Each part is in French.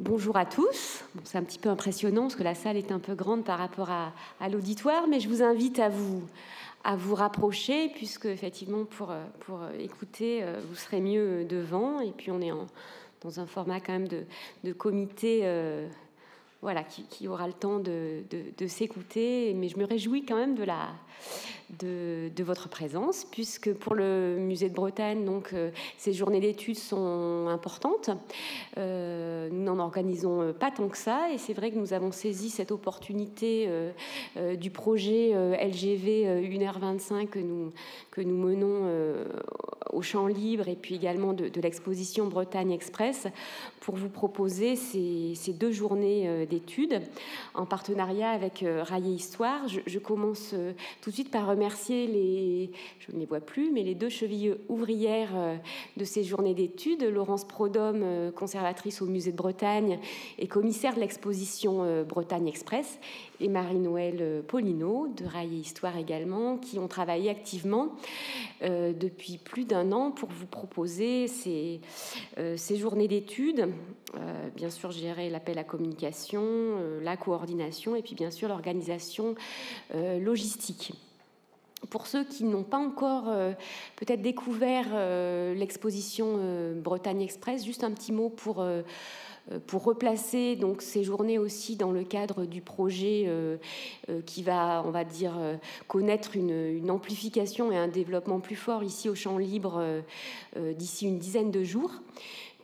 Bonjour à tous. c'est un petit peu impressionnant parce que la salle est un peu grande par rapport à, l'auditoire, mais je vous invite à vous, à vous rapprocher puisque effectivement pour, pour écouter, euh, vous serez mieux devant. Et puis on est dans un format quand même de, de comité. Euh, voilà, qui, aura le temps de, de, s'écouter. Mais je me réjouis quand même de, la, de, votre présence, puisque pour le musée de Bretagne, donc, euh, ces journées d'études sont importantes. Euh, nous n'en organisons pas tant que ça, et c'est vrai que nous avons saisi cette opportunité euh, du projet LGV 1h25 que nous, que nous menons au Champ Libre et puis également de, l'exposition Bretagne Express pour vous proposer ces, ces deux journées d'études en partenariat avec euh, Raillé Histoire. Je, commence euh, tout de suite par remercier les, je ne les vois plus, mais les deux chevilles ouvrières euh, de ces journées d'études, Laurence Prodhomme, conservatrice au Musée de Bretagne et commissaire de l'exposition Bretagne Express, et Marie-Noël Polino de Raillé Histoire également, qui ont travaillé activement depuis plus d'un an pour vous proposer ces, ces journées d'études. bien sûr, gérer l'appel à communication, euh, la coordination et puis bien sûr l'organisation euh, logistique. Pour ceux qui n'ont pas encore euh, peut-être découvert l'exposition Bretagne Express, juste un petit mot pour pour replacer donc ces journées aussi dans le cadre du projet qui va, on va dire, connaître une, amplification et un développement plus fort ici au Champ Libre d'ici une dizaine de jours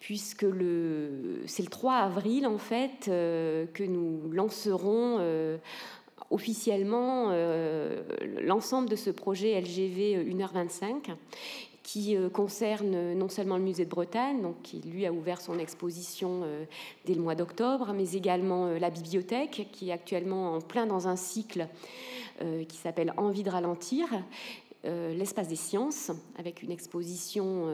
puisque le, c'est le 3 avril en fait euh, que nous lancerons euh, officiellement euh, l'ensemble de ce projet LGV 1h25 qui concerne non seulement le musée de Bretagne, donc qui lui a ouvert son exposition dès le mois d'octobre, mais également la bibliothèque qui est actuellement en plein dans un cycle qui s'appelle Envie de ralentir, l'espace des sciences avec une exposition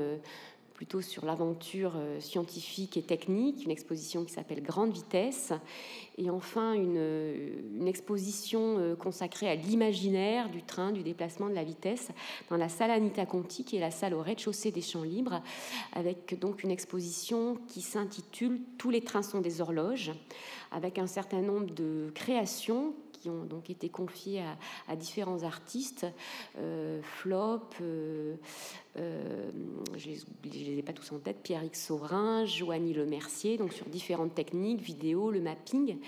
plutôt sur l'aventure euh, scientifique et technique, une exposition qui s'appelle Grande Vitesse, et enfin une, une exposition euh, consacrée à l'imaginaire du train, du déplacement de la vitesse, dans la salle Anita Conti, qui est la salle au rez-de-chaussée des Champs Libres, avec donc une exposition qui s'intitule Tous les trains sont des horloges, avec un certain nombre de créations qui ont donc été confiés à, différents artistes, euh, Flop, euh, euh, je ne les ai pas tous en tête, Pierre-X Saurin, Joanie Le Mercier, donc sur différentes techniques, vidéo, le mapping,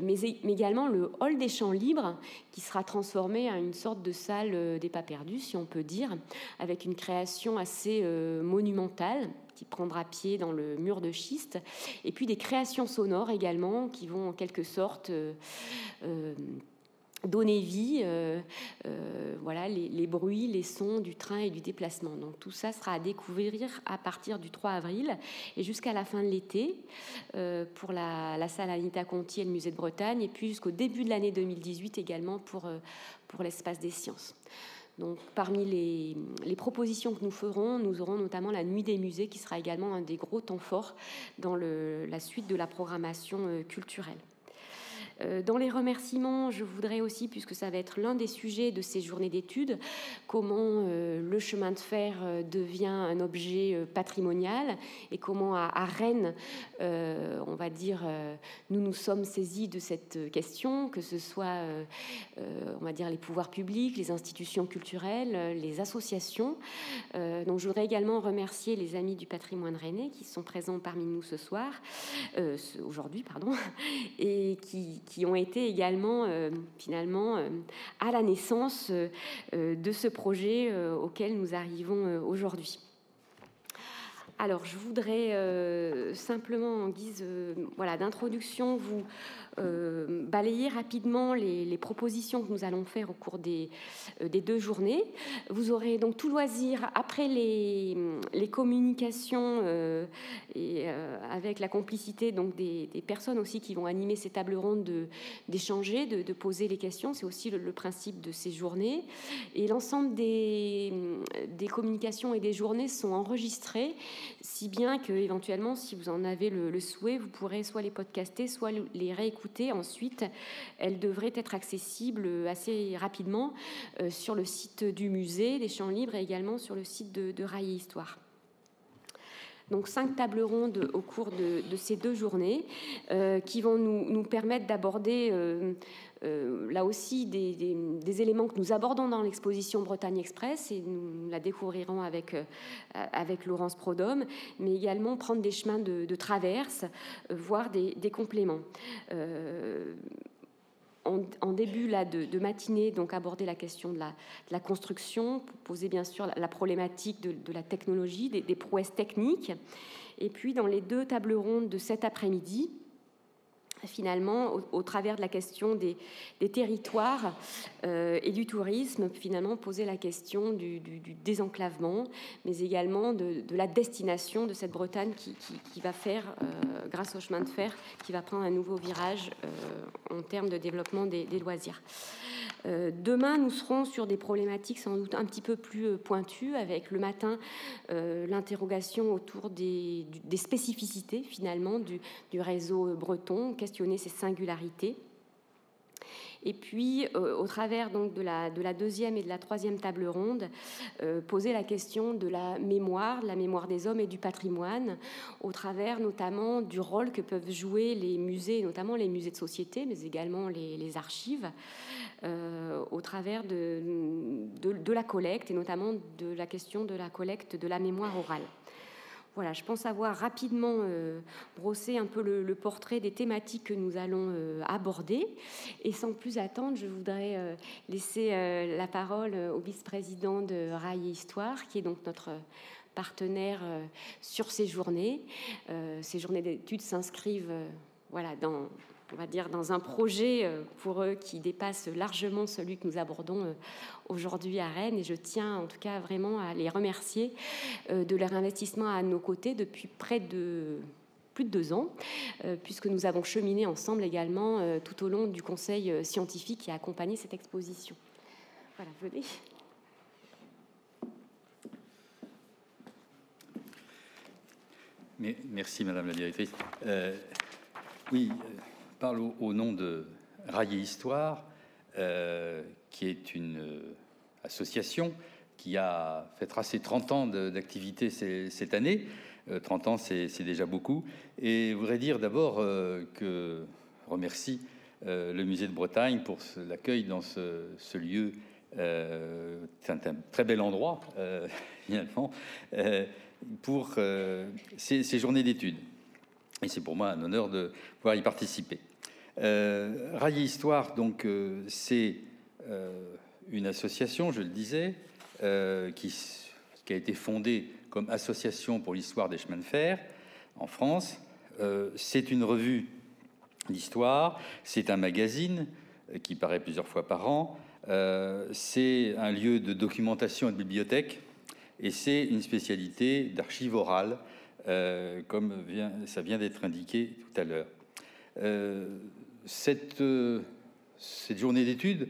mais, mais, également le hall des champs libres qui sera transformé en une sorte de salle des pas perdus, si on peut dire, avec une création assez monumentale qui prendra pied dans le mur de schiste, et puis des créations sonores également qui vont en quelque sorte euh, euh, donner vie, euh, voilà, les, bruits, les sons du train et du déplacement. Donc tout ça sera à découvrir à partir du 3 avril et jusqu'à la fin de l'été pour la, la, salle Anita Conti et le musée de Bretagne, et puis jusqu'au début de l'année 2018 également pour, pour l'espace des sciences. Donc, parmi les, propositions que nous ferons, nous aurons notamment la Nuit des musées, qui sera également un des gros temps forts dans la suite de la programmation euh, culturelle. Euh, dans les remerciements, je voudrais aussi, puisque ça va être l'un des sujets de ces journées d'études, comment euh, le chemin de fer euh, devient un objet patrimonial et comment à, Rennes, on va dire, nous nous sommes saisis de cette question, que ce soit, on va dire, les pouvoirs publics, les institutions culturelles, les associations. donc, je voudrais également remercier les amis du patrimoine rennais qui sont présents parmi nous ce soir, aujourd'hui, pardon, et qui qui ont été également euh, finalement euh, à la naissance euh, de ce projet auquel nous arrivons aujourd'hui. Alors, je voudrais simplement, en guise voilà, d'introduction, vous euh, balayer rapidement les, propositions que nous allons faire au cours des, euh, des, deux journées. Vous aurez donc tout loisir, après les, communications euh, et avec la complicité donc des, personnes aussi qui vont animer ces tables rondes, d'échanger, de, poser les questions. C'est aussi le, principe de ces journées. Et l'ensemble des communications et des journées sont enregistrées, si bien que éventuellement, si vous en avez le, souhait, vous pourrez soit les podcaster, soit les réécouter ensuite, elle devrait être accessible assez rapidement euh, sur le site du musée des Champs Libres et également sur le site de, Rail Histoire. donc cinq tables rondes au cours de, ces deux journées qui vont nous, permettre d'aborder là aussi des, éléments que nous abordons dans l'exposition Bretagne Express et nous la découvrirons avec, avec Laurence Prodhomme, mais également prendre des chemins de, traverse, voire des, compléments en, début là, de, matinée, donc aborder la question de la, construction, poser bien sûr la, problématique de, la technologie, des, prouesses techniques. Et puis dans les deux tables rondes de cet après-midi, finalement, au, travers de la question des, territoires euh, et du tourisme, finalement, poser la question du, désenclavement, mais également de, la destination de cette Bretagne qui, va faire, euh, grâce au chemin de fer, qui va prendre un nouveau virage euh, en termes de développement des loisirs. Demain, nous serons sur des problématiques sans doute un petit peu plus pointues, avec le matin l'interrogation autour des, spécificités finalement du, du réseau breton, questionner ses singularités. Et puis, euh, au travers donc de la, de la deuxième et de la troisième table ronde, euh, poser la question de la mémoire, de la mémoire des hommes et du patrimoine, au travers notamment du rôle que peuvent jouer les musées, notamment les musées de société, mais également les, archives, euh, au travers de la collecte et notamment de la question de la collecte de la mémoire orale. Voilà, je pense avoir rapidement euh, brossé un peu le, portrait des thématiques que nous allons euh, aborder. Et sans plus attendre, je voudrais euh, laisser la parole au vice-président de Rail et Histoire, qui est donc notre partenaire sur ces journées. ces journées d'études s'inscrivent voilà, dans on va dire, dans un projet euh, pour eux qui dépasse largement celui que nous abordons euh, aujourd'hui à Rennes. Et je tiens en tout cas vraiment à les remercier euh, de leur investissement à nos côtés depuis près de plus de deux ans, puisque nous avons cheminé ensemble également tout au long du conseil scientifique qui a accompagné cette exposition. Voilà, venez. Merci, Madame la Directrice. oui, parle au, nom de Railler Histoire, euh, qui est une euh, association qui a fait ses 30 ans d'activité cette année. 30 euh, ans, c'est déjà beaucoup. Et je voudrais dire d'abord que je remercie le musée de Bretagne pour l'accueil dans ce, lieu. c'est un, très bel endroit, finalement, pour ces journées d'études. Et c'est pour moi un honneur de pouvoir y participer. Euh, Histoire, donc, euh, c'est euh, une association, je le disais, qui, qui, a été fondée comme association pour l'histoire des chemins de fer en France. c'est une revue d'histoire, c'est un magazine qui paraît plusieurs fois par an, c'est un lieu de documentation et de bibliothèque, et c'est une spécialité d'archives orales, comme ça vient d'être indiqué tout à l'heure. Euh, cette, journée d'études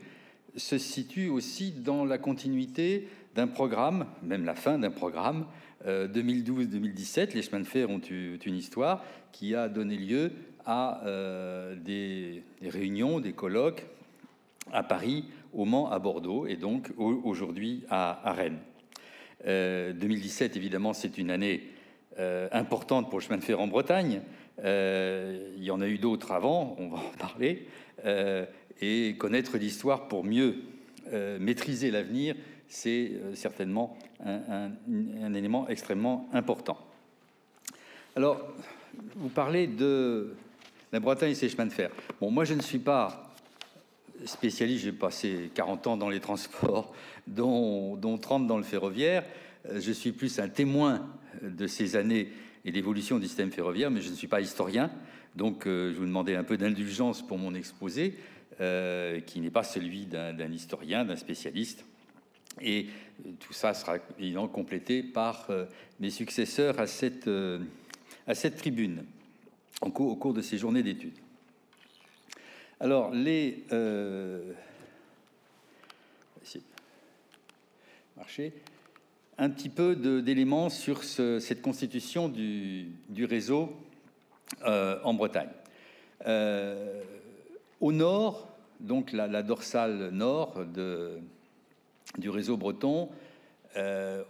se situe aussi dans la continuité d'un programme, même la fin d'un programme, 2012-2017, euh, les chemins de fer ont eu une histoire qui a donné lieu à euh, des, réunions, des colloques à Paris, au Mans, à Bordeaux et donc aujourd'hui à, Rennes. 2017, évidemment, c'est une année importante pour le chemin de fer en Bretagne. Euh, il y en a eu d'autres avant, on va en parler. Euh, et connaître l'histoire pour mieux euh, maîtriser l'avenir, c'est certainement un, élément extrêmement important. Alors, vous parlez de la Bretagne et ses chemins de fer. Bon, moi, je ne suis pas spécialiste, j'ai passé 40 ans dans les transports, dont, dont 30 dans le ferroviaire. Je suis plus un témoin de ces années et l'évolution du système ferroviaire, mais je ne suis pas historien, donc euh, je vous demandais un peu d'indulgence pour mon exposé, euh, qui n'est pas celui d'un historien, d'un spécialiste. Et euh, tout ça sera évidemment complété par mes successeurs à cette, tribune au cours, de ces journées d'études. Alors, les. Un petit peu d'éléments sur cette constitution du, réseau euh, en Bretagne. Euh, au nord, donc la, dorsale nord du réseau breton,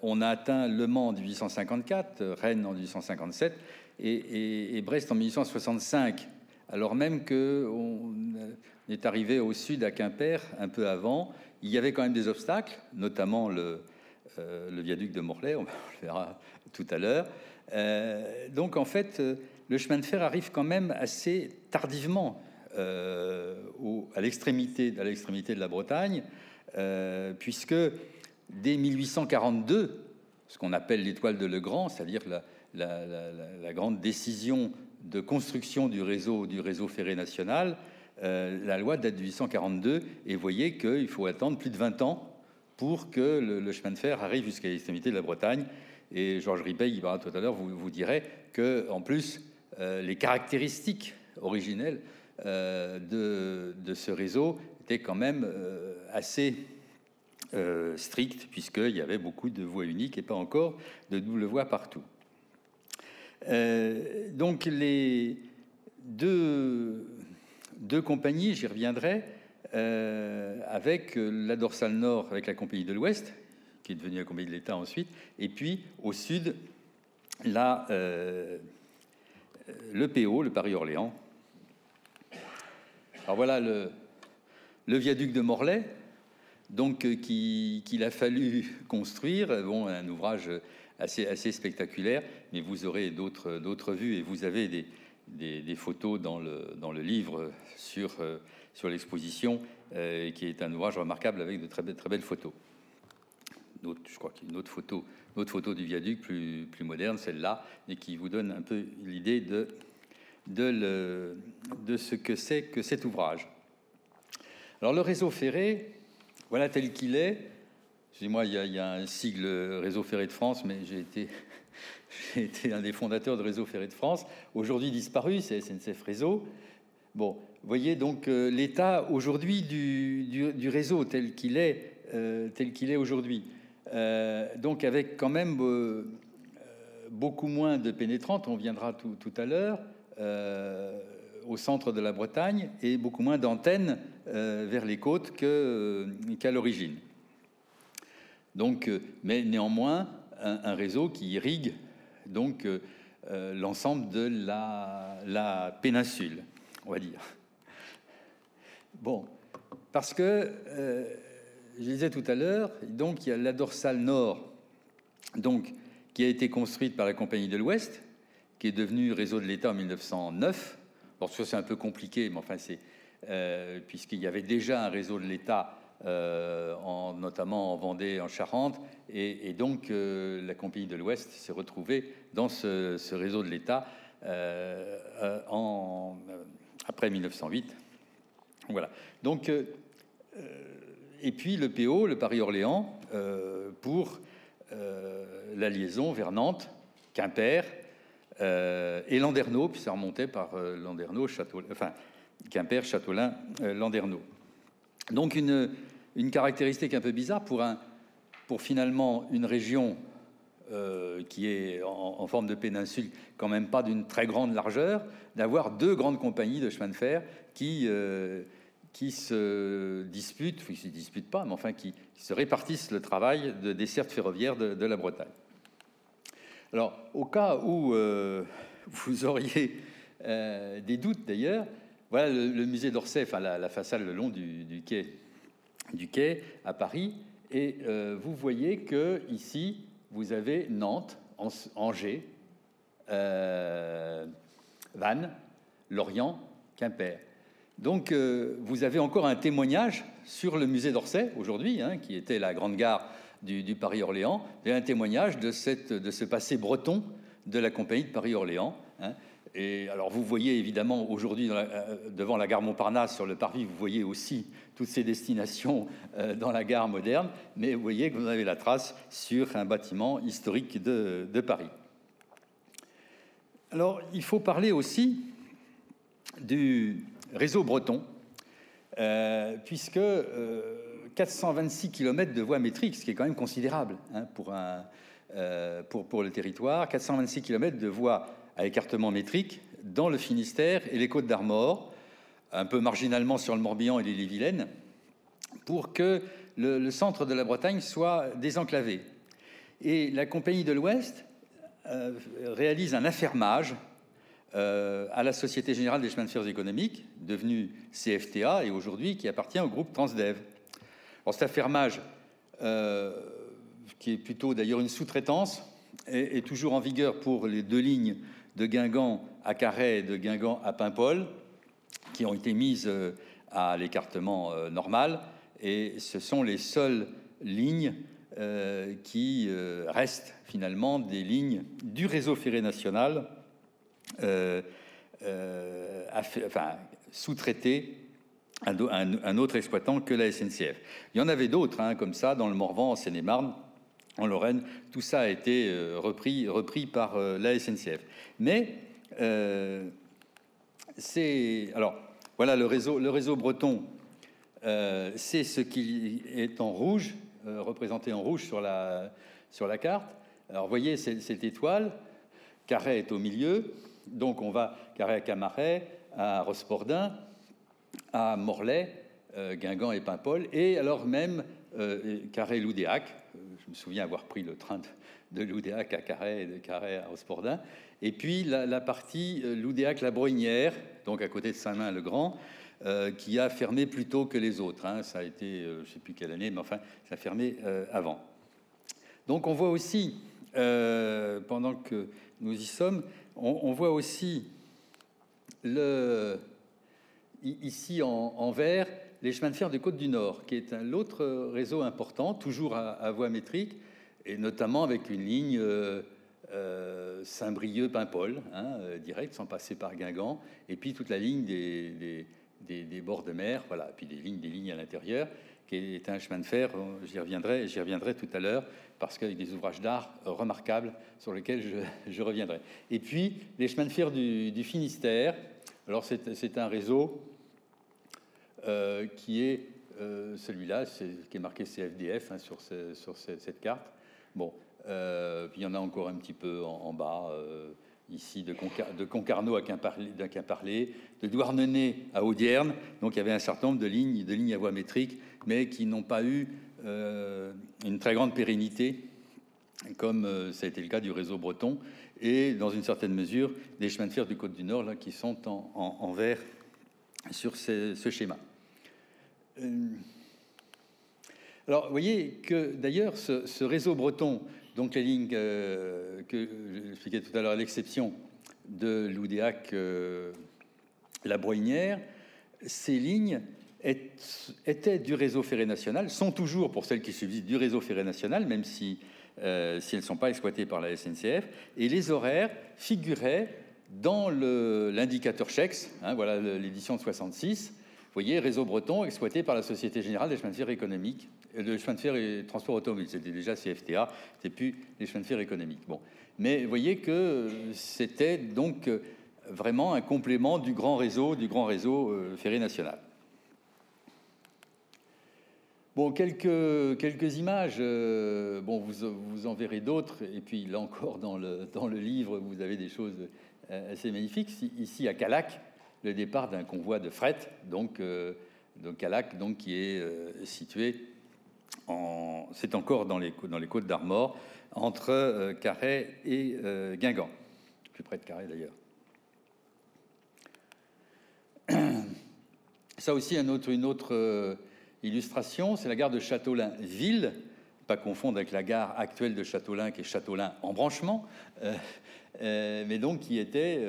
on a atteint Le Mans en 1854, Rennes en 1857 et, Brest en 1865, alors même qu'on est arrivé au sud à Quimper un peu avant. Il y avait quand même des obstacles, notamment le, viaduc de Morlaix, on le verra tout à l'heure. donc en fait, le chemin de fer arrive quand même assez tardivement euh, à l'extrémité de la Bretagne, euh, puisque dès 1842, ce qu'on appelle l'étoile de Legrand, c'est-à-dire la, grande décision de construction du réseau, du réseau ferré national, euh, la loi date de 1842 et voyez qu'il faut attendre plus de 20 ans pour que le, chemin de fer arrive jusqu'à l'extrémité de la Bretagne. Et Georges Ribet, il va tout à l'heure, vous, vous dirait que en plus euh, les caractéristiques originelles euh, de, ce réseau étaient quand même euh, assez strictes, puisqu'il y avait beaucoup de voies uniques et pas encore de double voie partout. donc les deux compagnies, j'y reviendrai, avec la dorsale nord, avec la compagnie de l'Ouest, qui est devenue la compagnie de l'État ensuite, et puis au sud, la le PO, le Paris-Orléans. Alors voilà le, viaduc de Morlaix, donc euh, qu'il a fallu construire. Bon, un ouvrage assez spectaculaire, mais vous aurez d'autres vues et vous avez des, photos dans le, dans le livre sur, euh, sur l'exposition, euh, qui est un ouvrage remarquable avec de très, très belles photos. je crois qu'il y a une autre photo autre photo du viaduc plus, plus moderne, celle-là, et qui vous donne un peu l'idée de, de, de ce que c'est que cet ouvrage. Alors le réseau ferré, voilà tel qu'il est. Excusez-moi, il, il, y a un sigle Réseau ferré de France, mais j'ai été, j'ai été un des fondateurs de Réseau ferré de France. Aujourd'hui disparu, c'est SNCF Réseau. Bon, voyez donc euh, l'état aujourd'hui du, réseau tel qu'il est, euh, tel qu'il est aujourd'hui. Euh, donc avec quand même beaucoup moins de pénétrantes, on viendra tout, à l'heure, au centre de la Bretagne, et beaucoup moins d'antennes vers les côtes qu'à l'origine. Donc, mais néanmoins, un, réseau qui irrigue donc l'ensemble de la, péninsule, on va dire. Bon, parce que je disais tout à l'heure, donc il y a la dorsale nord, donc qui a été construite par la Compagnie de l'Ouest, qui est devenue réseau de l'État en 1909. Alors ça c'est un peu compliqué, mais enfin c'est euh, puisqu'il y avait déjà un réseau de l'État, euh, en, notamment en Vendée, en Charente, et, donc euh, la Compagnie de l'Ouest s'est retrouvée dans ce, réseau de l'État en, après 1908. Voilà. Donc et puis le PO, le Paris-Orléans, euh, pour euh, la liaison vers Nantes, Quimper euh, et Landerneau, puis ça remontait par Landerneau, Château, enfin Quimper, Châteaulin, Landerneau. Donc une, une, caractéristique un peu bizarre pour, finalement une région qui est en, forme de péninsule, quand même pas d'une très grande largeur, d'avoir deux grandes compagnies de chemin de fer qui qui se disputent, qui ne se disputent pas, mais enfin qui, se répartissent le travail de desserte ferroviaire de, la Bretagne. Alors, au cas où euh, vous auriez euh, des doutes d'ailleurs, voilà le, musée d'Orsay, enfin la, façade le long du, quai, du quai à Paris, et euh, vous voyez que ici vous avez Nantes, Angers, Vannes, Lorient, Quimper. Donc, euh, vous avez encore un témoignage sur le musée d'Orsay aujourd'hui, hein, qui était la grande gare du, Paris-Orléans, et un témoignage de, ce passé breton de la compagnie de Paris-Orléans. Hein. Et alors, vous voyez évidemment aujourd'hui euh, devant la gare Montparnasse sur le parvis, vous voyez aussi toutes ces destinations euh, dans la gare moderne, mais vous voyez que vous avez la trace sur un bâtiment historique de Paris. Alors, il faut parler aussi du, réseau breton, euh, puisque 426 euh, km de voies métriques, ce qui est quand même considérable hein, pour, pour, le territoire, 426 km de voies à écartement métrique dans le Finistère et les Côtes d'Armor, un peu marginalement sur le Morbihan et l'île-et-Vilaine, pour que le, centre de la Bretagne soit désenclavé. Et la Compagnie de l'Ouest réalise un affermage à la Société Générale des Chemins de Fer Économiques, devenue CFTA et aujourd'hui qui appartient au groupe Transdev. Alors cet affermage, qui est plutôt d'ailleurs une sous-traitance, est, toujours en vigueur pour les deux lignes de Guingamp à Carhaix et de Guingamp à Paimpol, qui ont été mises euh, à l'écartement euh, normal. Et ce sont les seules lignes euh, qui restent finalement des lignes du réseau ferré national sous-traitées à un, autre exploitant que la SNCF. Il y en avait d'autres, hein, comme ça, dans le Morvan, en Seine-et-Marne, en Lorraine. Tout ça a été repris, repris par la SNCF. Mais c'est alors voilà le réseau, breton. Euh, c'est ce qui est en rouge, euh, représenté en rouge sur la, sur la carte. Alors, voyez cette étoile, Carré est au milieu, donc on va Carré à Camaret, à Rospordin, à Morlaix, euh, Guingamp et Paimpol, et alors même Carré Loudéac. Je me souviens avoir pris le train de, Loudéac à Carré et de Carré à Rospordin. Et puis la, partie euh, Loudéac-la Broynière, donc à côté de Saint-Main-le-Grand, euh, qui a fermé plus tôt que les autres. Hein. Ça a été, euh, je ne sais plus quelle année, mais enfin, ça a fermé avant. Donc on voit aussi, pendant que nous y sommes, on, voit aussi ici en, vert les chemins de fer de Côte du Nord, qui est un autre réseau important, toujours à, voie métrique, et notamment avec une ligne euh, Saint-Brieuc-Paimpol, hein, euh, direct, sans passer par Guingamp, et puis toute la ligne des, des, bords de mer, voilà, et puis des lignes, des lignes à l'intérieur, qui est un chemin de fer, euh, j'y reviendrai, j'y reviendrai tout à l'heure, parce qu'il y a des ouvrages d'art remarquables sur lesquels je, reviendrai. Et puis, les chemins de fer du, Finistère, alors c'est un réseau qui est celui-là, qui est marqué CFDF hein, sur, cette carte. Bon, euh, puis il y en a encore un petit peu en, bas, euh, ici de, Concarneau à Quimparlé, de Douarnenez à Audierne. Donc il y avait un certain nombre de lignes, de lignes à voie métrique, mais qui n'ont pas eu euh, une très grande pérennité, comme ça a été le cas du réseau breton, et dans une certaine mesure des chemins de fer du Côte du Nord qui sont en, vert sur ce, schéma. Alors, vous voyez que d'ailleurs, ce, réseau breton donc les lignes euh, que j'expliquais tout à l'heure, à l'exception de l'Oudéac, euh, la Broynière, ces lignes étaient du réseau ferré national, sont toujours, pour celles qui subsistent, du réseau ferré national, même si, euh, si elles ne sont pas exploitées par la SNCF, et les horaires figuraient dans l'indicateur CHEX, hein, voilà l'édition de 66, vous voyez, réseau breton exploité par la Société Générale des Chemins de Fer Économiques le chemin de fer et transport automobile, c'était déjà CFTA, c'était plus les chemins de fer économiques. Bon. Mais vous voyez que c'était donc vraiment un complément du grand réseau, du grand réseau euh, ferré national. Bon, quelques, quelques images, euh, bon, vous, vous en verrez d'autres, et puis là encore dans le, dans le livre, vous avez des choses euh, assez magnifiques. Ici à Calac, le départ d'un convoi de fret, donc, donc Calac, donc, qui est situé c'est encore dans les, côtes d'Armor, entre euh, Carhaix et euh, Guingamp, plus près de Carhaix d'ailleurs. Ça aussi, une autre euh, illustration, c'est la gare de Châteaulin-Ville, pas confondre avec la gare actuelle de Châteaulin, qui est Châteaulin en branchement, mais donc qui était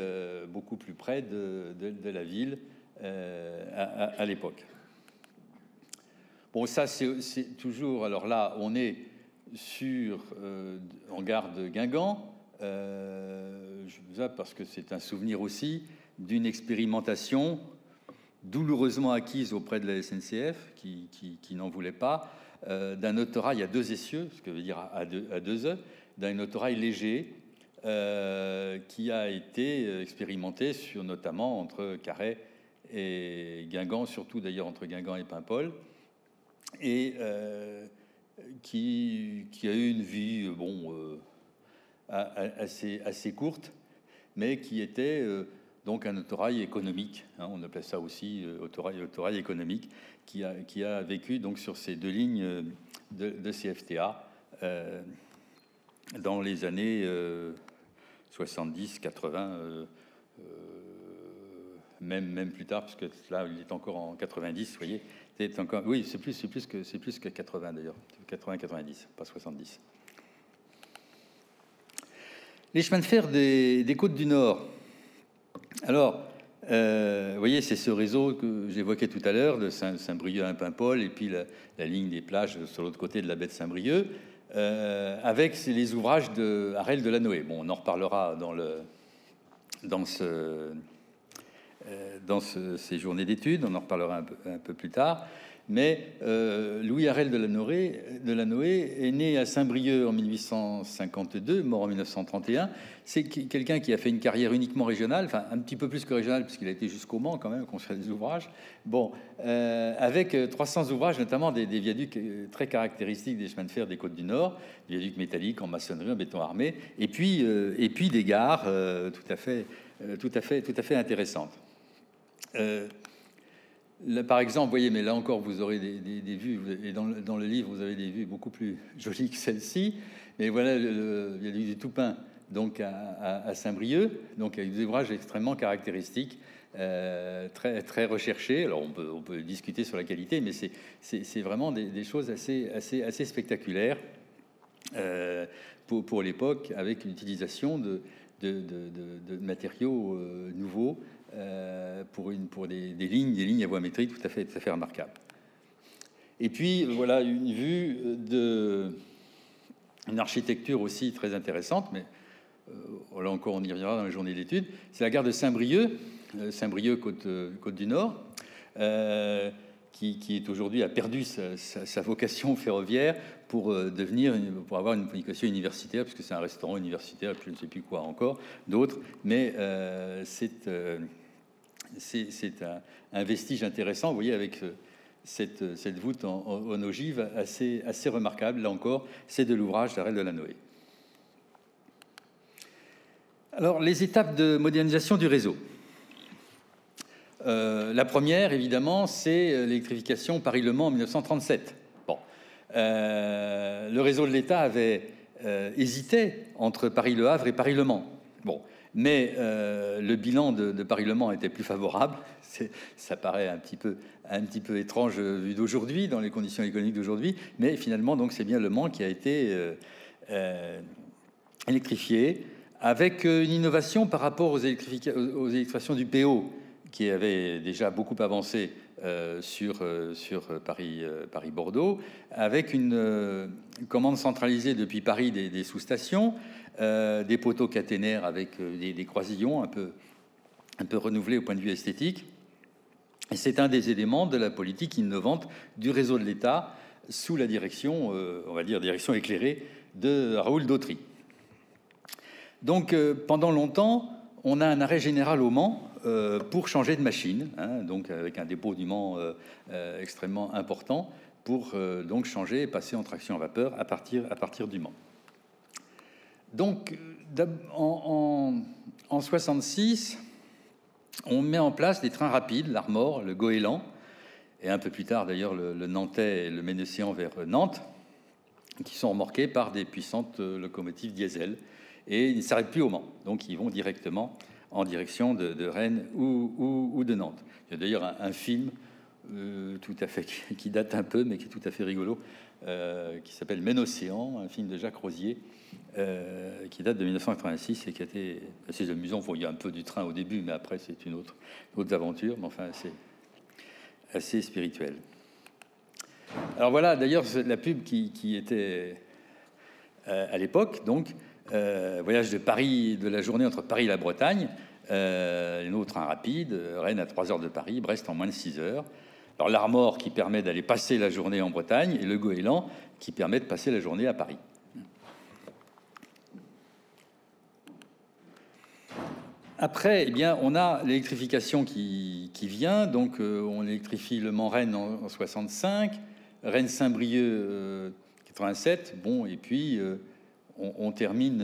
beaucoup plus près de, la ville à l'époque. Bon, ça, c'est toujours. Alors là, on est sur euh, en gare de Guingamp. Euh, je parce que c'est un souvenir aussi d'une expérimentation douloureusement acquise auprès de la SNCF, qui, n'en voulait pas, euh, d'un autorail à deux essieux, ce que veut dire à deux, à deux œufs, d'un autorail léger qui a été expérimenté sur notamment entre Carhaix et Guingamp, surtout d'ailleurs entre Guingamp et Paimpol et euh, qui, a eu une vie bon, euh, assez, assez courte, mais qui était euh, donc un autorail économique. Hein, on appelait ça aussi autorail, autorail économique, qui a, qui a vécu donc sur ces deux lignes de, CFTA dans les années 70, 80, même, même plus tard, parce que là, il est encore en 90, vous voyez. C'est encore, oui, c'est plus, c'est plus que c'est plus que 80 d'ailleurs, 80-90, pas 70. Les chemins de fer des, côtes du Nord. Alors, euh, vous voyez, c'est ce réseau que j'évoquais tout à l'heure, de Saint-Brieuc à Paimpol, et puis la, ligne des plages sur l'autre côté de la baie de Saint-Brieuc, euh, avec les ouvrages de Harel de. Bon, on en reparlera dans, le, dans, euh, ces journées d'études, on en reparlera un peu, un peu plus tard. Mais euh, Louis Harel de la, Noé, est né à Saint-Brieuc en 1852, mort en 1931. C'est quelqu'un qui a fait une carrière uniquement régionale, enfin un petit peu plus que régionale, puisqu'il a été jusqu'au Mans quand même, construit des ouvrages. Bon, euh, avec 300 ouvrages, notamment des, viaducs euh, très caractéristiques des chemins de fer des côtes du Nord, viaducs métalliques en maçonnerie, en béton armé, et puis, et puis des gares tout, à fait, tout, à fait, tout à fait intéressantes par exemple, voyez, mais là encore, vous aurez des, vues, et dans le, livre, vous avez des vues beaucoup plus jolies que celle-ci. Mais voilà, il y a du Toupin, donc à, Saint-Brieuc, donc avec des ouvrages extrêmement caractéristiques, euh, très, recherchés. Alors, on peut, discuter sur la qualité, mais c'est vraiment des, choses assez, spectaculaires euh, pour, pour l'époque, avec l'utilisation de, de, matériaux euh, nouveaux euh, pour, des, lignes, des lignes à voie métrique tout à fait, tout à fait remarquables. Et puis voilà une vue de une architecture aussi très intéressante, mais euh, là encore on y reviendra dans les journées d'études. C'est la gare de Saint-Brieuc, euh, Saint-Brieuc côte, du Nord, qui, est aujourd'hui a perdu sa, vocation ferroviaire pour devenir pour avoir une vocation universitaire, puisque c'est un restaurant universitaire, je ne sais plus quoi encore, d'autres, mais c'est c'est un, vestige intéressant, vous voyez, avec euh, cette, cette voûte en, ogive assez, assez remarquable. Là encore, c'est de l'ouvrage d'Arel de la Noé. Alors, les étapes de modernisation du réseau. Euh, la première, évidemment, c'est euh, l'électrification Paris-Le Mans en 1937. Bon. le réseau de l'État avait hésité entre Paris-Le Havre et Paris-Le Mans. Bon. Mais euh, le bilan de, Paris-Le Mans était plus favorable. Ça paraît un petit peu, étrange vu d'aujourd'hui, dans les conditions économiques d'aujourd'hui. Mais finalement, donc, c'est bien Le Mans qui a été euh, euh, électrifié avec une innovation par rapport aux, aux électrifications du PO, qui avait déjà beaucoup avancé sur, sur Paris, Paris Bordeaux, avec une commande centralisée depuis Paris des sous-stations, euh, des poteaux caténaires avec euh, des, croisillons un peu, un peu renouvelés au point de vue esthétique. C'est un des éléments de la politique innovante du réseau de l'État sous la direction, euh, on va dire, direction éclairée de Raoul Dautry. Donc, pendant longtemps, on a un arrêt général au Mans pour changer de machine, hein, donc avec un dépôt du Mans extrêmement important pour donc changer et passer en traction à vapeur à partir, à partir du Mans. Donc, en, 1966, 66, on met en place des trains rapides, l'Armor, le Goéland, et un peu plus tard d'ailleurs le, Nantais et le Ménécéan vers Nantes, qui sont remorqués par des puissantes locomotives diesel. Et ils ne s'arrêtent plus au Mans, donc ils vont directement en direction de, Rennes ou, de Nantes. Il y a d'ailleurs un, film euh, tout à fait qui, date un peu, mais qui est tout à fait rigolo, euh, qui s'appelle Ménocéan, un film de Jacques Rosier, euh, qui date de 1986 et qui été assez amusant. il y a un peu du train au début, mais après, c'est une autre, aventure, mais enfin, assez, assez spirituel. Alors voilà, d'ailleurs, la pub qui, était euh, à l'époque, donc, voyage de Paris, de la journée entre Paris et la Bretagne, euh, un rapide, Rennes à 3 heures de Paris, Brest en moins de 6 heures. Alors l'Armor qui permet d'aller passer la journée en Bretagne et le Goéland qui permet de passer la journée à Paris. Après, eh bien, on a l'électrification qui, vient. Donc, euh, on électrifie le Mans-Rennes en, 65, Rennes-Saint-Brieuc 87. Euh, bon, et puis euh, on, termine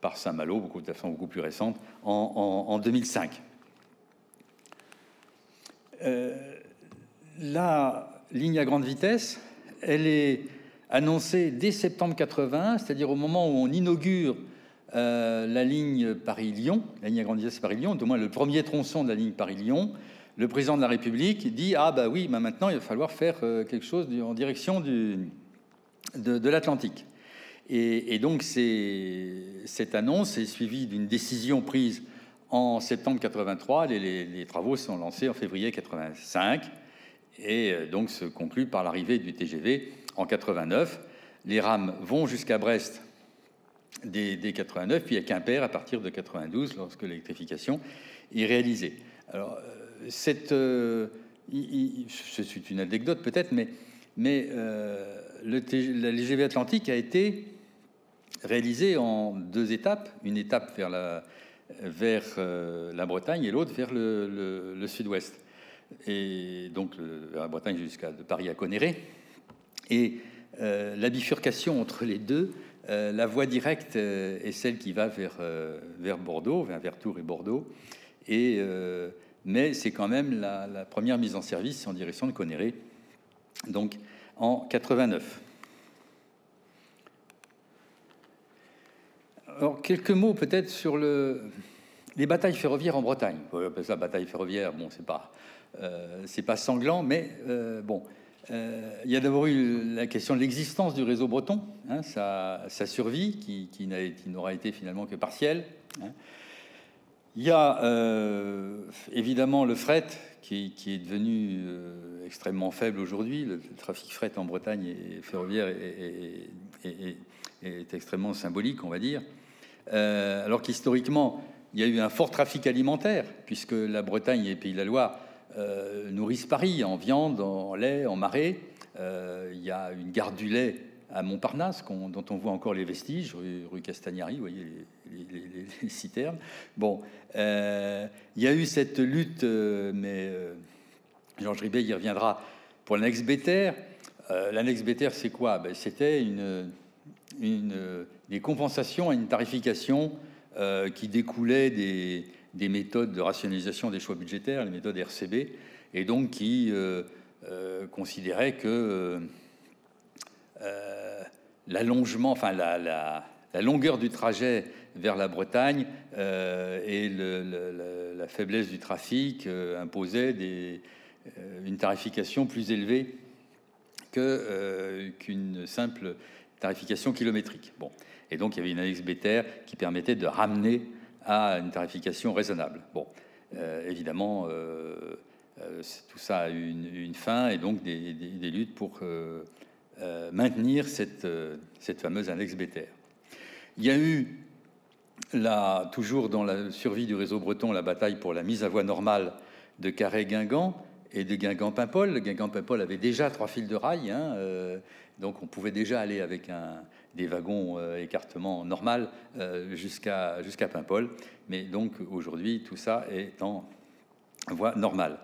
par Saint-Malo, beaucoup de façon beaucoup plus récente, en, en 2005. La ligne à grande vitesse, elle est annoncé dès septembre 80, c'est-à-dire au moment où on inaugure la ligne Paris-Lyon, la ligne à grande vitesse Paris-Lyon, du moins le premier tronçon de la ligne Paris-Lyon, le président de la République dit Ah, bah oui, bah maintenant il va falloir faire quelque chose en direction de, l'Atlantique. Et, donc cette annonce est suivie d'une décision prise en septembre 83. Les, travaux sont lancés en février 85 et euh, donc se concluent par l'arrivée du TGV en 89. Les rames vont jusqu'à Brest dès, 89, puis à Quimper à partir de 92 lorsque l'électrification est réalisée. Alors, euh, cette, euh, c'est une anecdote peut-être, mais, mais le LGV Atlantique a été réalisé en deux étapes, une étape vers la, vers, euh, la Bretagne et l'autre vers le, sud-ouest. Et donc vers la Bretagne jusqu'à Paris à Conéré. Et euh, la bifurcation entre les deux, euh, la voie directe est celle qui va vers, Bordeaux, vers, vers Tours et Bordeaux. Et, mais c'est quand même la, la, première mise en service en direction de Conéré. Donc en 89. Alors, quelques mots peut-être sur le, les batailles ferroviaires en Bretagne. On ça bataille ferroviaire, bon, c'est pas, euh, pas sanglant, mais euh, bon. Euh, il y a d'abord eu la question de l'existence du réseau breton, hein, sa, survie, qui, n'aura été finalement que partielle. Hein. Il y a évidemment le fret, qui, est devenu extrêmement faible aujourd'hui. Le, trafic fret en Bretagne et ferroviaire est, extrêmement symbolique, on va dire. Euh, alors qu'historiquement, il y a eu un fort trafic alimentaire, puisque la Bretagne et Pays de la Loire euh, nourrissent Paris en viande, en lait, en marais. il y a une gare du lait à Montparnasse, dont on voit encore les vestiges, rue, Castagnari, vous voyez les, citernes. Bon, euh, il y a eu cette lutte, euh, mais euh, Georges Ribet y reviendra, pour l'annexe Béter. l'annexe Béter, c'est quoi? Ben, C'était une, une, des compensations à une tarification qui découlait des, des, méthodes de rationalisation des choix budgétaires, les méthodes RCB, et donc qui considérait que l'allongement, enfin la, longueur du trajet vers la Bretagne euh, et la faiblesse du trafic euh, imposaient euh, une tarification plus élevée qu'une simple tarification kilométrique. Bon. Et donc il y avait une annexe BTR qui permettait de ramener à une tarification raisonnable. Bon, évidemment, tout ça a eu une, fin et donc des, luttes pour euh, maintenir cette, euh, fameuse annexe BTR. Il y a eu, là, toujours dans la survie du réseau breton, la bataille pour la mise à voie normale de Carré-Guingamp et de Guingamp-Paimpol. Guingamp-Paimpol avait déjà trois fils de rail, hein, euh, donc on pouvait déjà aller avec un, des wagons écartement normal jusqu'à jusqu'à Paimpol. Mais donc aujourd'hui, tout ça est en voie normale.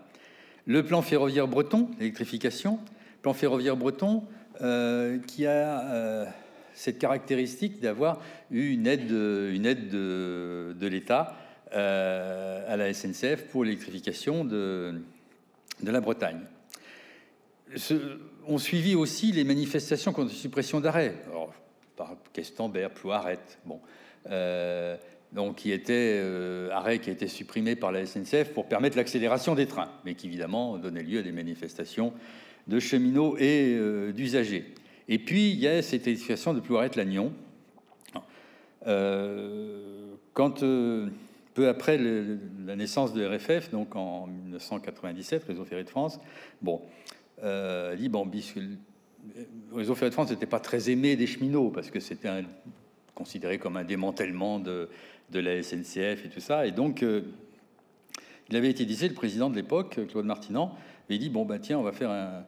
Le plan ferroviaire breton, l'électrification, plan ferroviaire breton, euh, qui a euh, cette caractéristique d'avoir eu une aide, une aide de, l'État euh, à la SNCF pour l'électrification de, de la Bretagne. on suivit aussi les manifestations contre la suppression d'arrêt, par Questembert, Plouaret, bon, donc qui était arrêt qui a été supprimé par la SNCF pour permettre l'accélération des trains, mais qui évidemment donnait lieu à des manifestations de cheminots et euh, d'usagers. Et puis, il y a cette édification de Plouaret-Lannion. Euh, quand, euh, peu après la naissance de RFF, donc en 1997, Réseau Ferré de France, bon, Réseau Ferré de France n'était pas très aimé des cheminots, parce que c'était considéré comme un démantèlement de, la SNCF et tout ça. Et donc, il avait été dit, le président de l'époque, Claude Martinan, il dit, bon, ben tiens, on va faire un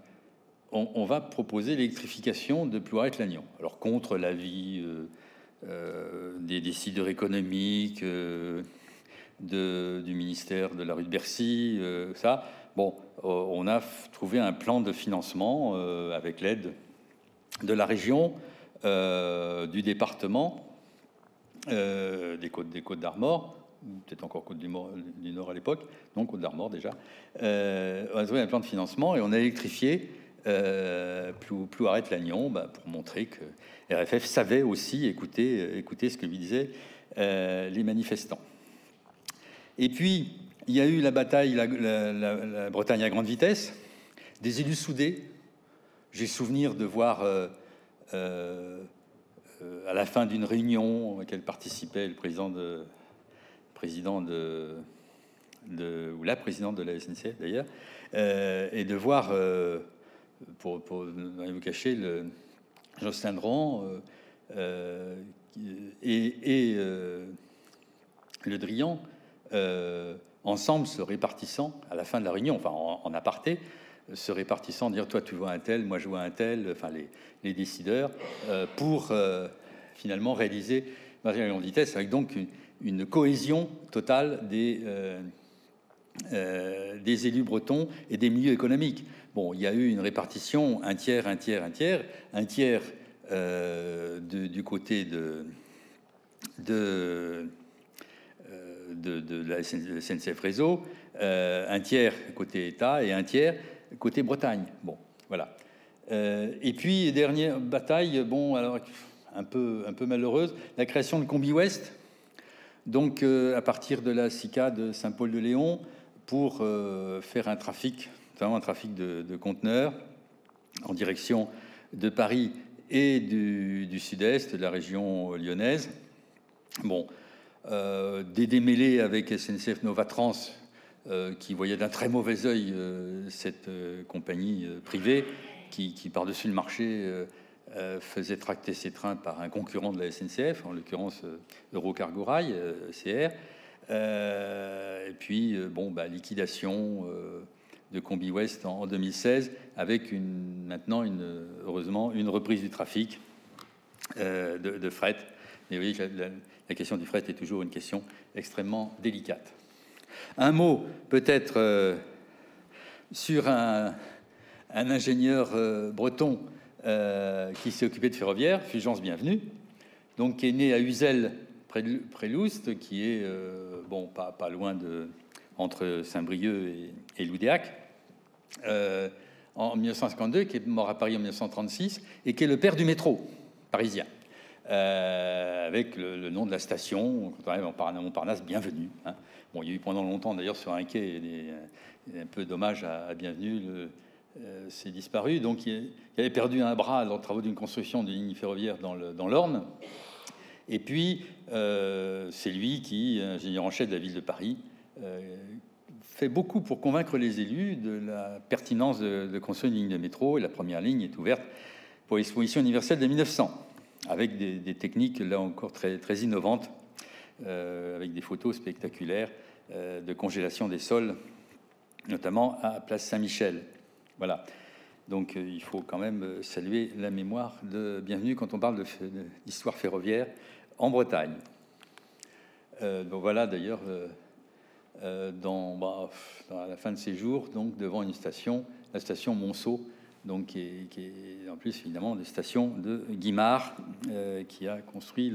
on, va proposer l'électrification de Plouaret-Lannion. Alors contre l'avis euh, euh, des décideurs économiques, euh, du ministère de la rue de Bercy, ça. Bon, on a trouvé un plan de financement avec l'aide de la région, du département, des côtes d'Armor, peut-être encore Côte du, Nord à l'époque, donc Côte d'Armor déjà. on a trouvé un plan de financement et on a électrifié euh, Plouaret-Lannion, bah, pour montrer que RFF savait aussi écouter, écouter ce que disaient les manifestants. Et puis, il y a eu la bataille, la, Bretagne à grande vitesse, des élus soudés. J'ai souvenir de voir à la fin d'une réunion à laquelle participait le président de, président de, ou la présidente de la SNCF d'ailleurs, euh, et de voir, euh, pour, pour vous cacher, Jocelyn Dran euh, et, le Drian ensemble se répartissant à la fin de la réunion, enfin en, aparté, se répartissant, dire toi tu vois un tel, moi je vois un tel, enfin les, décideurs, pour finalement réaliser Marie en vitesse avec donc une, cohésion totale des, euh, euh, des élus bretons et des milieux économiques. Bon, il y a eu une répartition, un tiers, un tiers, un tiers, un tiers euh, du côté de, de, de, la SNCF Réseau, un tiers côté État et un tiers côté Bretagne. Bon, voilà. et puis, dernière bataille, bon, alors un peu, un peu malheureuse, la création de Combi Ouest, donc euh, à partir de la SICA de Saint-Paul-de-Léon pour euh, faire un trafic, notamment un trafic de, conteneurs en direction de Paris et du, sud-est, de la région lyonnaise. Bon, euh, des démêlés avec SNCF Novatrans qui voyait d'un très mauvais œil cette compagnie privée qui, par-dessus le marché euh, faisait tracter ses trains par un concurrent de la SNCF, en l'occurrence euh, Eurocargo Rail, euh, CR. et puis, bon, bah, liquidation de Combi West en, 2016, avec maintenant, heureusement, une reprise du trafic de, fret. Mais que la, question du fret est toujours une question extrêmement délicate. Un mot peut-être sur un, ingénieur breton euh, qui s'est occupé de ferroviaire, Fulgence Bienvenue, donc qui est né à Uzel, près de, Loust, qui est euh, bon, pas, loin de entre Saint-Brieuc et, et Loudéac, euh, en 1952, qui est mort à Paris en 1936, et qui est le père du métro parisien. Avec le, nom de la station, quand on arrive en Montparnasse, bienvenue. Hein. Bon, il y a eu pendant longtemps d'ailleurs sur un quai un peu dommage à, à bienvenue. Euh, c'est disparu. Donc, il, avait perdu un bras dans les travaux d'une construction d'une ligne ferroviaire dans l'Orne. Et puis, euh, c'est lui qui, ingénieur en chef de la ville de Paris, euh, fait beaucoup pour convaincre les élus de la pertinence de, construire une ligne de métro. Et la première ligne est ouverte pour l'exposition universelle de 1900, avec des, techniques, là encore, très, innovantes, avec des photos spectaculaires de congélation des sols, notamment à Place Saint-Michel. Voilà. Donc euh, il faut quand même euh, saluer la mémoire de Bienvenue quand on parle d'histoire ferroviaire en Bretagne. Euh, donc voilà d'ailleurs dans, bah, la fin de ses jours, donc devant une station, la station Monceau, donc qui est, en plus évidemment des stations de Guimard, qui a construit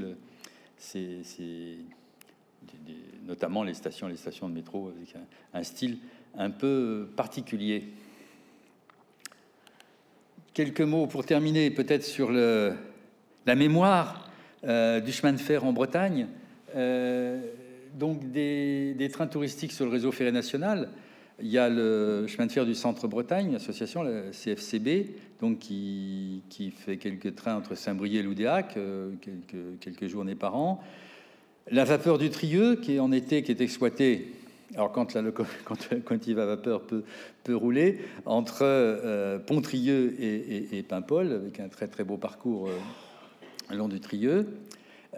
notamment les stations, les stations de métro avec un style un peu particulier. Quelques mots pour terminer, peut-être sur la mémoire euh, du chemin de fer en Bretagne. Euh, donc des, trains touristiques sur le réseau ferré national. Il y a le chemin de fer du Centre Bretagne, l'association, la CFCB, donc qui, fait quelques trains entre Saint-Brieuc et Loudéac, euh, quelques, journées par an. La vapeur du Trieux, qui est en été, qui est exploitée alors quand, la, quand, il va vapeur peut, rouler, entre euh, Pontrieux et, et, Paimpol, avec un très très beau parcours euh, long du Trieux.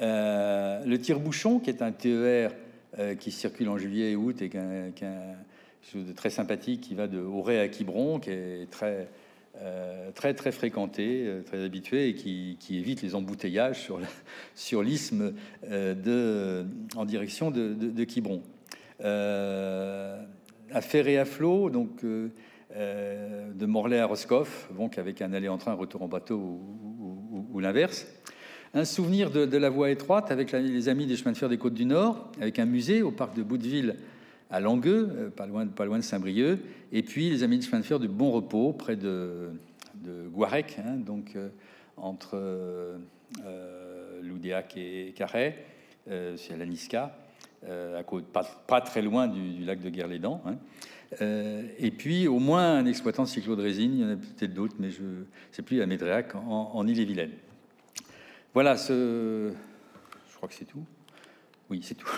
Euh, le tire-bouchon, qui est un TER euh, qui circule en juillet et août et qui est très sympathique, qui va de Auray à Quiberon, qui est très très très fréquenté, très habitué et qui, évite les embouteillages sur, l'isthme de, en direction de, Quiberon euh, à Ferré à flot, donc euh, euh, de Morlaix à Roscoff, donc avec un aller en train, retour en bateau ou, l'inverse. Un souvenir de, la voie étroite avec les amis des chemins de fer des Côtes du Nord, avec un musée au parc de Bouteville à Langueux, pas loin, pas loin de Saint-Brieuc, et puis les amis des chemins de fer du Bon Repos, près de, de Guarec, hein, donc entre Loudéac et Carhaix, c'est à la Niska, pas, très loin du, lac de Guerre-les-Dents. Hein. et puis au moins un exploitant de cyclo de résine, il y en a peut-être d'autres, mais je ne sais plus, à Médréac, en, en Ille-et-Vilaine. Voilà, ce... je crois que c'est tout. Oui, c'est tout.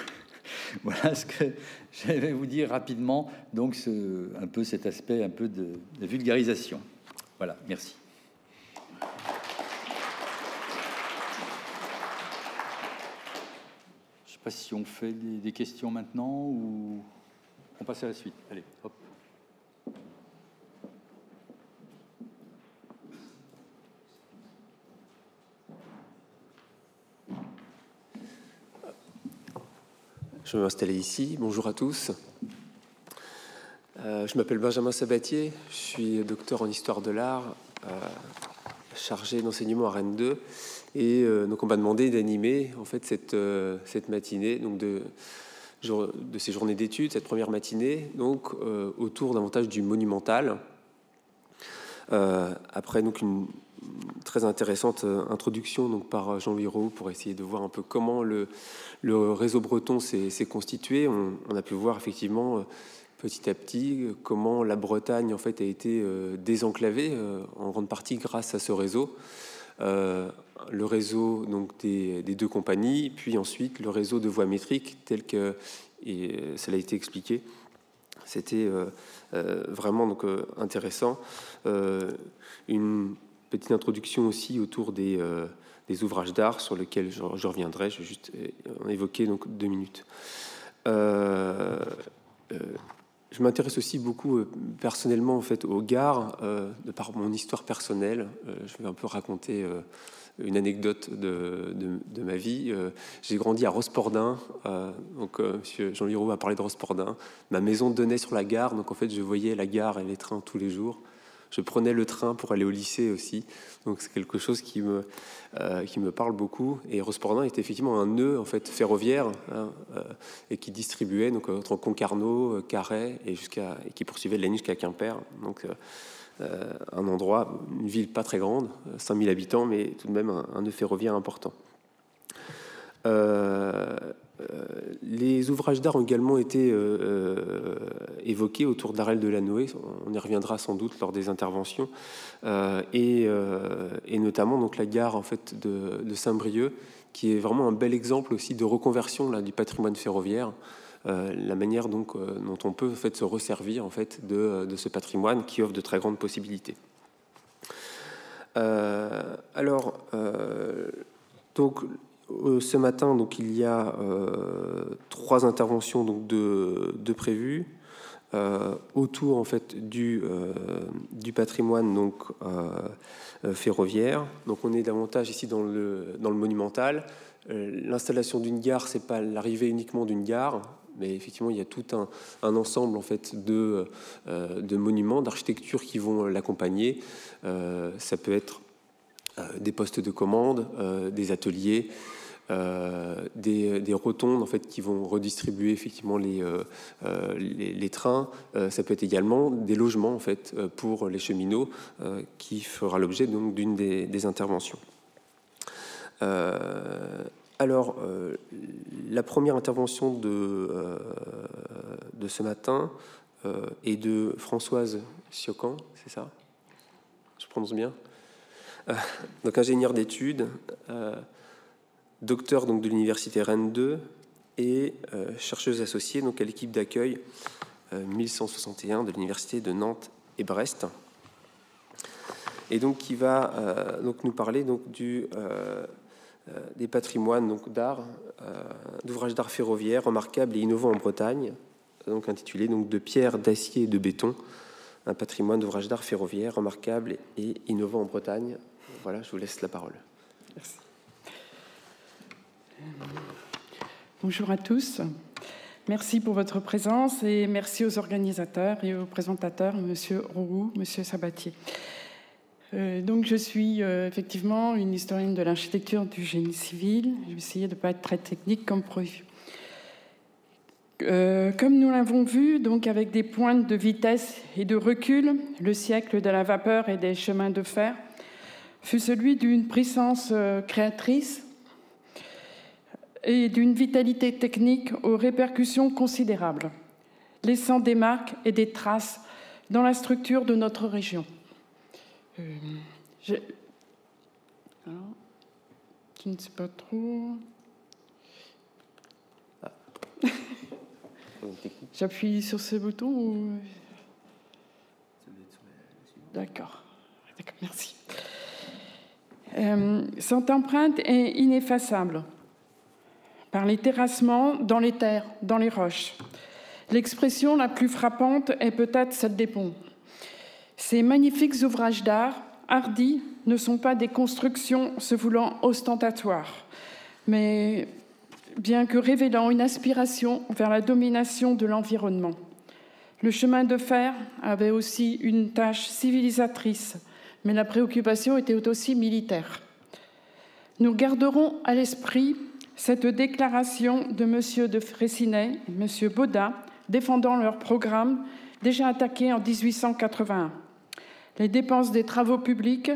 voilà ce que je vais vous dire rapidement. Donc, un peu cet aspect un peu de, vulgarisation. Voilà, merci. Je ne sais pas si on fait des, des questions maintenant ou on passe à la suite. Allez, hop. Je vais m'installer ici. Bonjour à tous. Euh, je m'appelle Benjamin Sabatier. Je suis docteur en histoire de l'art, euh, chargé d'enseignement à Rennes 2. Et euh, donc on m'a demandé d'animer en fait cette, cette matinée, donc de, de ces journées d'études, cette première matinée, donc autour davantage du monumental. après donc une très intéressante introduction donc par Jean-Louis Roux pour essayer de voir un peu comment le, réseau breton s'est constitué. On, a pu voir effectivement euh, petit à petit euh, comment la Bretagne en fait a été euh, désenclavée en grande partie grâce à ce réseau. le réseau donc des, deux compagnies, puis ensuite le réseau de voies métriques tel que et cela a été expliqué. C'était vraiment donc intéressant. une petite introduction aussi autour des des ouvrages d'art sur lesquels je, reviendrai. Je vais juste en évoquer donc deux minutes. Euh, euh, je m'intéresse aussi beaucoup euh, personnellement en fait aux gares de par mon histoire personnelle. je vais un peu raconter une anecdote de, ma vie. J'ai grandi à Rospordin, donc Monsieur Jean Liro a parlé de Rospordin. Ma maison donnait sur la gare, donc en fait je voyais la gare et les trains tous les jours. Je prenais le train pour aller au lycée aussi, donc c'est quelque chose qui me, euh, qui me parle beaucoup. Et Rospordin est effectivement un nœud en fait ferroviaire hein, euh, et qui distribuait donc entre Concarneau, Carhaix et et qui poursuivait ligne jusqu'à Quimper. Donc euh, un endroit, une ville pas très grande, 5000 habitants, mais tout de même un nœud ferroviaire important. Euh, les ouvrages d'art ont également été euh, euh, évoqués autour d'Arel de la Noé. On y reviendra sans doute lors des interventions. Et, notamment donc, la gare en fait, de, Saint-Brieuc, qui est vraiment un bel exemple aussi de reconversion du patrimoine ferroviaire. la manière donc, dont on peut en fait, se resservir en fait, de, de, ce patrimoine qui offre de très grandes possibilités. alors, donc, ce matin, donc, il y a euh, trois interventions donc, de, prévues euh, autour en fait, du, du patrimoine donc, ferroviaire. Donc, on est davantage ici dans le, dans le monumental. L'installation d'une gare, c'est pas l'arrivée uniquement d'une gare, mais effectivement, il y a tout un, un ensemble en fait de, de monuments, d'architecture qui vont l'accompagner. ça peut être des postes de commande, des ateliers, euh, des, rotondes en fait qui vont redistribuer effectivement les, euh, euh, trains. ça peut être également des logements en fait pour les cheminots qui fera l'objet donc d'une des, interventions. alors, la première intervention de, ce matin est de Françoise Siocan, c'est ça? Je prononce bien? Donc, ingénieur d'études, docteur donc, de l'université Rennes 2 et euh, chercheuse associée donc, à l'équipe d'accueil 1161 euh, de l'université de Nantes et Brest. Et donc qui va euh, donc, nous parler donc, du, des patrimoines donc, d'art, d'ouvrages d'art ferroviaire remarquables et innovants en Bretagne, donc intitulé donc, De pierre, d'acier et de béton, un patrimoine d'ouvrages d'art ferroviaire remarquable et innovant en Bretagne. Voilà, je vous laisse la parole. Merci. Bonjour à tous. Merci pour votre présence et merci aux organisateurs et aux présentateurs, Monsieur Roux, Monsieur Sabatier. Euh, donc, je suis euh, effectivement une historienne de l'architecture du génie civil. Je vais essayer de ne pas être très technique comme prévu. Euh, comme nous l'avons vu, donc avec des pointes de vitesse et de recul, le siècle de la vapeur et des chemins de fer fut celui d'une puissance créatrice et d'une vitalité technique aux répercussions considérables, laissant des marques et des traces dans la structure de notre région. Euh, je... ne sais pas trop. Ah. J'appuie sur ce bouton ou... D'accord. D'accord, merci. Euh, cette empreinte est ineffaçable par les terrassements dans les terres, dans les roches. L'expression la plus frappante est peut-être celle des ponts. Ces magnifiques ouvrages d'art, hardis, ne sont pas des constructions se voulant ostentatoires, mais bien que révélant une aspiration vers la domination de l'environnement. Le chemin de fer avait aussi une tâche civilisatrice, mais la préoccupation était aussi militaire. Nous garderons à l'esprit cette déclaration de M. de Fraissinet et M. Baudin défendant leur programme déjà attaqué en 1881. Les dépenses des travaux publics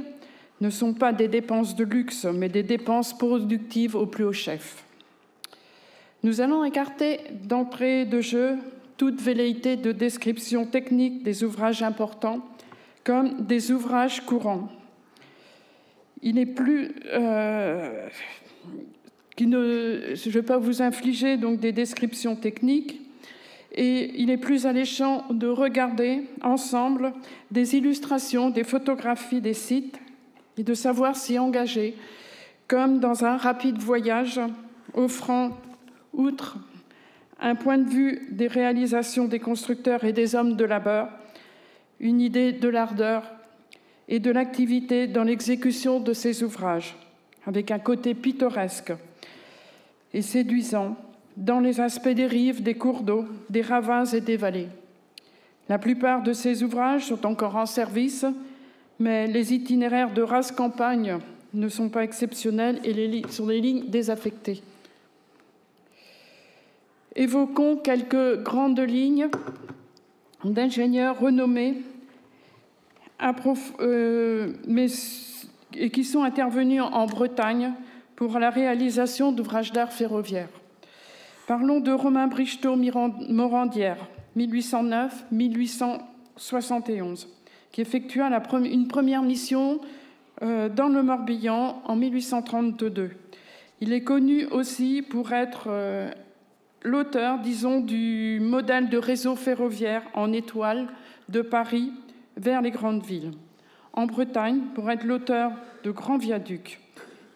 ne sont pas des dépenses de luxe, mais des dépenses productives au plus haut chef. Nous allons écarter d'entrée de jeu toute velléité de description technique des ouvrages importants comme des ouvrages courants. Il n'est plus euh, je ne vais pas vous infliger donc des descriptions techniques, et il est plus alléchant de regarder ensemble des illustrations, des photographies des sites et de savoir s'y engager, comme dans un rapide voyage offrant, outre un point de vue des réalisations des constructeurs et des hommes de labeur, une idée de l'ardeur et de l'activité dans l'exécution de ces ouvrages, avec un côté pittoresque et séduisant dans les aspects des rives, des cours d'eau, des ravins et des vallées. La plupart de ces ouvrages sont encore en service, mais les itinéraires de race campagne ne sont pas exceptionnels et sont des lignes désaffectées. Évoquons quelques grandes lignes d'ingénieurs renommés euh, et qui sont intervenus en Bretagne pour la réalisation d'ouvrages d'art ferroviaires. Parlons de Romain Brichetot Morandière, 1809-1871, qui effectua une première mission euh, dans le Morbihan en 1832. Il est connu aussi pour être euh, l'auteur, disons, du modèle de réseau ferroviaire en étoile de Paris vers les grandes villes. En Bretagne, pour être l'auteur de grands viaducs.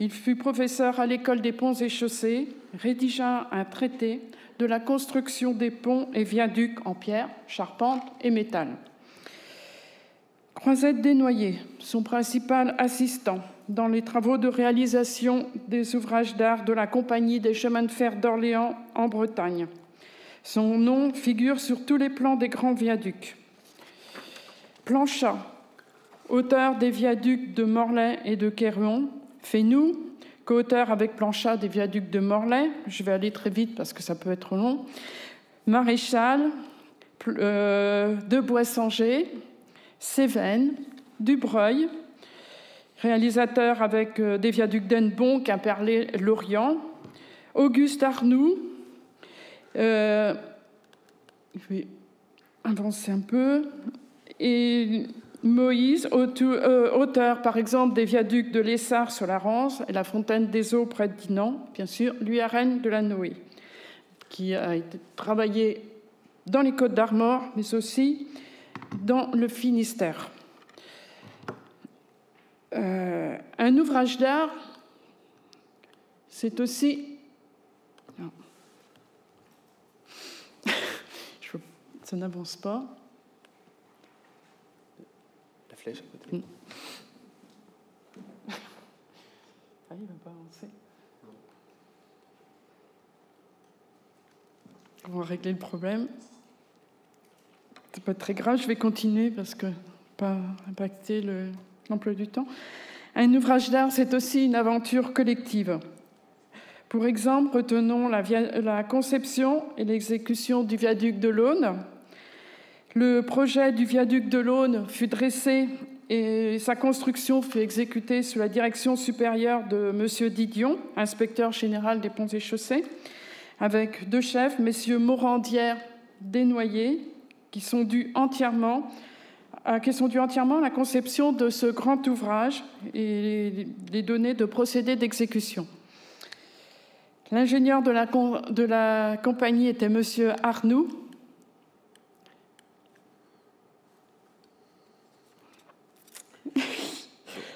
Il fut professeur à l'école des ponts et chaussées, rédigea un traité de la construction des ponts et viaducs en pierre, charpente et métal. Croisette Desnoyers, son principal assistant dans les travaux de réalisation des ouvrages d'art de la Compagnie des chemins de fer d'Orléans en Bretagne. Son nom figure sur tous les plans des grands viaducs. Planchat, auteur des viaducs de Morlaix et de Quéruon, nous, co-auteur avec Planchat des viaducs de Morlaix, je vais aller très vite parce que ça peut être long, Maréchal, euh, de Boissangé, Cévennes, Dubreuil, réalisateur avec euh, des viaducs d'Enbon, Quimperlé, Lorient, Auguste Arnoux, euh, je vais avancer un peu, et Moïse, euh, auteur par exemple des viaducs de l'Essar sur la Rance et la fontaine des eaux près de Dinan, bien sûr, lui de la Noé, qui a été travaillé dans les Côtes d'Armor, mais aussi dans le Finistère. Euh, un ouvrage d'art, c'est aussi. Ça n'avance pas. Mm. Ah, il va pas avancer. On va régler le problème. C'est pas très grave, je vais continuer parce que pas impacter l'emploi du temps. Un ouvrage d'art, c'est aussi une aventure collective. Pour exemple, retenons la, conception et l'exécution du viaduc de l'Aune. Le projet du viaduc de l'Aune fut dressé et sa construction fut exécutée sous la direction supérieure de M. Didion, inspecteur général des ponts et chaussées, avec deux chefs, messieurs Morandière, Desnoyers, qui sont dus entièrement à la conception de ce grand ouvrage et les données de procédés d'exécution. L'ingénieur de de la compagnie était M. Arnoux,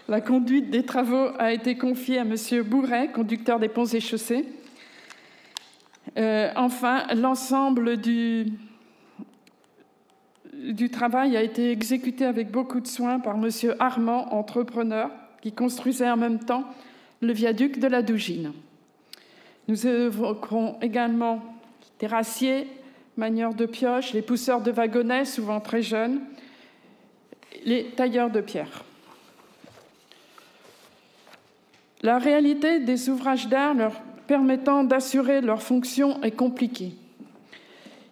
La conduite des travaux a été confiée à M. Bourret, conducteur des ponts et chaussées. Euh, enfin, l'ensemble du, travail a été exécuté avec beaucoup de soin par M. Armand, entrepreneur, qui construisait en même temps le viaduc de la Dougine. Nous évoquerons également les terrassiers, manieurs de pioche, les pousseurs de wagonnets, souvent très jeunes, les tailleurs de pierre. La réalité des ouvrages d'art leur permettant d'assurer leur fonction est compliquée.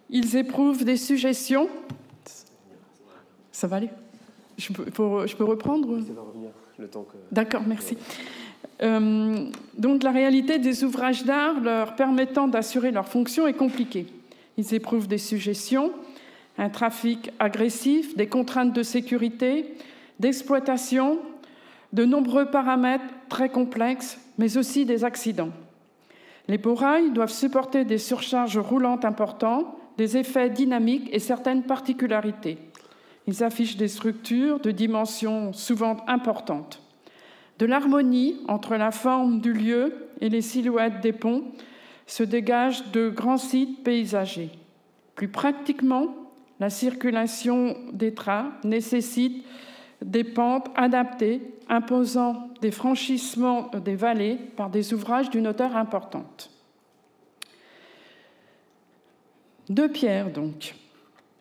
Ils éprouvent des suggestions. Ça va aller? Je peux, je peux reprendre? Ça va revenir le temps que. D'accord, merci. Euh, donc la réalité des ouvrages d'art leur permettant d'assurer leur fonction est compliquée. Ils éprouvent des suggestions, un trafic agressif, des contraintes de sécurité, d'exploitation, de nombreux paramètres très complexes, mais aussi des accidents. Les porailles doivent supporter des surcharges roulantes importantes, des effets dynamiques et certaines particularités. Ils affichent des structures de dimensions souvent importantes. De l'harmonie entre la forme du lieu et les silhouettes des ponts se dégagent de grands sites paysagers. Plus pratiquement, la circulation des trains nécessite des pentes adaptées, imposant des franchissements des vallées par des ouvrages d'une hauteur importante. De pierre, donc.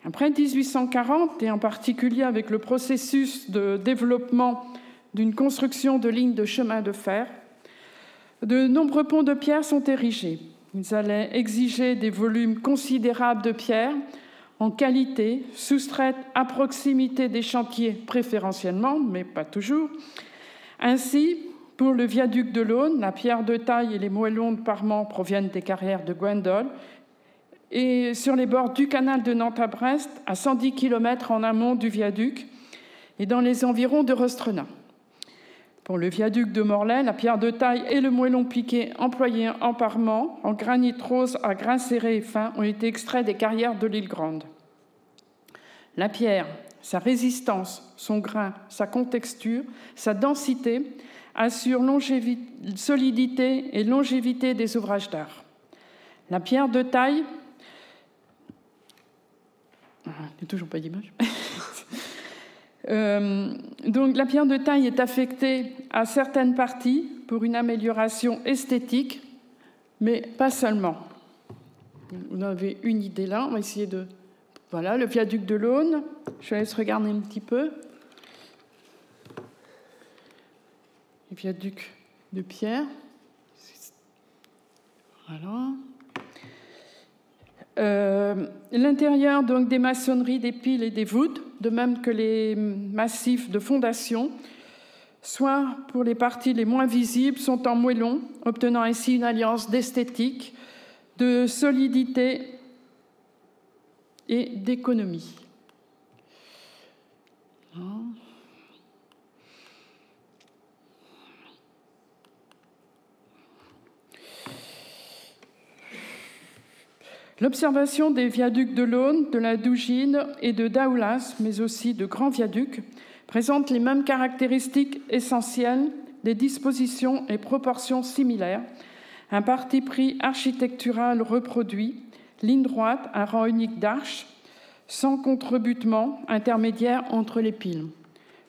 Après 1840, et en particulier avec le processus de développement d'une construction de lignes de chemin de fer, de nombreux ponts de pierre sont érigés. Ils allaient exiger des volumes considérables de pierre en qualité, soustraites à proximité des chantiers préférentiellement, mais pas toujours. Ainsi, pour le viaduc de l'Aune, la pierre de taille et les moellons de Parment proviennent des carrières de Gwendol, et sur les bords du canal de Nantes à Brest, à 110 km en amont du viaduc, et dans les environs de Rostrenat. Pour le viaduc de Morlaix, la pierre de taille et le moellon piqué employés en parement, en granit rose à grains serrés et fins, ont été extraits des carrières de l'île Grande. La pierre, sa résistance, son grain, sa contexture, sa densité assurent solidité et longévité des ouvrages d'art. La pierre de taille, ah, toujours pas d'image. Euh, donc la pierre de taille est affectée à certaines parties pour une amélioration esthétique, mais pas seulement. Vous avez une idée là, on va essayer de... Voilà, le viaduc de l'Aune, je laisse regarder un petit peu. Le viaduc de pierre. Voilà. Euh, l'intérieur donc des maçonneries, des piles et des voûtes, de même que les massifs de fondation, soit pour les parties les moins visibles, sont en moellon, obtenant ainsi une alliance d'esthétique, de solidité et d'économie. L'observation des viaducs de l'Aune, de la Dougine et de Daoulas, mais aussi de grands viaducs, présente les mêmes caractéristiques essentielles, des dispositions et proportions similaires, un parti pris architectural reproduit, ligne droite, un rang unique d'arches, sans contrebutement intermédiaire entre les piles.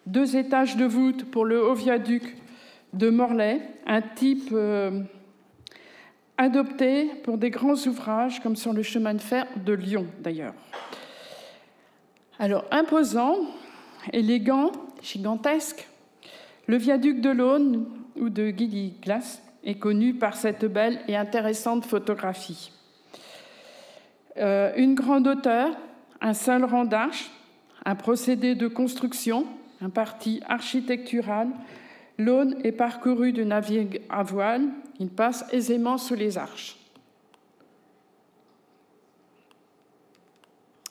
Deux étages de voûte pour le haut viaduc de Morlaix, un type euh, adopté pour des grands ouvrages comme sur le chemin de fer de Lyon d'ailleurs. Alors imposant, élégant, gigantesque, le viaduc de l'Aune ou de Guilly-Glace est connu par cette belle et intéressante photographie. Euh, une grande hauteur, un seul rang d'arches, un procédé de construction, un parti architectural, l'aune est parcourue de navire à voile, il passe aisément sous les arches.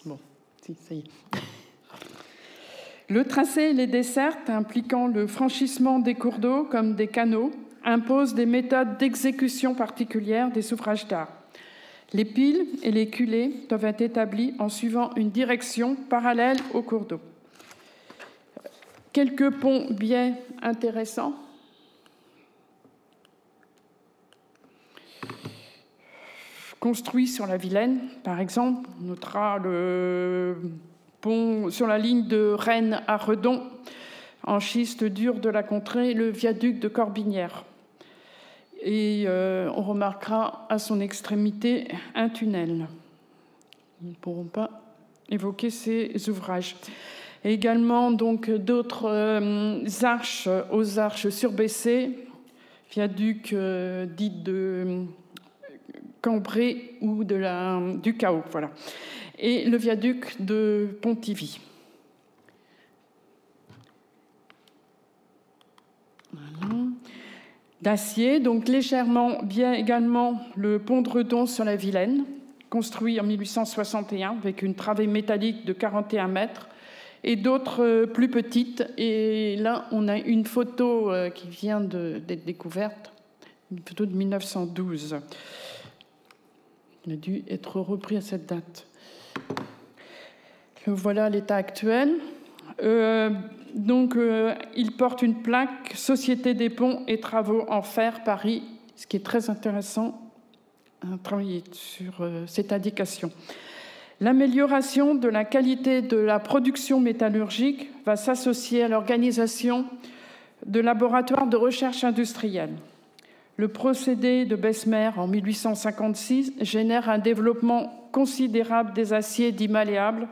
Bon, ça y est. Le tracé et les dessertes impliquant le franchissement des cours d'eau comme des canaux imposent des méthodes d'exécution particulières des ouvrages d'art. Les piles et les culées doivent être établis en suivant une direction parallèle au cours d'eau. Quelques ponts biais intéressants. Construits sur la Vilaine, par exemple, on notera le pont sur la ligne de Rennes à Redon, en schiste dur de la contrée, le viaduc de Corbinière et euh, on remarquera à son extrémité un tunnel. Nous ne pourrons pas évoquer ces ouvrages. Et également donc d'autres euh, arches aux arches surbaissées, viaduc euh, dit de Cambrai ou du chaos, voilà. Et le viaduc de Pontivy. d'acier, donc légèrement bien également le pont de Redon sur la Vilaine, construit en 1861 avec une travée métallique de 41 mètres et d'autres euh, plus petites. Et là, on a une photo euh, qui vient d'être découverte, une photo de 1912. Il a dû être repris à cette date. Voilà l'état actuel. Euh, donc, euh, il porte une plaque Société des ponts et travaux en fer Paris, ce qui est très intéressant à travailler sur euh, cette indication. L'amélioration de la qualité de la production métallurgique va s'associer à l'organisation de laboratoires de recherche industrielle. Le procédé de Bessemer en 1856 génère un développement considérable des aciers dits malléables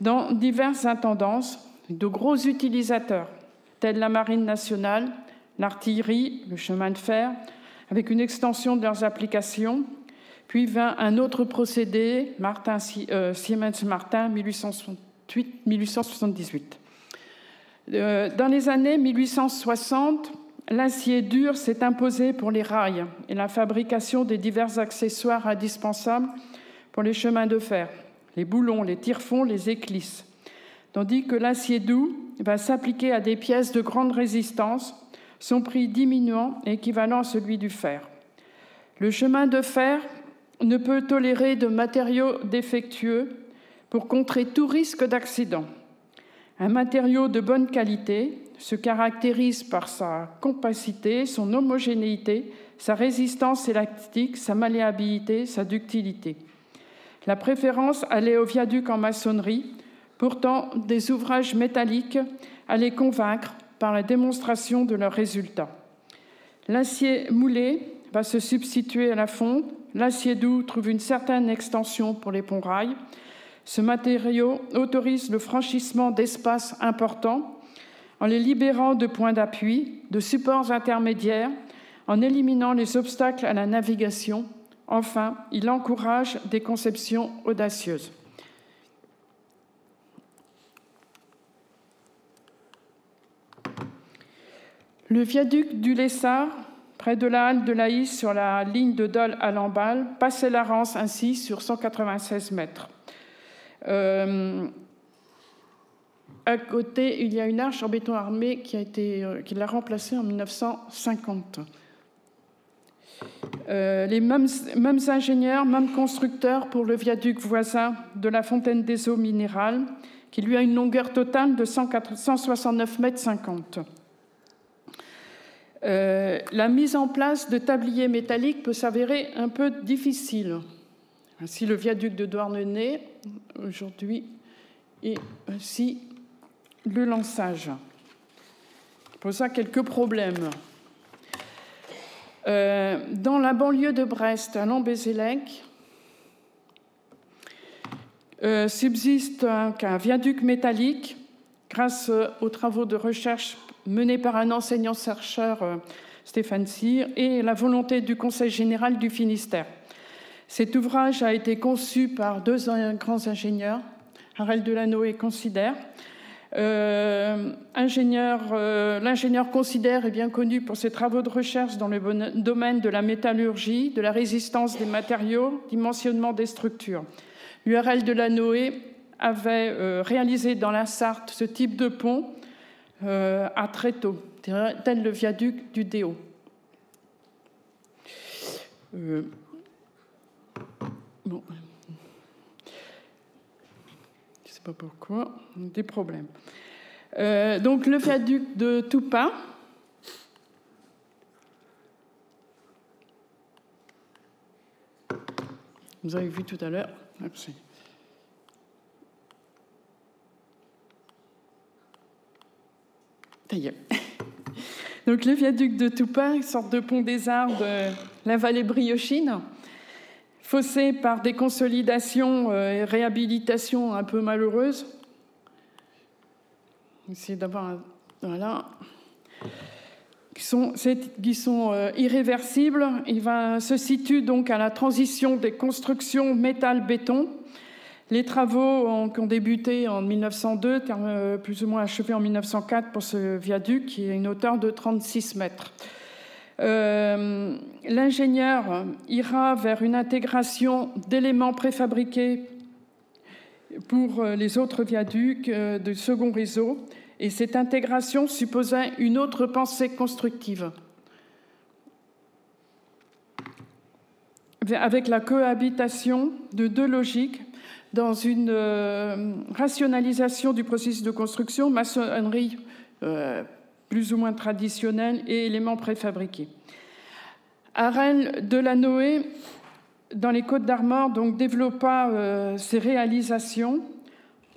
dans diverses intendances, de gros utilisateurs, tels la Marine nationale, l'artillerie, le chemin de fer, avec une extension de leurs applications. Puis vint un autre procédé, Martin, euh, Siemens Martin, 1878. Euh, dans les années 1860, l'acier dur s'est imposé pour les rails et la fabrication des divers accessoires indispensables pour les chemins de fer, les boulons, les tire-fonds, les éclisses tandis que l'acier doux va s'appliquer à des pièces de grande résistance, son prix diminuant équivalent à celui du fer. Le chemin de fer ne peut tolérer de matériaux défectueux pour contrer tout risque d'accident. Un matériau de bonne qualité se caractérise par sa compacité, son homogénéité, sa résistance élastique, sa malléabilité, sa ductilité. La préférence allait au viaduc en maçonnerie Pourtant, des ouvrages métalliques allaient convaincre par la démonstration de leurs résultats. L'acier moulé va se substituer à la fonte. L'acier doux trouve une certaine extension pour les ponts-rails. Ce matériau autorise le franchissement d'espaces importants en les libérant de points d'appui, de supports intermédiaires, en éliminant les obstacles à la navigation. Enfin, il encourage des conceptions audacieuses. Le viaduc du Lessard, près de la halle de l'Aïs sur la ligne de Dole à Lamballe, passait la Rance ainsi sur 196 mètres. Euh, à côté, il y a une arche en béton armé qui, euh, l'a remplacée en 1950. Euh, les mêmes, mêmes, ingénieurs, mêmes constructeurs pour le viaduc voisin de la fontaine des eaux minérales, qui lui a une longueur totale de 169 mètres 50. Euh, la mise en place de tabliers métalliques peut s'avérer un peu difficile. Ainsi, le viaduc de Douarnenez, aujourd'hui, et ainsi le lançage. Pour ça, quelques problèmes. Euh, dans la banlieue de Brest, à Lambézélec, euh, subsiste un, viaduc métallique grâce aux travaux de recherche mené par un enseignant-chercheur euh, Stéphane Cyr, et la volonté du Conseil général du Finistère. Cet ouvrage a été conçu par deux grands ingénieurs, Harel Delanoë Considère. Euh, euh, L'ingénieur Considère est bien connu pour ses travaux de recherche dans le domaine de la métallurgie, de la résistance des matériaux, dimensionnement des structures. URL Delanoë avait euh, réalisé dans la Sarthe ce type de pont à très tôt, tel le viaduc du Déo. Bon. Je ne sais pas pourquoi, des problèmes. donc le viaduc de Toupin, vous avez vu tout à l'heure. Merci. Donc le viaduc de Toupin, sorte de pont des arts de la vallée briochine, faussé par des consolidations euh, et réhabilitations un peu malheureuses. Essayer d'avoir voilà qui sont, qui sont euh, irréversibles. Il va, se situe donc à la transition des constructions métal-béton les travaux qui ont débuté en 1902, euh, plus ou moins achevés en 1904 pour ce viaduc, qui est une hauteur de 36 mètres. Euh, l'ingénieur ira vers une intégration d'éléments préfabriqués pour euh, les autres viaducs de second réseau, et cette intégration supposait une autre pensée constructive. Avec la cohabitation de deux logiques dans une euh, rationalisation du processus de construction, maçonnerie euh, plus ou moins traditionnelle et éléments préfabriqués. Arel Delanoë, dans les Côtes d'Armor, donc développa euh, ses réalisations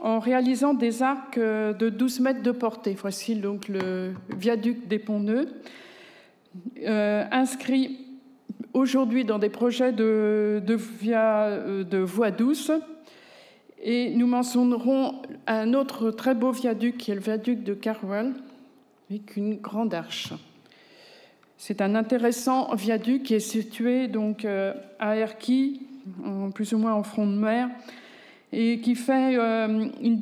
en réalisant des arcs de 12 mètres de portée. Voici donc le viaduc des Ponts-Neufs, inscrit aujourd'hui dans des projets de, de, via, de voies douces et nous mentionnerons un autre très beau viaduc qui est le viaduc de Carwell, avec une grande arche. C'est un intéressant viaduc qui est situé donc euh, à Erquy, plus ou moins en front de mer, et qui fait euh, une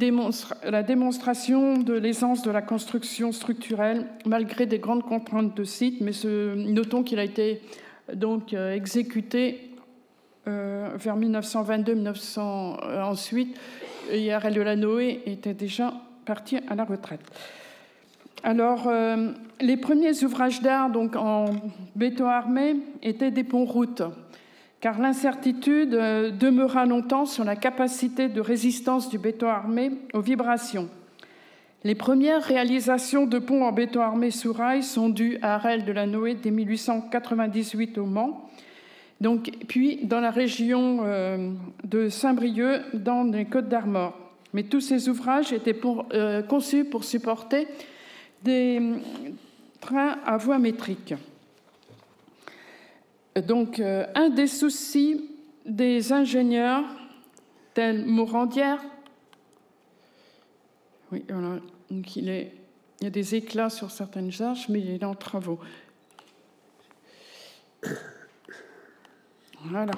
la démonstration de l'aisance de la construction structurelle malgré des grandes contraintes de site. Mais notons qu'il a été donc euh, exécuté vers 1922-1900 euh, ensuite, IRL était déjà parti à la retraite. Alors, euh, les premiers ouvrages d'art donc en béton armé étaient des ponts-routes, car l'incertitude demeura longtemps sur la capacité de résistance du béton armé aux vibrations. Les premières réalisations de ponts en béton armé sous rail sont dues à Arel de la Noé dès 1898 au Mans, donc, puis dans la région euh, de Saint-Brieuc, dans les Côtes d'Armor. Mais tous ces ouvrages étaient euh, conçus pour supporter des euh, trains à voie métrique. Donc, un des soucis des ingénieurs, tels Morandière, oui, voilà, il, y a des éclats sur certaines arches, mais il est en travaux. Voilà.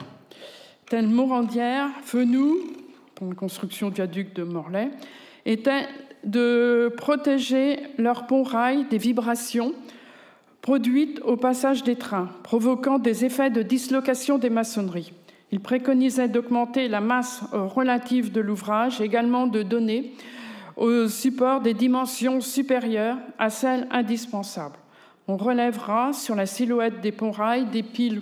Tel Morandière, Fenou, pour la construction du viaduc de Morlaix, était de protéger leur pont-rail des vibrations produites au passage des trains, provoquant des effets de dislocation des maçonneries. Il préconisait d'augmenter la masse relative de l'ouvrage, également de donner au support des dimensions supérieures à celles indispensables. On relèvera sur la silhouette des ponts-rails des piles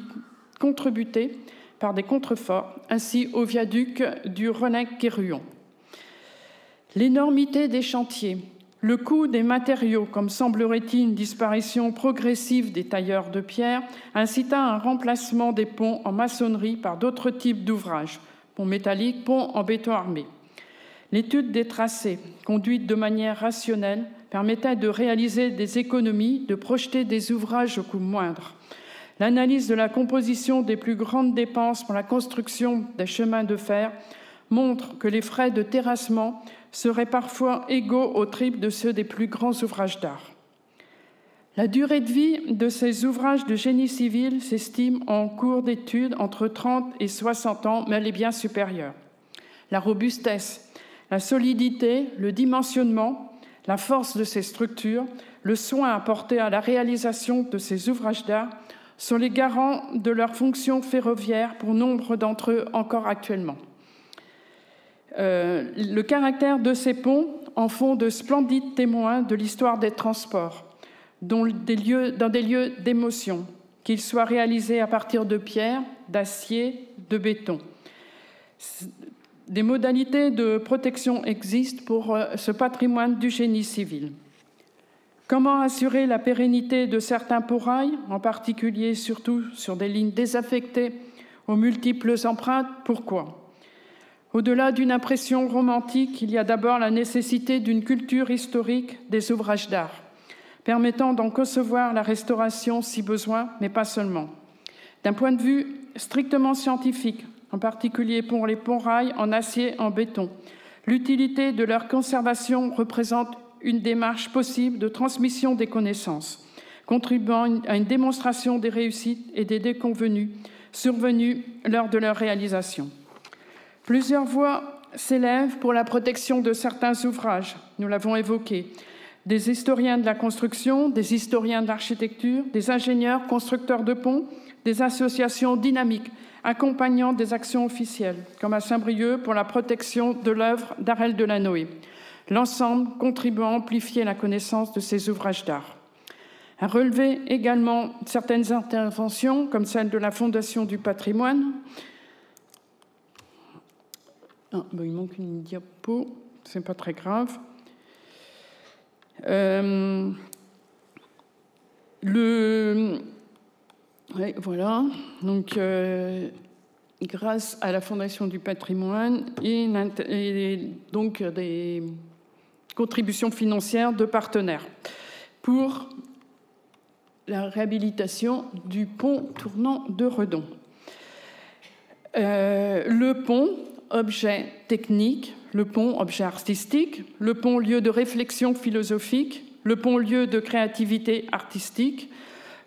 contrebutés par des contreforts, ainsi au viaduc du Renec-Quéruon. L'énormité des chantiers, le coût des matériaux, comme semblerait-il une disparition progressive des tailleurs de pierre, incita un remplacement des ponts en maçonnerie par d'autres types d'ouvrages, ponts métalliques, ponts en béton armé. L'étude des tracés, conduite de manière rationnelle, permettait de réaliser des économies, de projeter des ouvrages au coût moindre. L'analyse de la composition des plus grandes dépenses pour la construction des chemins de fer montre que les frais de terrassement seraient parfois égaux au triple de ceux des plus grands ouvrages d'art. La durée de vie de ces ouvrages de génie civil s'estime en cours d'étude entre 30 et 60 ans, mais elle est bien supérieure. La robustesse, la solidité, le dimensionnement, la force de ces structures, le soin apporté à la réalisation de ces ouvrages d'art sont les garants de leur fonction ferroviaire pour nombre d'entre eux encore actuellement. Euh, le caractère de ces ponts en font de splendides témoins de l'histoire des transports, dans des lieux d'émotion, qu'ils soient réalisés à partir de pierre, d'acier, de béton. Des modalités de protection existent pour euh, ce patrimoine du génie civil. Comment assurer la pérennité de certains porails, en particulier surtout sur des lignes désaffectées aux multiples empreintes? Pourquoi? Au-delà d'une impression romantique, il y a d'abord la nécessité d'une culture historique des ouvrages d'art, permettant d'en concevoir la restauration si besoin, mais pas seulement. D'un point de vue strictement scientifique, en particulier pour les ponts-rails en acier en béton. L'utilité de leur conservation représente une démarche possible de transmission des connaissances, contribuant à une démonstration des réussites et des déconvenus survenus lors de leur réalisation. Plusieurs voix s'élèvent pour la protection de certains ouvrages, nous l'avons évoqué, des historiens de la construction, des historiens de l'architecture, des ingénieurs, constructeurs de ponts, des associations dynamiques accompagnant des actions officielles, comme à Saint-Brieuc pour la protection de l'œuvre d'Arel Delanoë. L'ensemble contribue à amplifier la connaissance de ces ouvrages d'art. À relever également certaines interventions, comme celle de la Fondation du patrimoine. Ah, ben, il manque une diapo, c'est pas très grave. Euh, le, voilà. Donc, euh, grâce à la Fondation du patrimoine et, donc des contributions financières de partenaires pour la réhabilitation du pont tournant de Redon. Euh, le pont, objet technique, le pont, objet artistique, le pont, lieu de réflexion philosophique, le pont, lieu de créativité artistique,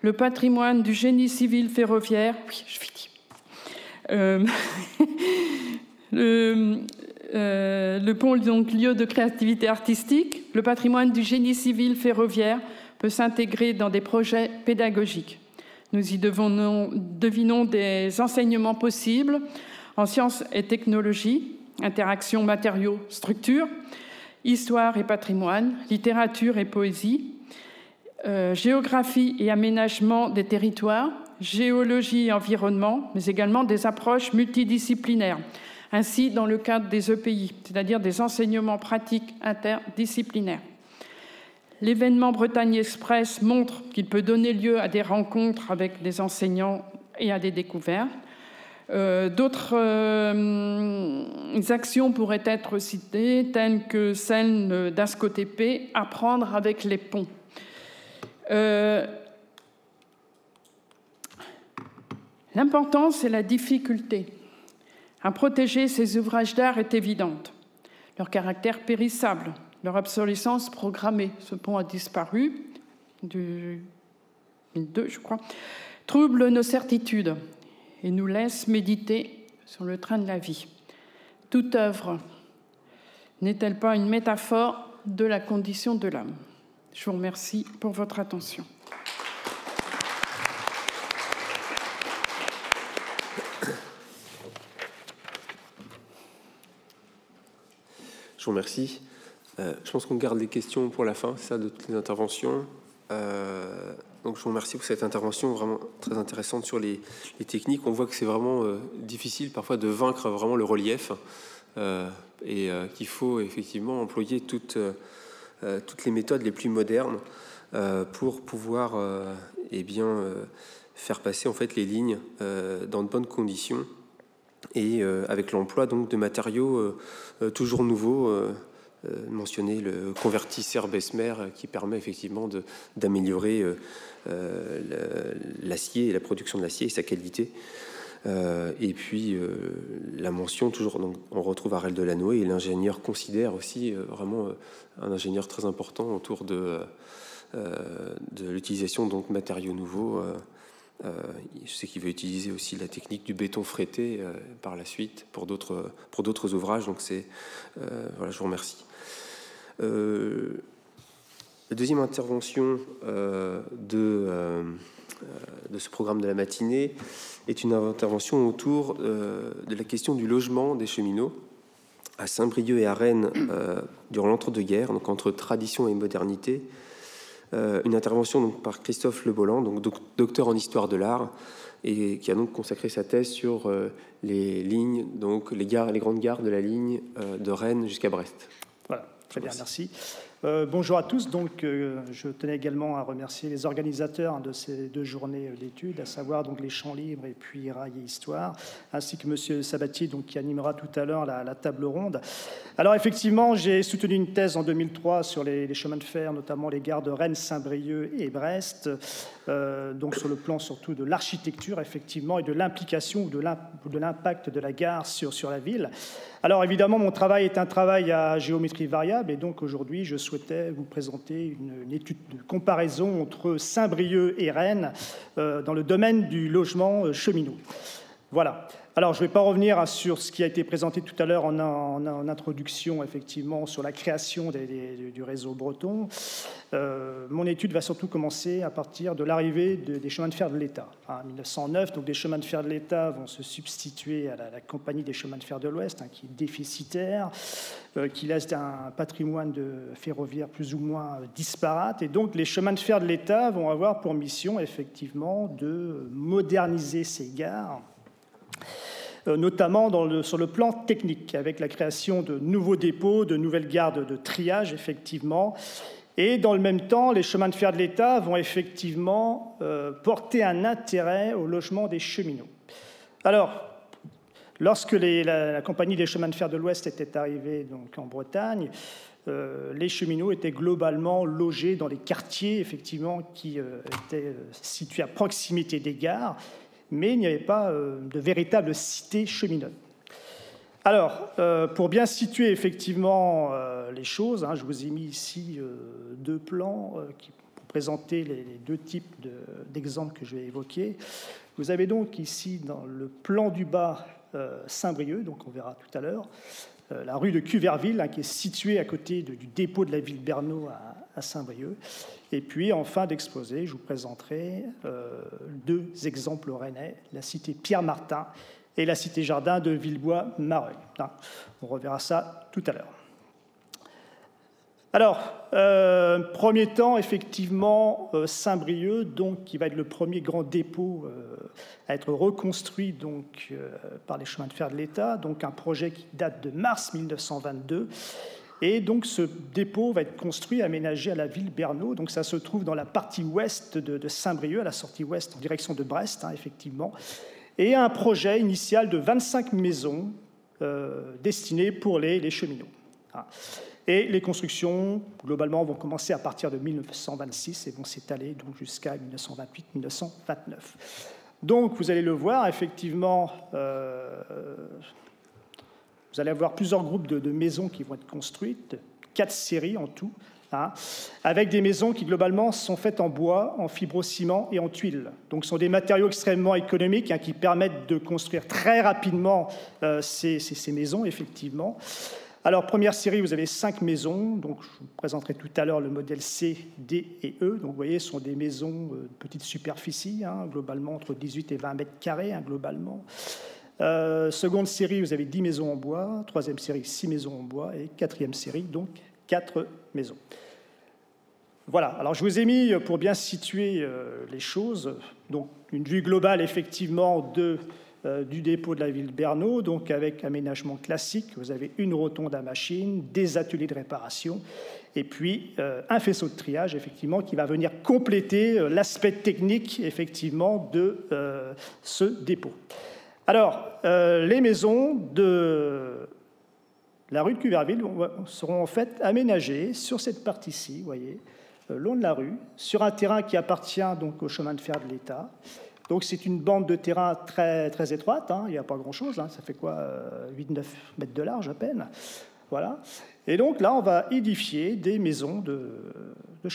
le patrimoine du génie civil ferroviaire. Euh, le, euh, le, pont, donc lieu de créativité artistique, le patrimoine du génie civil ferroviaire peut s'intégrer dans des projets pédagogiques. Nous y devinons des enseignements possibles en sciences et technologies, interaction matériaux-structures, histoire et patrimoine, littérature et poésie, euh, géographie et aménagement des territoires, géologie et environnement, mais également des approches multidisciplinaires. Ainsi, dans le cadre des EPI, c'est-à-dire des enseignements pratiques interdisciplinaires. L'événement Bretagne Express montre qu'il peut donner lieu à des rencontres avec des enseignants et à des découvertes. Euh, d'autres euh, actions pourraient être citées, telles que celle d'ASCOTP, apprendre avec les ponts. Euh, l'importance et la difficulté à protéger ces ouvrages d'art est évidente. Leur caractère périssable, leur obsolescence programmée, ce pont a disparu, du 2002 je crois, trouble nos certitudes et nous laisse méditer sur le train de la vie. Toute œuvre n'est-elle pas une métaphore de la condition de l'homme? Je vous remercie pour votre attention. Je vous remercie. Euh, je pense qu'on garde les questions pour la fin, ça, de toutes les interventions. Euh, donc je vous remercie pour cette intervention vraiment très intéressante sur les, techniques. On voit que c'est vraiment euh, difficile parfois de vaincre vraiment le relief et qu'il faut effectivement employer toutes euh, toutes les méthodes les plus modernes euh, pour pouvoir euh, eh bien, faire passer en fait les lignes dans de bonnes conditions et avec l'emploi donc de matériaux toujours nouveaux. Mentionner le convertisseur Bessemer qui permet effectivement d'améliorer l'acier et la production de l'acier et sa qualité. Euh, et puis euh, la mention, toujours, on retrouve Arel Delanoë, et l'ingénieur considère aussi euh, vraiment un ingénieur très important autour de, l'utilisation donc matériaux nouveaux. je sais qu'il veut utiliser aussi la technique du béton frété par la suite pour d'autres pour d'autres ouvrages. Donc c'est voilà, je vous remercie. La deuxième intervention de de ce programme de la matinée est une intervention autour euh, de la question du logement des cheminots à Saint-Brieuc et à Rennes euh, durant l'entre-deux-guerres, donc entre tradition et modernité. Euh, une intervention donc, par Christophe Le Bolland, donc docteur en histoire de l'art, et qui a donc consacré sa thèse sur les lignes, donc les, gares, les grandes gares de la ligne de Rennes jusqu'à Brest. Très bien, merci. Euh, bonjour à tous. Donc, euh, je tenais également à remercier les organisateurs de ces deux journées d'études, à savoir donc les champs libres et puis Rail et Histoire, ainsi que Monsieur Sabatier, donc qui animera tout à l'heure la, table ronde. Alors, effectivement, j'ai soutenu une thèse en 2003 sur les, chemins de fer, notamment les gares de Rennes, Saint-Brieuc et Brest, euh, donc sur le plan surtout de l'architecture, effectivement, et de l'implication ou de l'impact de la gare sur, sur la ville. Alors évidemment, mon travail est un travail à géométrie variable et donc aujourd'hui, je souhaitais vous présenter une, étude de comparaison entre Saint-Brieuc et Rennes euh, dans le domaine du logement euh, cheminot. Voilà. Alors, je ne vais pas revenir sur ce qui a été présenté tout à l'heure en, introduction, effectivement, sur la création du réseau breton. Euh, mon étude va surtout commencer à partir de l'arrivée des chemins de fer de l'État. En 1909, donc, des chemins de fer de l'État vont se substituer à la, compagnie des chemins de fer de l'Ouest, hein, qui est déficitaire, euh, qui laisse un patrimoine de ferroviaire plus ou moins disparate. Et donc, les chemins de fer de l'État vont avoir pour mission, effectivement, de moderniser ces gares euh, notamment sur le plan technique, avec la création de nouveaux dépôts, de nouvelles gardes de triage, effectivement. Et dans le même temps, les chemins de fer de l'État vont effectivement euh, porter un intérêt au logement des cheminots. Alors, lorsque la, compagnie des chemins de fer de l'Ouest était arrivée donc, en Bretagne, euh, les cheminots étaient globalement logés dans les quartiers effectivement qui étaient situés à proximité des gares mais il n'y avait pas euh, de véritable cité cheminote. Alors, euh, pour bien situer effectivement euh, les choses, hein, je vous ai mis ici deux plans pour présenter les, deux types d'exemples que je vais évoquer. Vous avez donc ici dans le plan du bas Saint-Brieuc, donc on verra tout à l'heure, la rue de Cuverville, hein, qui est située à côté du dépôt de la ville Bernot à, à Saint-Brieuc. Et puis, en fin d'exposé, je vous présenterai euh, deux exemples rennais, la cité Pierre-Martin et la cité Jardin de Villebois-Mareuil. Hein, on reverra ça tout à l'heure. Alors, euh, premier temps, effectivement, euh, Saint-Brieuc, donc, qui va être le premier grand dépôt à être reconstruit donc, par les chemins de fer de l'État, donc un projet qui date de mars 1922 et donc ce dépôt va être construit, aménagé à la ville Bernau. Donc ça se trouve dans la partie ouest de, Saint-Brieuc, à la sortie ouest en direction de Brest, hein, effectivement. Et un projet initial de 25 maisons euh, destinées pour les, cheminots. Hein. Et les constructions, globalement, vont commencer à partir de 1926 et vont s'étaler jusqu'à 1928-1929. Donc, vous allez le voir, effectivement, euh, vous allez avoir plusieurs groupes de, maisons qui vont être construites, quatre séries en tout, hein, avec des maisons qui globalement sont faites en bois, en fibrociment et en tuiles. Donc ce sont des matériaux extrêmement économiques hein, qui permettent de construire très rapidement euh, ces, maisons, effectivement. Alors, première série, vous avez cinq maisons. Donc, je vous présenterai tout à l'heure le modèle C, D et E. Donc, vous voyez, ce sont des maisons de petite superficie, hein, globalement entre 18 et 20 mètres carrés, globalement. Euh, seconde série, vous avez 10 maisons en bois. Troisième série, 6 maisons en bois. Et quatrième série, donc 4 maisons. Voilà, alors je vous ai mis, pour bien situer euh, les choses, donc une vue globale effectivement euh, du dépôt de la ville de Bernau, donc avec aménagement classique. Vous avez une rotonde à machine, des ateliers de réparation, et puis un faisceau de triage, effectivement, qui va venir compléter l'aspect technique, effectivement, de ce dépôt. Alors, euh, les maisons de la rue de Cuverville seront en fait aménagées sur cette partie-ci, vous voyez, euh, long de la rue, sur un terrain qui appartient donc au chemin de fer de l'État. Donc c'est une bande de terrain très, étroite, hein, il n'y a pas grand-chose, hein, ça fait quoi 8-9 euh, mètres de large à peine. Voilà. Et donc là, on va édifier des maisons de, de.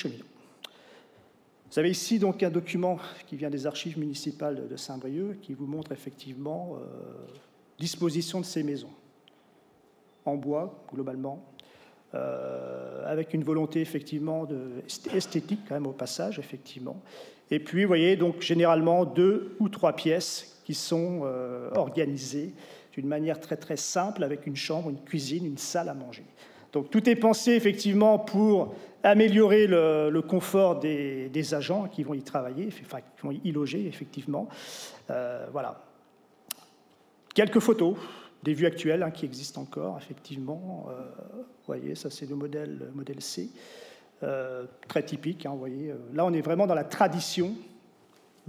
Vous avez ici donc un document qui vient des archives municipales de Saint-Brieuc qui vous montre effectivement euh, disposition de ces maisons en bois globalement, euh, avec une volonté effectivement esthétique quand même au passage effectivement. Et puis vous voyez donc généralement deux ou trois pièces qui sont euh, organisées d'une manière très très simple avec une chambre, une cuisine, une salle à manger. Donc tout est pensé effectivement pour améliorer le, confort des, agents qui vont y travailler, enfin qui vont y loger effectivement. Euh, voilà. Quelques photos des vues actuelles hein, qui existent encore effectivement. Euh, vous voyez, ça c'est le modèle, modèle C, euh, très typique. Hein, vous voyez, là on est vraiment dans la tradition,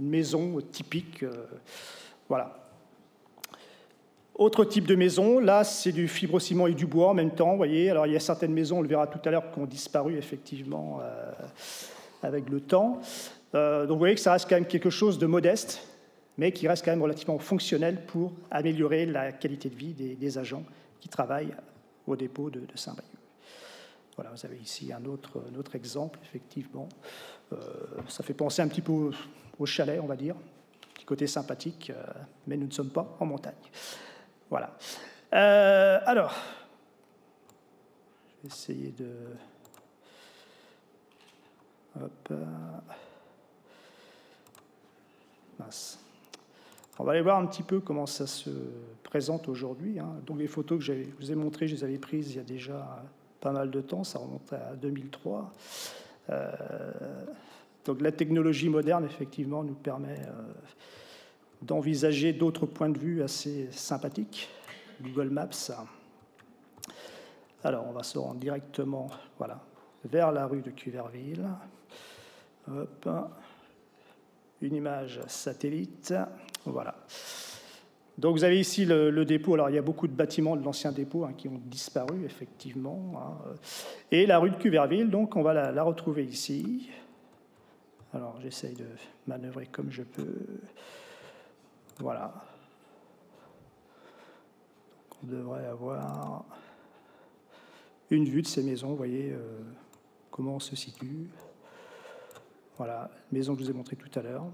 une maison typique. voilà. Autre type de maison, là c'est du fibrociment et du bois en même temps, vous voyez. Alors il y a certaines maisons, on le verra tout à l'heure, qui ont disparu effectivement euh, avec le temps. Euh, donc vous voyez que ça reste quand même quelque chose de modeste, mais qui reste quand même relativement fonctionnel pour améliorer la qualité de vie des, agents qui travaillent au dépôt de, Saint-Brieuc. Voilà, vous avez ici un autre, exemple, effectivement. Euh, ça fait penser un petit peu au, au, chalet, on va dire, petit côté sympathique, mais nous ne sommes pas en montagne. Voilà. Euh, alors, je vais essayer de... Hop. On va aller voir un petit peu comment ça se présente aujourd'hui. Hein. Donc les photos que je vous ai montrées, je les avais prises il y a déjà pas mal de temps, ça remonte à 2003. Euh, donc la technologie moderne, effectivement, nous permet euh, d'envisager d'autres points de vue assez sympathiques. Google Maps. Alors, on va se rendre directement vers la rue de Cuverville. Une image satellite. Voilà. Donc vous avez ici le, dépôt. Alors il y a beaucoup de bâtiments de l'ancien dépôt hein, qui ont disparu effectivement. Hein. Et la rue de Cuverville, donc on va la, la retrouver ici. Alors j'essaye de manœuvrer comme je peux. Voilà. on devrait avoir une vue de ces maisons. Vous voyez euh, comment on se situe. Voilà, maison que je vous ai montrée tout à l'heure.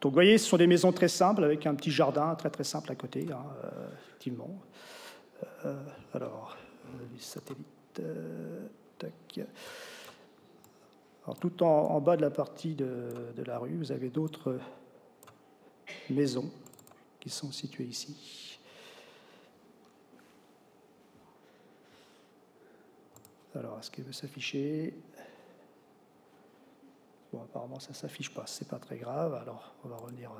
Donc vous voyez, ce sont des maisons très simples avec un petit jardin très très simple à côté, hein, euh, effectivement. Euh, alors, les satellites. tac. Alors, tout en, bas de la partie de, de la rue, vous avez d'autres maisons qui sont situées ici. Alors, est-ce qu'elle veut s'afficher? Bon, apparemment, ça ne s'affiche pas, c'est pas très grave. Alors, on va revenir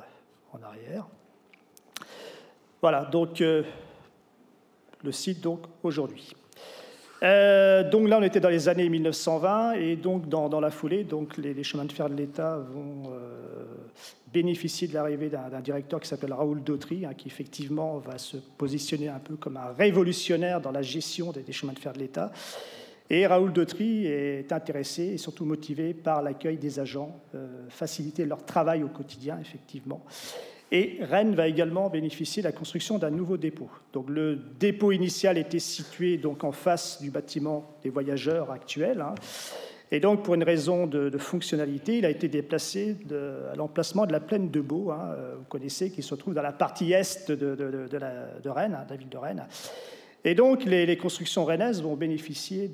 en arrière. Voilà, donc euh, le site donc aujourd'hui. Euh, donc là, on était dans les années 1920 et donc dans, la foulée, donc les, chemins de fer de l'État vont euh, bénéficier de l'arrivée d'un directeur qui s'appelle Raoul Dautry, hein, qui effectivement va se positionner un peu comme un révolutionnaire dans la gestion des, chemins de fer de l'État. Et Raoul Dautry est intéressé et surtout motivé par l'accueil des agents, euh, faciliter leur travail au quotidien, effectivement. Et Rennes va également bénéficier de la construction d'un nouveau dépôt. Donc le dépôt initial était situé donc en face du bâtiment des voyageurs actuel. Hein. Et donc, pour une raison de, fonctionnalité, il a été déplacé à l'emplacement de la plaine de Beau, hein, euh, vous connaissez, qui se trouve dans la partie est de, de Rennes, hein, de la ville de Rennes. Et donc, les, constructions rennaises vont bénéficier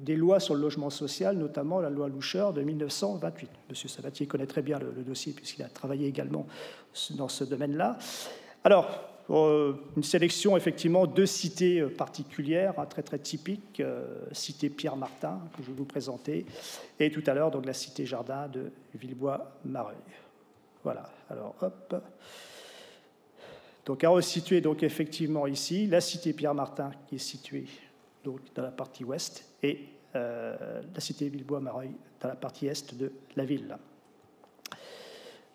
des lois sur le logement social, notamment la loi Loucheur de 1928. Monsieur Sabatier connaît très bien le, dossier puisqu'il a travaillé également dans ce domaine-là. Alors, euh, une sélection effectivement de cités euh, particulières, hein, très très typiques, euh, cité Pierre-Martin que je vais vous présenter, et tout à l'heure donc la cité Jardin de Villebois-Mareuil. Voilà. Alors hop. Donc à resituer donc effectivement ici la cité Pierre-Martin qui est située donc dans la partie ouest et euh, la cité Villebois-Mareuil dans la partie est de la ville.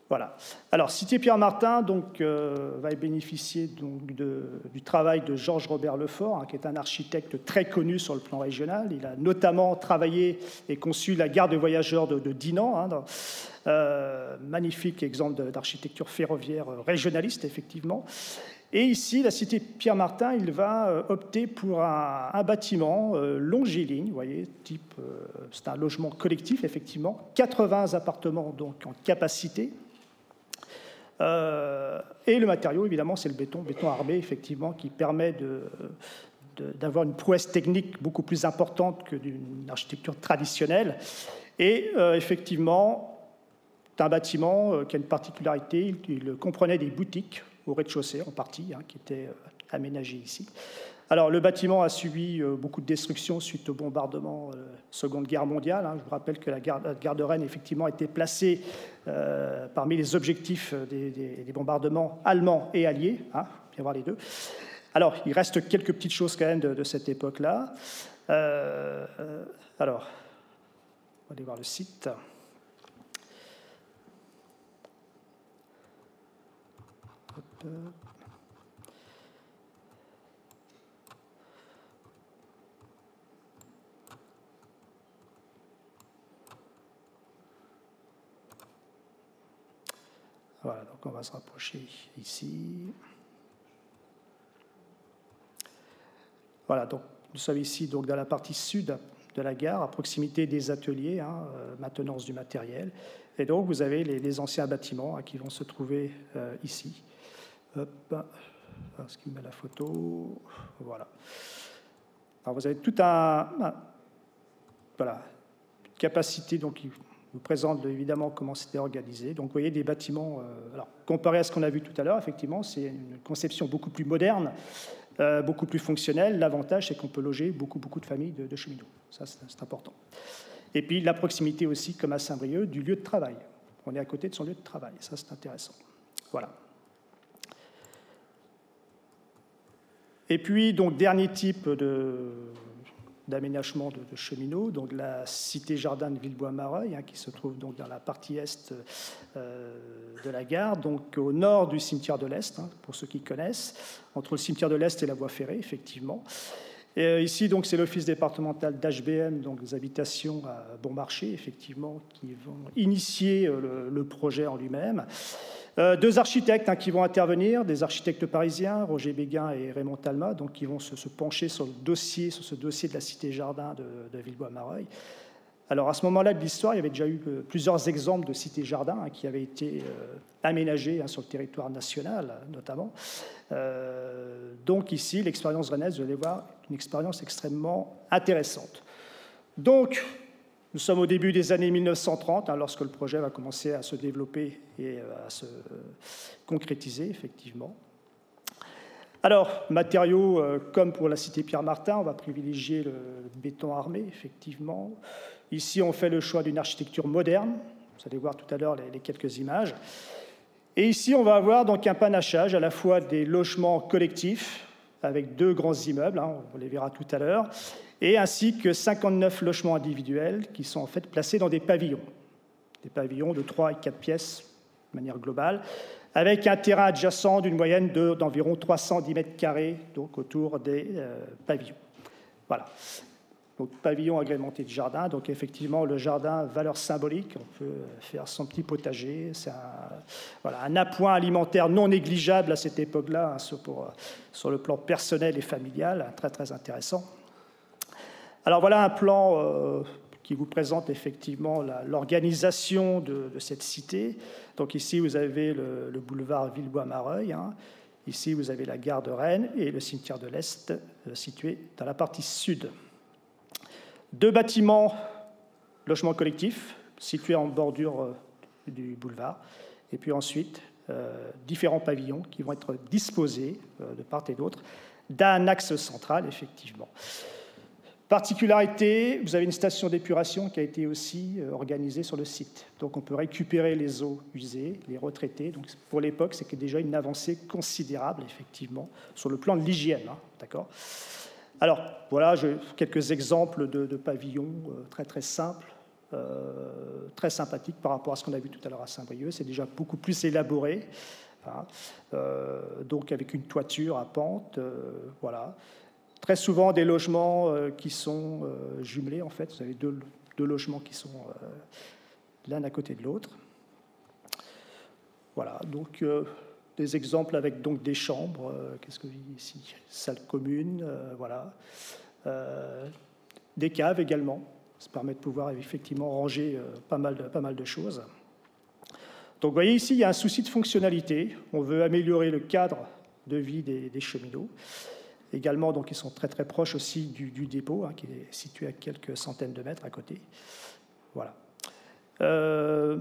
Voilà. Alors, Cité Pierre-Martin donc, euh, va bénéficier donc, du travail de Georges Robert Lefort, hein, qui est un architecte très connu sur le plan régional. Il a notamment travaillé et conçu la gare de voyageurs de, Dinan, hein, magnifique exemple d'architecture ferroviaire régionaliste, effectivement. Et ici, la cité Pierre-Martin, il va opter pour un, bâtiment longiligne, vous voyez, type, c'est un logement collectif, effectivement, 80 appartements donc en capacité, euh, et le matériau, évidemment, c'est le béton, béton armé, effectivement, qui permet d'avoir une prouesse technique beaucoup plus importante que d'une architecture traditionnelle. Et euh, effectivement, c'est un bâtiment euh, qui a une particularité, il, comprenait des boutiques au rez-de-chaussée en partie, hein, qui étaient aménagées ici. Alors, le bâtiment a subi euh, beaucoup de destruction suite au bombardement de euh, la Seconde Guerre mondiale. Hein. Je vous rappelle que la gare, de Rennes, effectivement, était placée euh, parmi les objectifs des, bombardements allemands et alliés. Hein, voir les deux. Alors, il reste quelques petites choses quand même de, cette époque-là. alors, on va aller voir le site. Voilà, donc on va se rapprocher ici. Voilà, donc nous sommes ici donc dans la partie sud de la gare, à proximité des ateliers, hein, euh, maintenance du matériel. Et donc vous avez les, anciens bâtiments hein, qui vont se trouver euh, ici. Hop, ce qui met la photo, voilà. Alors vous avez tout un, voilà, capacité donc vous présente évidemment comment c'était organisé. Donc vous voyez des bâtiments, euh, alors, comparé à ce qu'on a vu tout à l'heure, effectivement, c'est une conception beaucoup plus moderne, euh, beaucoup plus fonctionnelle. L'avantage, c'est qu'on peut loger beaucoup, beaucoup de familles de, cheminots. Ça, c'est important. Et puis la proximité aussi, comme à Saint-Brieuc, du lieu de travail. On est à côté de son lieu de travail. Ça, c'est intéressant. Voilà. Et puis, donc, dernier type de, d'aménagement de, cheminots, donc la cité jardin de Villebois-Mareuil, qui se trouve donc dans la partie est euh, de la gare, donc au nord du cimetière de l'Est, hein, pour ceux qui connaissent, entre le cimetière de l'Est et la voie ferrée, effectivement. Et euh, ici, donc, c'est l'office départemental d'HBM, donc des habitations à bon marché, effectivement, qui vont initier euh, le projet en lui-même. Euh, deux architectes hein, qui vont intervenir, des architectes parisiens, Roger Béguin et Raymond Talma, donc qui vont se, pencher sur le dossier, sur ce dossier de la cité jardin de, Villebois-Mareuil. Alors à ce moment-là de l'histoire, il y avait déjà eu euh, plusieurs exemples de cités jardins hein, qui avaient été euh, aménagées hein, sur le territoire national, notamment. donc ici, l'expérience rennaise, vous allez voir, une expérience extrêmement intéressante. Donc, nous sommes au début des années 1930, hein, lorsque le projet va commencer à se développer et euh, à se concrétiser, effectivement. Alors, matériaux, euh, comme pour la cité Pierre-Martin, on va privilégier le béton armé, effectivement. Ici, on fait le choix d'une architecture moderne. Vous allez voir tout à l'heure les, quelques images. Et ici, on va avoir donc un panachage à la fois des logements collectifs, avec deux grands immeubles, hein, on les verra tout à l'heure, et ainsi que 59 logements individuels qui sont en fait placés dans des pavillons, des pavillons de 3 et 4 pièces de manière globale, avec un terrain adjacent d'une moyenne d'environ 310 mètres carrés donc autour des euh, pavillons. Voilà. Donc pavillon agrémenté de jardin. Donc effectivement, le jardin, valeur symbolique, on peut faire son petit potager. C'est un, voilà, appoint alimentaire non négligeable à cette époque-là, hein, sur, sur, le plan personnel et familial, très très intéressant. Alors voilà un plan euh, qui vous présente effectivement l'organisation de, cette cité. Donc ici, vous avez le, boulevard Villebois-Mareuil. Hein. Ici, vous avez la gare de Rennes et le cimetière de l'Est euh, situé dans la partie sud. Deux bâtiments, logements collectifs, situés en bordure euh, du boulevard. Et puis ensuite, différents pavillons qui vont être disposés de part et d'autre d'un axe central, effectivement. Particularité, vous avez une station d'épuration qui a été aussi euh, organisée sur le site. Donc on peut récupérer les eaux usées, les retraiter. Donc pour l'époque, c'est déjà une avancée considérable, effectivement, sur le plan de l'hygiène. Hein, d'accord? Alors voilà quelques exemples de, pavillons euh, très très simples, euh, très sympathiques par rapport à ce qu'on a vu tout à l'heure à Saint-Brieuc. C'est déjà beaucoup plus élaboré. Hein. donc avec une toiture à pente, voilà très souvent des logements euh, qui sont euh, jumelés, en fait. Vous avez deux, logements qui sont euh, l'un à côté de l'autre. Voilà, donc des exemples avec donc des chambres. Qu'est-ce que ici? Salle commune, voilà. des caves également. Ça permet de pouvoir effectivement ranger pas mal de, pas mal de choses. Donc vous voyez ici, il y a un souci de fonctionnalité. On veut améliorer le cadre de vie des, cheminots. Également, donc, ils sont très très proches aussi du, dépôt, hein, qui est situé à quelques centaines de mètres à côté. Voilà. Euh,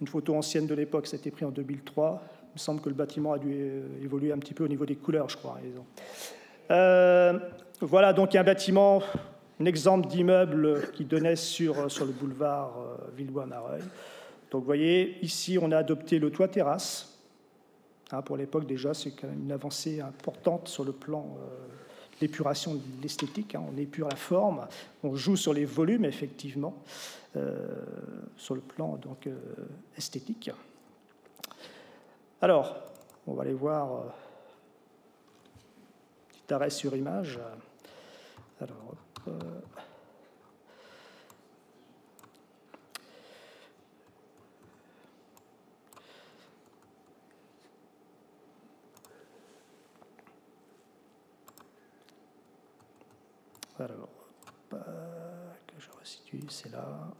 une photo ancienne de l'époque, ça a été pris en 2003. Il me semble que le bâtiment a dû euh, évoluer un petit peu au niveau des couleurs, je crois. Euh, voilà, donc un bâtiment, un exemple d'immeuble qui donnait sur, sur le boulevard Villebois-Mareuil. Donc vous voyez, ici, on a adopté le toit terrasse. Hein, pour l'époque, déjà, c'est quand même une avancée importante sur le plan euh, d'épuration de l'esthétique. Hein. On épure la forme, on joue sur les volumes, effectivement, euh, sur le plan donc, euh, esthétique. Alors, on va aller voir petit arrêt sur image. Alors, Je restitue, c'est là.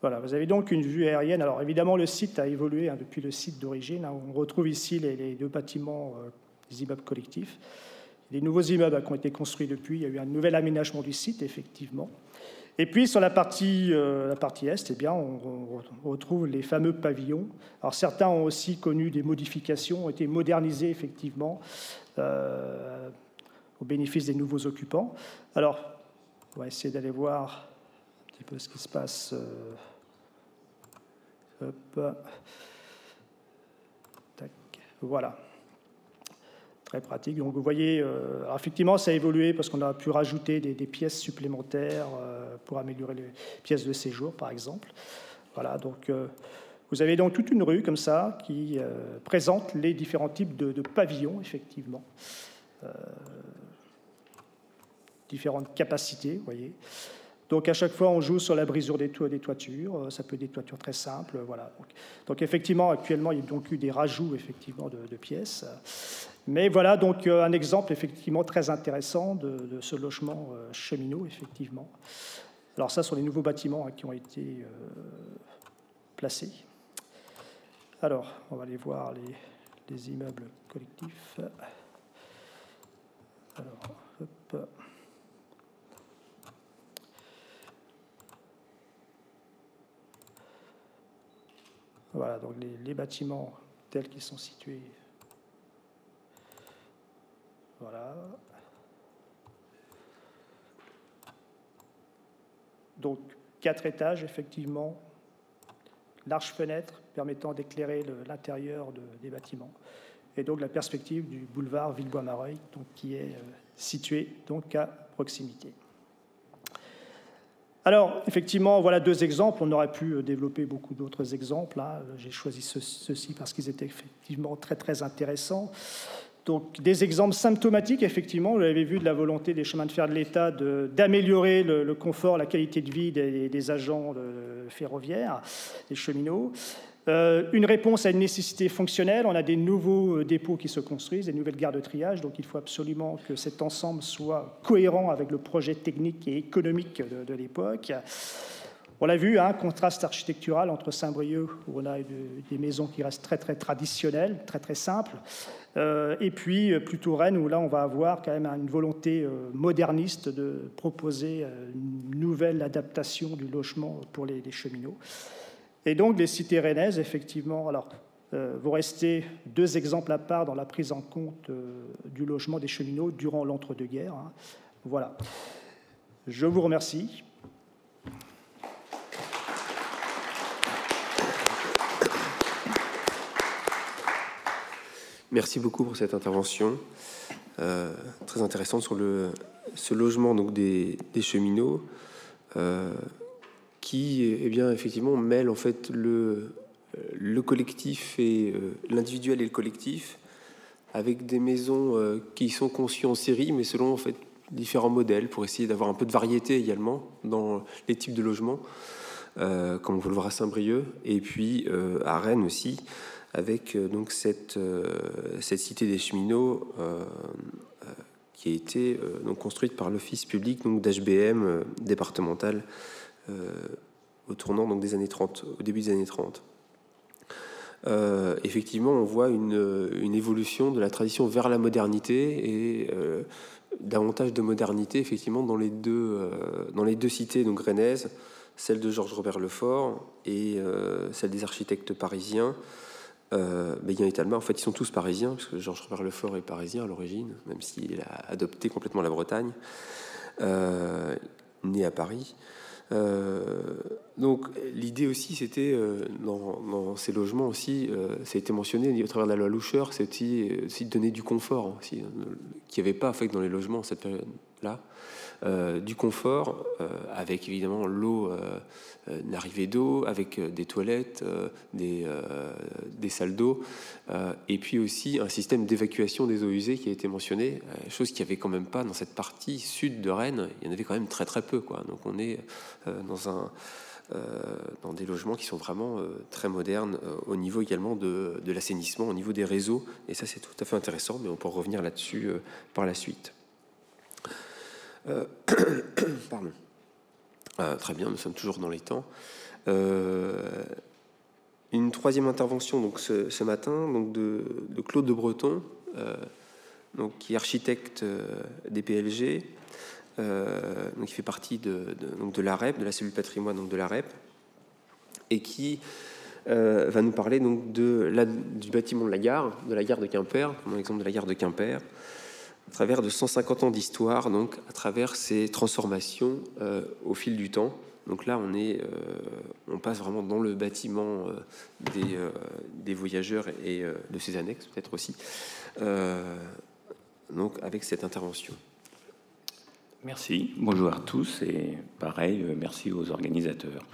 Voilà, vous avez donc une vue aérienne. Alors évidemment, le site a évolué hein, depuis le site d'origine. Hein. On retrouve ici les, deux bâtiments, euh, des immeubles collectifs. Des nouveaux immeubles qui ont été construits depuis. Il y a eu un nouvel aménagement du site, effectivement. Et puis sur la partie, euh, la partie est, eh bien, on, retrouve les fameux pavillons. Alors certains ont aussi connu des modifications, ont été modernisés effectivement euh, au bénéfice des nouveaux occupants. Alors, on va essayer d'aller voir un petit peu ce qui se passe. Euh. Voilà pratique. Donc vous voyez, euh, effectivement, ça a évolué parce qu'on a pu rajouter des, pièces supplémentaires euh, pour améliorer les pièces de séjour, par exemple. Voilà, donc euh, vous avez donc toute une rue comme ça qui présente les différents types de, pavillons, effectivement. différentes capacités, vous voyez. Donc à chaque fois, on joue sur la brisure des, toits, des toitures. Ça peut être des toitures très simples, voilà. Donc, effectivement, actuellement, il y a donc eu des rajouts effectivement de pièces. Mais voilà donc euh, un exemple effectivement très intéressant de, ce logement euh, cheminot, effectivement. Alors ça, sont les nouveaux bâtiments hein, qui ont été euh, placés. Alors, on va aller voir les, immeubles collectifs. Alors, hop. Voilà, donc les, les bâtiments tels qu'ils sont situés voilà. Donc, quatre étages, effectivement, large fenêtre permettant d'éclairer l'intérieur des bâtiments. Et donc la perspective du boulevard Villebois-Mareuil, qui est euh, situé donc à proximité. Alors, effectivement, voilà deux exemples. On aurait pu euh, développer beaucoup d'autres exemples. Hein. J'ai choisi ceux-ci parce qu'ils étaient effectivement très, très intéressants. Donc des exemples symptomatiques, effectivement, vous l'avez vu, de la volonté des chemins de fer de l'État d'améliorer le, confort, la qualité de vie des, agents ferroviaires, des cheminots. Euh, une réponse à une nécessité fonctionnelle, on a des nouveaux euh, dépôts qui se construisent, des nouvelles gares de triage, donc il faut absolument que cet ensemble soit cohérent avec le projet technique et économique de l'époque. On l'a vu, un contraste architectural entre Saint-Brieuc, où on a des maisons qui restent très très traditionnelles, très très simples, euh, et puis euh, plutôt Rennes, où là on va avoir quand même une volonté euh, moderniste de proposer une nouvelle adaptation du logement pour les, cheminots. Et donc les cités rennaises, effectivement, alors vont rester deux exemples à part dans la prise en compte du logement des cheminots durant l'entre-deux-guerres. Hein. Voilà. Je vous remercie. Merci beaucoup pour cette intervention euh, très intéressante sur ce logement donc des, cheminots euh, qui, eh bien, effectivement, mêle en fait le, le collectif et euh, l'individuel et le collectif avec des maisons qui sont conçues en série, mais selon en fait différents modèles pour essayer d'avoir un peu de variété également dans les types de logements, comme on peut le voir à Saint-Brieuc, et puis à Rennes aussi, avec donc cette, cette cité des cheminots qui a été donc construite par l'office public d'HBM départemental au tournant donc des années 30, au début des années 30. Euh, effectivement, on voit une, une, évolution de la tradition vers la modernité et euh, davantage de modernité, effectivement, dans les deux, euh, dans les deux cités donc rennaises, celle de Georges Robert Lefort et celle des architectes parisiens. Euh, Talma, en fait, ils sont tous parisiens, parce que Georges Robert Lefort est parisien à l'origine, même s'il a adopté complètement la Bretagne, né à Paris. Euh, donc l'idée aussi, c'était euh, dans, ces logements aussi, euh, ça a été mentionné au travers de la loi Loucheur, c'est aussi, de donner du confort, aussi, qu'il n'y avait pas fait dans les logements cette période-là. Euh, du confort, euh, avec évidemment l'eau, euh, une arrivée d'eau, avec des toilettes, des, salles d'eau, et puis aussi un système d'évacuation des eaux usées qui a été mentionné, chose qui n'y avait quand même pas dans cette partie sud de Rennes, il y en avait quand même très très peu. Quoi. Donc on est dans un... dans des logements qui sont vraiment très modernes au niveau également de, de l'assainissement, au niveau des réseaux. Et ça, c'est tout à fait intéressant, mais on peut revenir là-dessus par la suite. Euh, pardon. Euh, très bien, nous sommes toujours dans les temps. Euh, une troisième intervention donc ce, matin donc de, Claude de Breton, donc, qui est architecte des PLG, donc, qui fait partie de, donc, de l'AREP, de la cellule patrimoine donc de l'AREP, et qui va nous parler donc de du bâtiment de la gare, de la gare de Quimper, prenons l'exemple de la gare de Quimper, travers de 150 ans d'histoire, donc à travers ces transformations euh, au fil du temps. Donc là, on, est, euh, on passe vraiment dans le bâtiment euh, des, des, voyageurs et de ses annexes, peut-être aussi, donc avec cette intervention. Merci, bonjour à tous et pareil, merci aux organisateurs.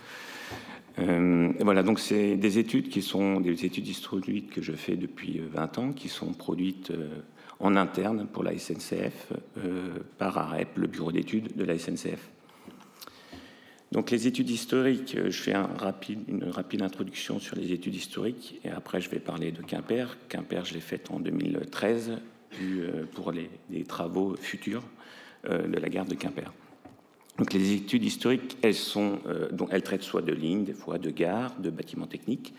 Voilà, donc c'est des études qui sont des études historiques que je fais depuis 20 ans, qui sont produites en interne pour la SNCF euh, par AREP, le bureau d'études de la SNCF. Donc les études historiques, euh, je fais une rapide introduction sur les études historiques et après je vais parler de Quimper. Quimper, je l'ai faite en 2013 euh, pour les, travaux futurs de la gare de Quimper. Donc les études historiques, elles, sont, donc elles traitent soit de lignes, des fois de gares, de bâtiments techniques,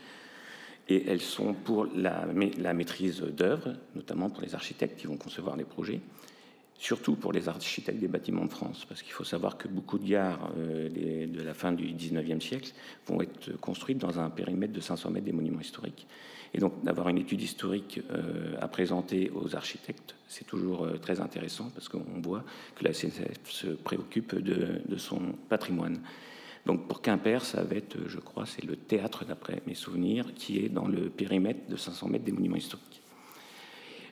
et elles sont pour la, maîtrise d'œuvre, notamment pour les architectes qui vont concevoir les projets, surtout pour les architectes des bâtiments de France, parce qu'il faut savoir que beaucoup de gares euh, de la fin du 19e siècle vont être construites dans un périmètre de 500 mètres des monuments historiques. Et donc d'avoir une étude historique euh, à présenter aux architectes, c'est toujours euh, très intéressant, parce qu'on voit que la SNCF se préoccupe de, son patrimoine. Donc pour Quimper, ça va être, je crois, c'est le théâtre, d'après mes souvenirs, qui est dans le périmètre de 500 mètres des monuments historiques.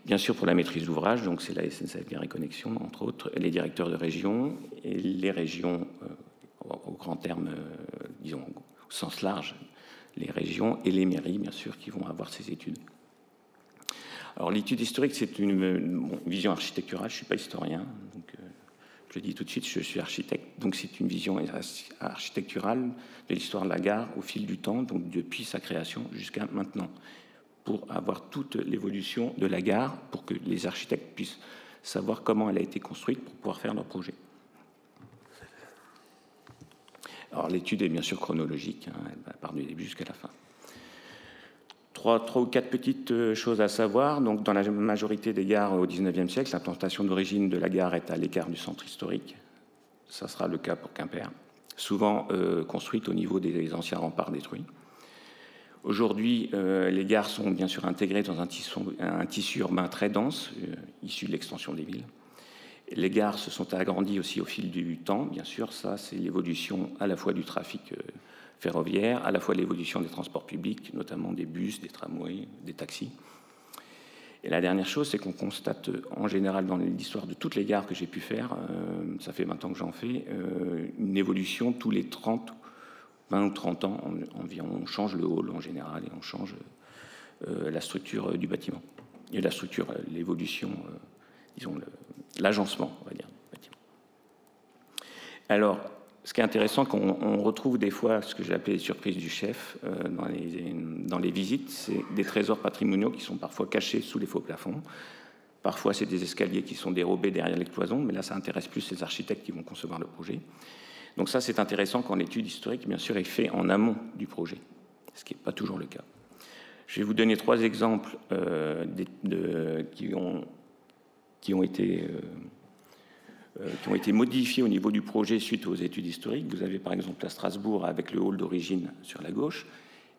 Bien sûr, pour la maîtrise d'ouvrage, donc c'est la SNCF Gare Connexion, entre autres, les directeurs de région et les régions, euh, au grand terme, disons, au sens large, les régions et les mairies, bien sûr, qui vont avoir ces études. Alors l'étude historique, c'est une, vision architecturale, je ne suis pas historien, donc euh, je le dis tout de suite, je suis architecte, donc c'est une vision architecturale de l'histoire de la gare au fil du temps, donc depuis sa création jusqu'à maintenant, pour avoir toute l'évolution de la gare, pour que les architectes puissent savoir comment elle a été construite pour pouvoir faire leur projet. Alors l'étude est bien sûr chronologique, hein, elle part du début jusqu'à la fin. Trois, ou quatre petites euh, choses à savoir. Donc, dans la majorité des gares au XIXe siècle, l'implantation d'origine de la gare est à l'écart du centre historique. Ça sera le cas pour Quimper, souvent euh, construite au niveau des anciens remparts détruits. Aujourd'hui, euh, les gares sont bien sûr intégrées dans un tissu urbain très dense, issu de l'extension des villes. Les gares se sont agrandies aussi au fil du temps, bien sûr, ça c'est l'évolution à la fois du trafic ferroviaire, à la fois l'évolution des transports publics, notamment des bus, des tramways, des taxis. Et la dernière chose, c'est qu'on constate en général dans l'histoire de toutes les gares que j'ai pu faire, euh, ça fait 20 ans que j'en fais, euh, une évolution tous les 30, 20 ou 30 ans environ. On change le hall en général et on change euh, la structure du bâtiment. Et la structure, l'évolution, disons, l'agencement, on va dire. Alors, ce qui est intéressant, qu'on retrouve des fois ce que j'ai appelé les surprises du chef euh, dans, les, visites, c'est des trésors patrimoniaux qui sont parfois cachés sous les faux plafonds. Parfois, c'est des escaliers qui sont dérobés derrière les cloisons, mais là, ça intéresse plus les architectes qui vont concevoir le projet. Donc ça, c'est intéressant quand l'étude historique, bien sûr, est faite en amont du projet, ce qui n'est pas toujours le cas. Je vais vous donner trois exemples euh, qui, ont, qui ont été... Euh, euh, qui ont été modifiés au niveau du projet suite aux études historiques. Vous avez par exemple à Strasbourg avec le hall d'origine sur la gauche.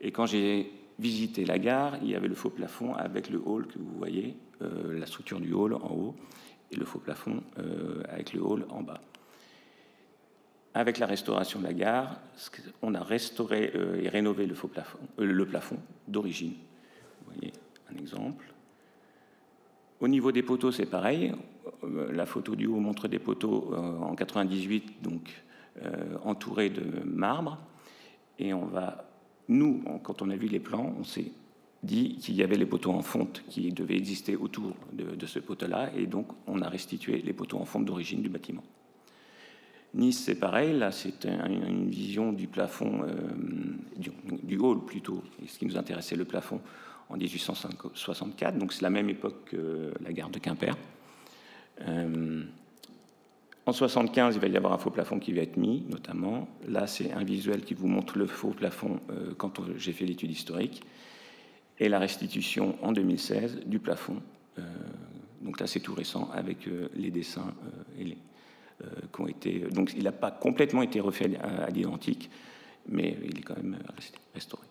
Et quand j'ai visité la gare, il y avait le faux plafond avec le hall que vous voyez, euh, la structure du hall en haut, et le faux plafond avec le hall en bas. Avec la restauration de la gare, on a restauré et rénové le, faux plafond, le plafond d'origine. Vous voyez un exemple. Au niveau des poteaux, c'est pareil. Euh, la photo du haut montre des poteaux euh, en 98, donc euh, entourés de marbre. Et on va, nous, quand on a vu les plans, on s'est dit qu'il y avait les poteaux en fonte qui devaient exister autour de, ce poteau-là, et donc on a restitué les poteaux en fonte d'origine du bâtiment. Nice, c'est pareil, là c'est une vision du plafond, du, du, hall plutôt, ce qui nous intéressait, le plafond en 1864, donc c'est la même époque que la gare de Quimper. Euh, en 75, il va y avoir un faux plafond qui va être mis, notamment. Là, c'est un visuel qui vous montre le faux plafond euh, quand j'ai fait l'étude historique. Et la restitution en 2016 du plafond. Euh, donc là, c'est tout récent avec les dessins et les, qui ont été. Donc, il n'a pas complètement été refait à, à l'identique, mais il est quand même restauré.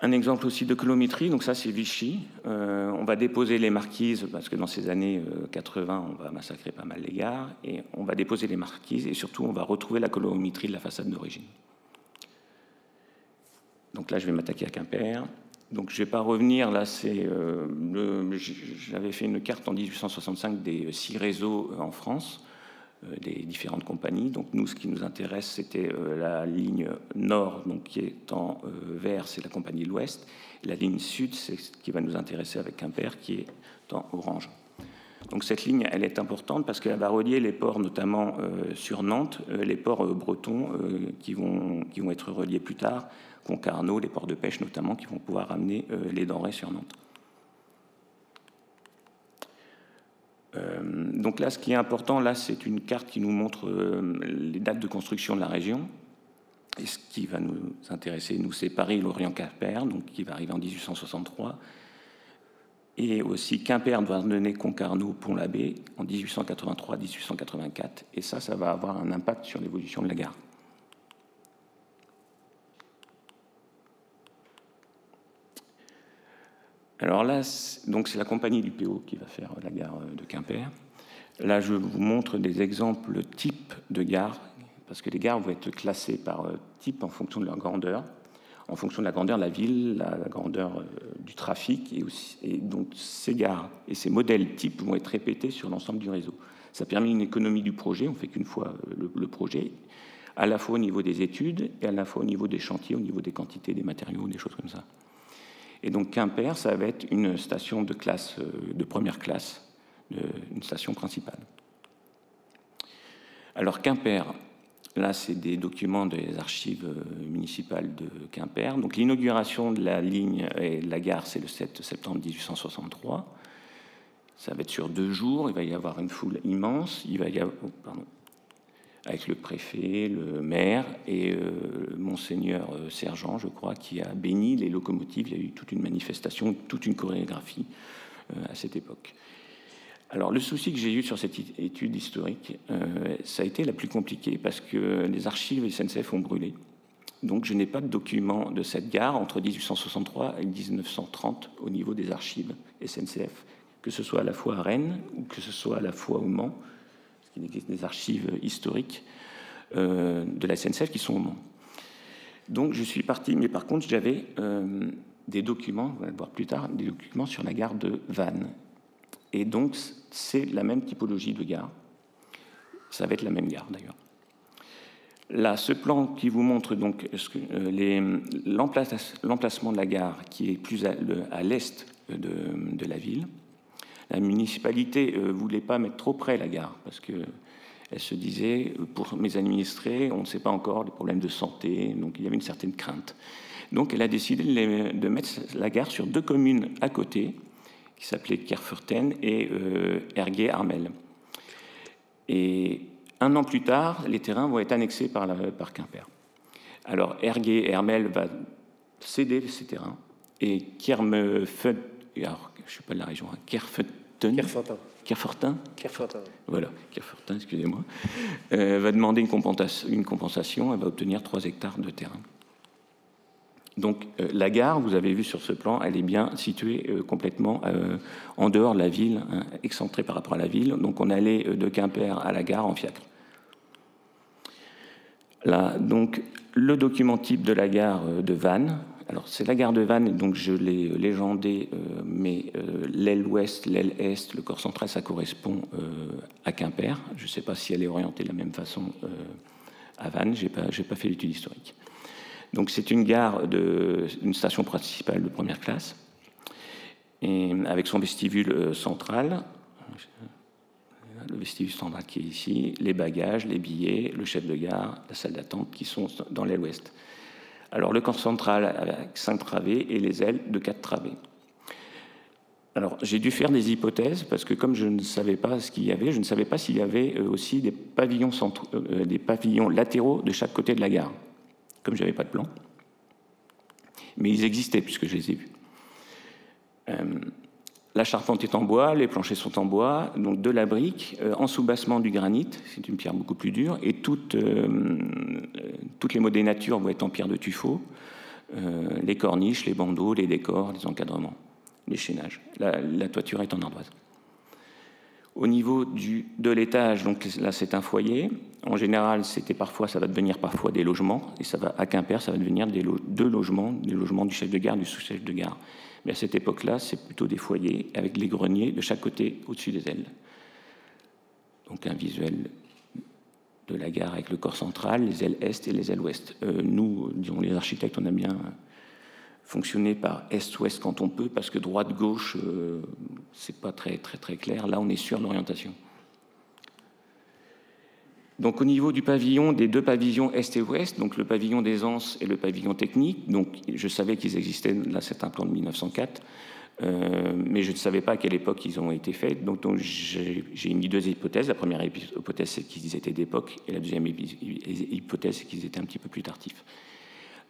Un exemple aussi de colométrie, donc ça c'est Vichy. Euh, on va déposer les marquises, parce que dans ces années 80, euh, on va massacrer pas mal les gares, et on va déposer les marquises, et surtout on va retrouver la colométrie de la façade d'origine. Donc là je vais m'attaquer à Quimper. Donc je ne vais pas revenir, là c'est... Euh, j'avais fait une carte en 1865 des six réseaux en France. Euh, des différentes compagnies. Donc nous, ce qui nous intéresse, c'était euh, la ligne nord, donc qui est en euh, vert, c'est la compagnie de l'Ouest. La ligne sud, c'est ce qui va nous intéresser avec Quimper, qui est en orange. Donc cette ligne, elle est importante parce qu'elle va relier les ports, notamment sur Nantes, les ports bretons qui, vont, qui vont être reliés plus tard, Concarneau, les ports de pêche notamment, qui vont pouvoir amener les denrées sur Nantes. Donc là, ce qui est important, là, c'est une carte qui nous montre euh, les dates de construction de la région. Et ce qui va nous intéresser, nous, c'est Paris-Lorient-Quimper, donc qui va arriver en 1863. Et aussi Quimper, Douarnenez, Concarneau, Pont-l'Abbé en 1883-1884. Et ça, ça va avoir un impact sur l'évolution de la gare. Alors là, donc c'est la compagnie du PO qui va faire la gare de Quimper. Là, je vous montre des exemples types de gares, parce que les gares vont être classées par euh, type en fonction de leur grandeur, en fonction de la grandeur de la ville, la, grandeur euh, du trafic, et, donc ces gares et ces modèles types vont être répétés sur l'ensemble du réseau. Ça permet une économie du projet, on fait qu'une fois euh, le, projet, à la fois au niveau des études et à la fois au niveau des chantiers, au niveau des quantités, des matériaux, des choses comme ça. Et donc Quimper, ça va être une station de classe, euh, de première classe, une station principale. Alors Quimper, là c'est des documents des archives euh, municipales de Quimper. Donc l'inauguration de la ligne et de la gare, c'est le 7 septembre 1863. Ça va être sur deux jours, il va y avoir une foule immense, il va y avoir, oh, pardon, avec le préfet, le maire et euh, monseigneur euh, sergent, je crois, qui a béni les locomotives. Il y a eu toute une manifestation, toute une chorégraphie euh, à cette époque. Alors le souci que j'ai eu sur cette étude historique, ça a été la plus compliquée parce que les archives SNCF ont brûlé. Donc je n'ai pas de document de cette gare entre 1863 et 1930 au niveau des archives SNCF, que ce soit à la fois à Rennes ou que ce soit à la fois au Mans il existe des archives historiques euh, de la SNCF qui sont au Mans. Donc je suis parti, mais par contre j'avais euh, des documents, on va le voir plus tard, des documents sur la gare de Vannes. Et donc c'est la même typologie de gare. Ça va être la même gare d'ailleurs. Là, ce plan qui vous montre donc euh, l'emplacement de la gare qui est plus à, l'est de, de, la ville, la municipalité ne euh, voulait pas mettre trop près la gare, parce que Elle se disait, pour mes administrés, on ne sait pas encore les problèmes de santé, donc il y avait une certaine crainte. Donc elle a décidé de mettre la gare sur deux communes à côté, qui s'appelaient Kerfurten et euh, Erguet-Armel. Et un an plus tard, les terrains vont être annexés par, par Quimper. Alors Erguet-Hermel va céder ces terrains et alors je ne suis pas de la région, hein, Kerfurten, Kerfortin. Kerfortin. Voilà, Kerfortin, excusez-moi. Euh, va demander une compensation, une compensation, elle va obtenir 3 hectares de terrain. Donc euh, la gare, vous avez vu sur ce plan, elle est bien située euh, complètement euh, en dehors de la ville, hein, excentrée par rapport à la ville. Donc on allait de Quimper à la gare en fiacre. Là, donc le document type de la gare de Vannes. Alors c'est la gare de Vannes, donc je l'ai légendé, mais l'aile ouest, l'aile est, le corps central, ça correspond à Quimper. Je ne sais pas si elle est orientée de la même façon à Vannes. J'ai pas, pas fait l'étude historique. Donc c'est une gare, de, une station principale de première classe, avec son vestibule euh, central, le vestibule central qui est ici, les bagages, les billets, le chef de gare, la salle d'attente qui sont dans l'aile ouest. Alors le corps central avec cinq travées et les ailes de quatre travées. Alors j'ai dû faire des hypothèses parce que comme je ne savais pas ce qu'il y avait, je ne savais pas s'il y avait euh, aussi des pavillons, euh, des pavillons latéraux de chaque côté de la gare comme je n'avais pas de plan. Mais ils existaient puisque je les ai vus. Euh, la charpente est en bois, les planchers sont en bois, donc de la brique, euh, en soubassement du granit, c'est une pierre beaucoup plus dure, et toutes, euh, toutes les modèles nature vont être en pierre de tuffeau, les corniches, les bandeaux, les décors, les encadrements, les chaînages. La, toiture est en ardoise. Au niveau de l'étage, là c'est un foyer. En général, c'était parfois, ça va devenir parfois des logements, et ça va à Quimper, ça va devenir deux logements, des logements du chef de gare, du sous-chef de gare. Mais à cette époque-là, c'est plutôt des foyers avec les greniers de chaque côté au-dessus des ailes. Donc un visuel de la gare avec le corps central, les ailes est et les ailes ouest. Euh, nous, disons les architectes, on a bien fonctionner par est-ouest quand on peut, parce que droite-gauche, euh, c'est pas très, très, très clair. Là, on est sûr d'orientation. Donc, au niveau du pavillon, des deux pavillons est et ouest, donc le pavillon d'aisance et le pavillon technique, donc je savais qu'ils existaient, là c'est un plan de 1904, euh, mais je ne savais pas à quelle époque ils ont été faits. Donc, donc j'ai mis deux hypothèses. La première hypothèse, c'est qu'ils étaient d'époque, et la deuxième hypothèse, c'est qu'ils étaient un petit peu plus tardifs.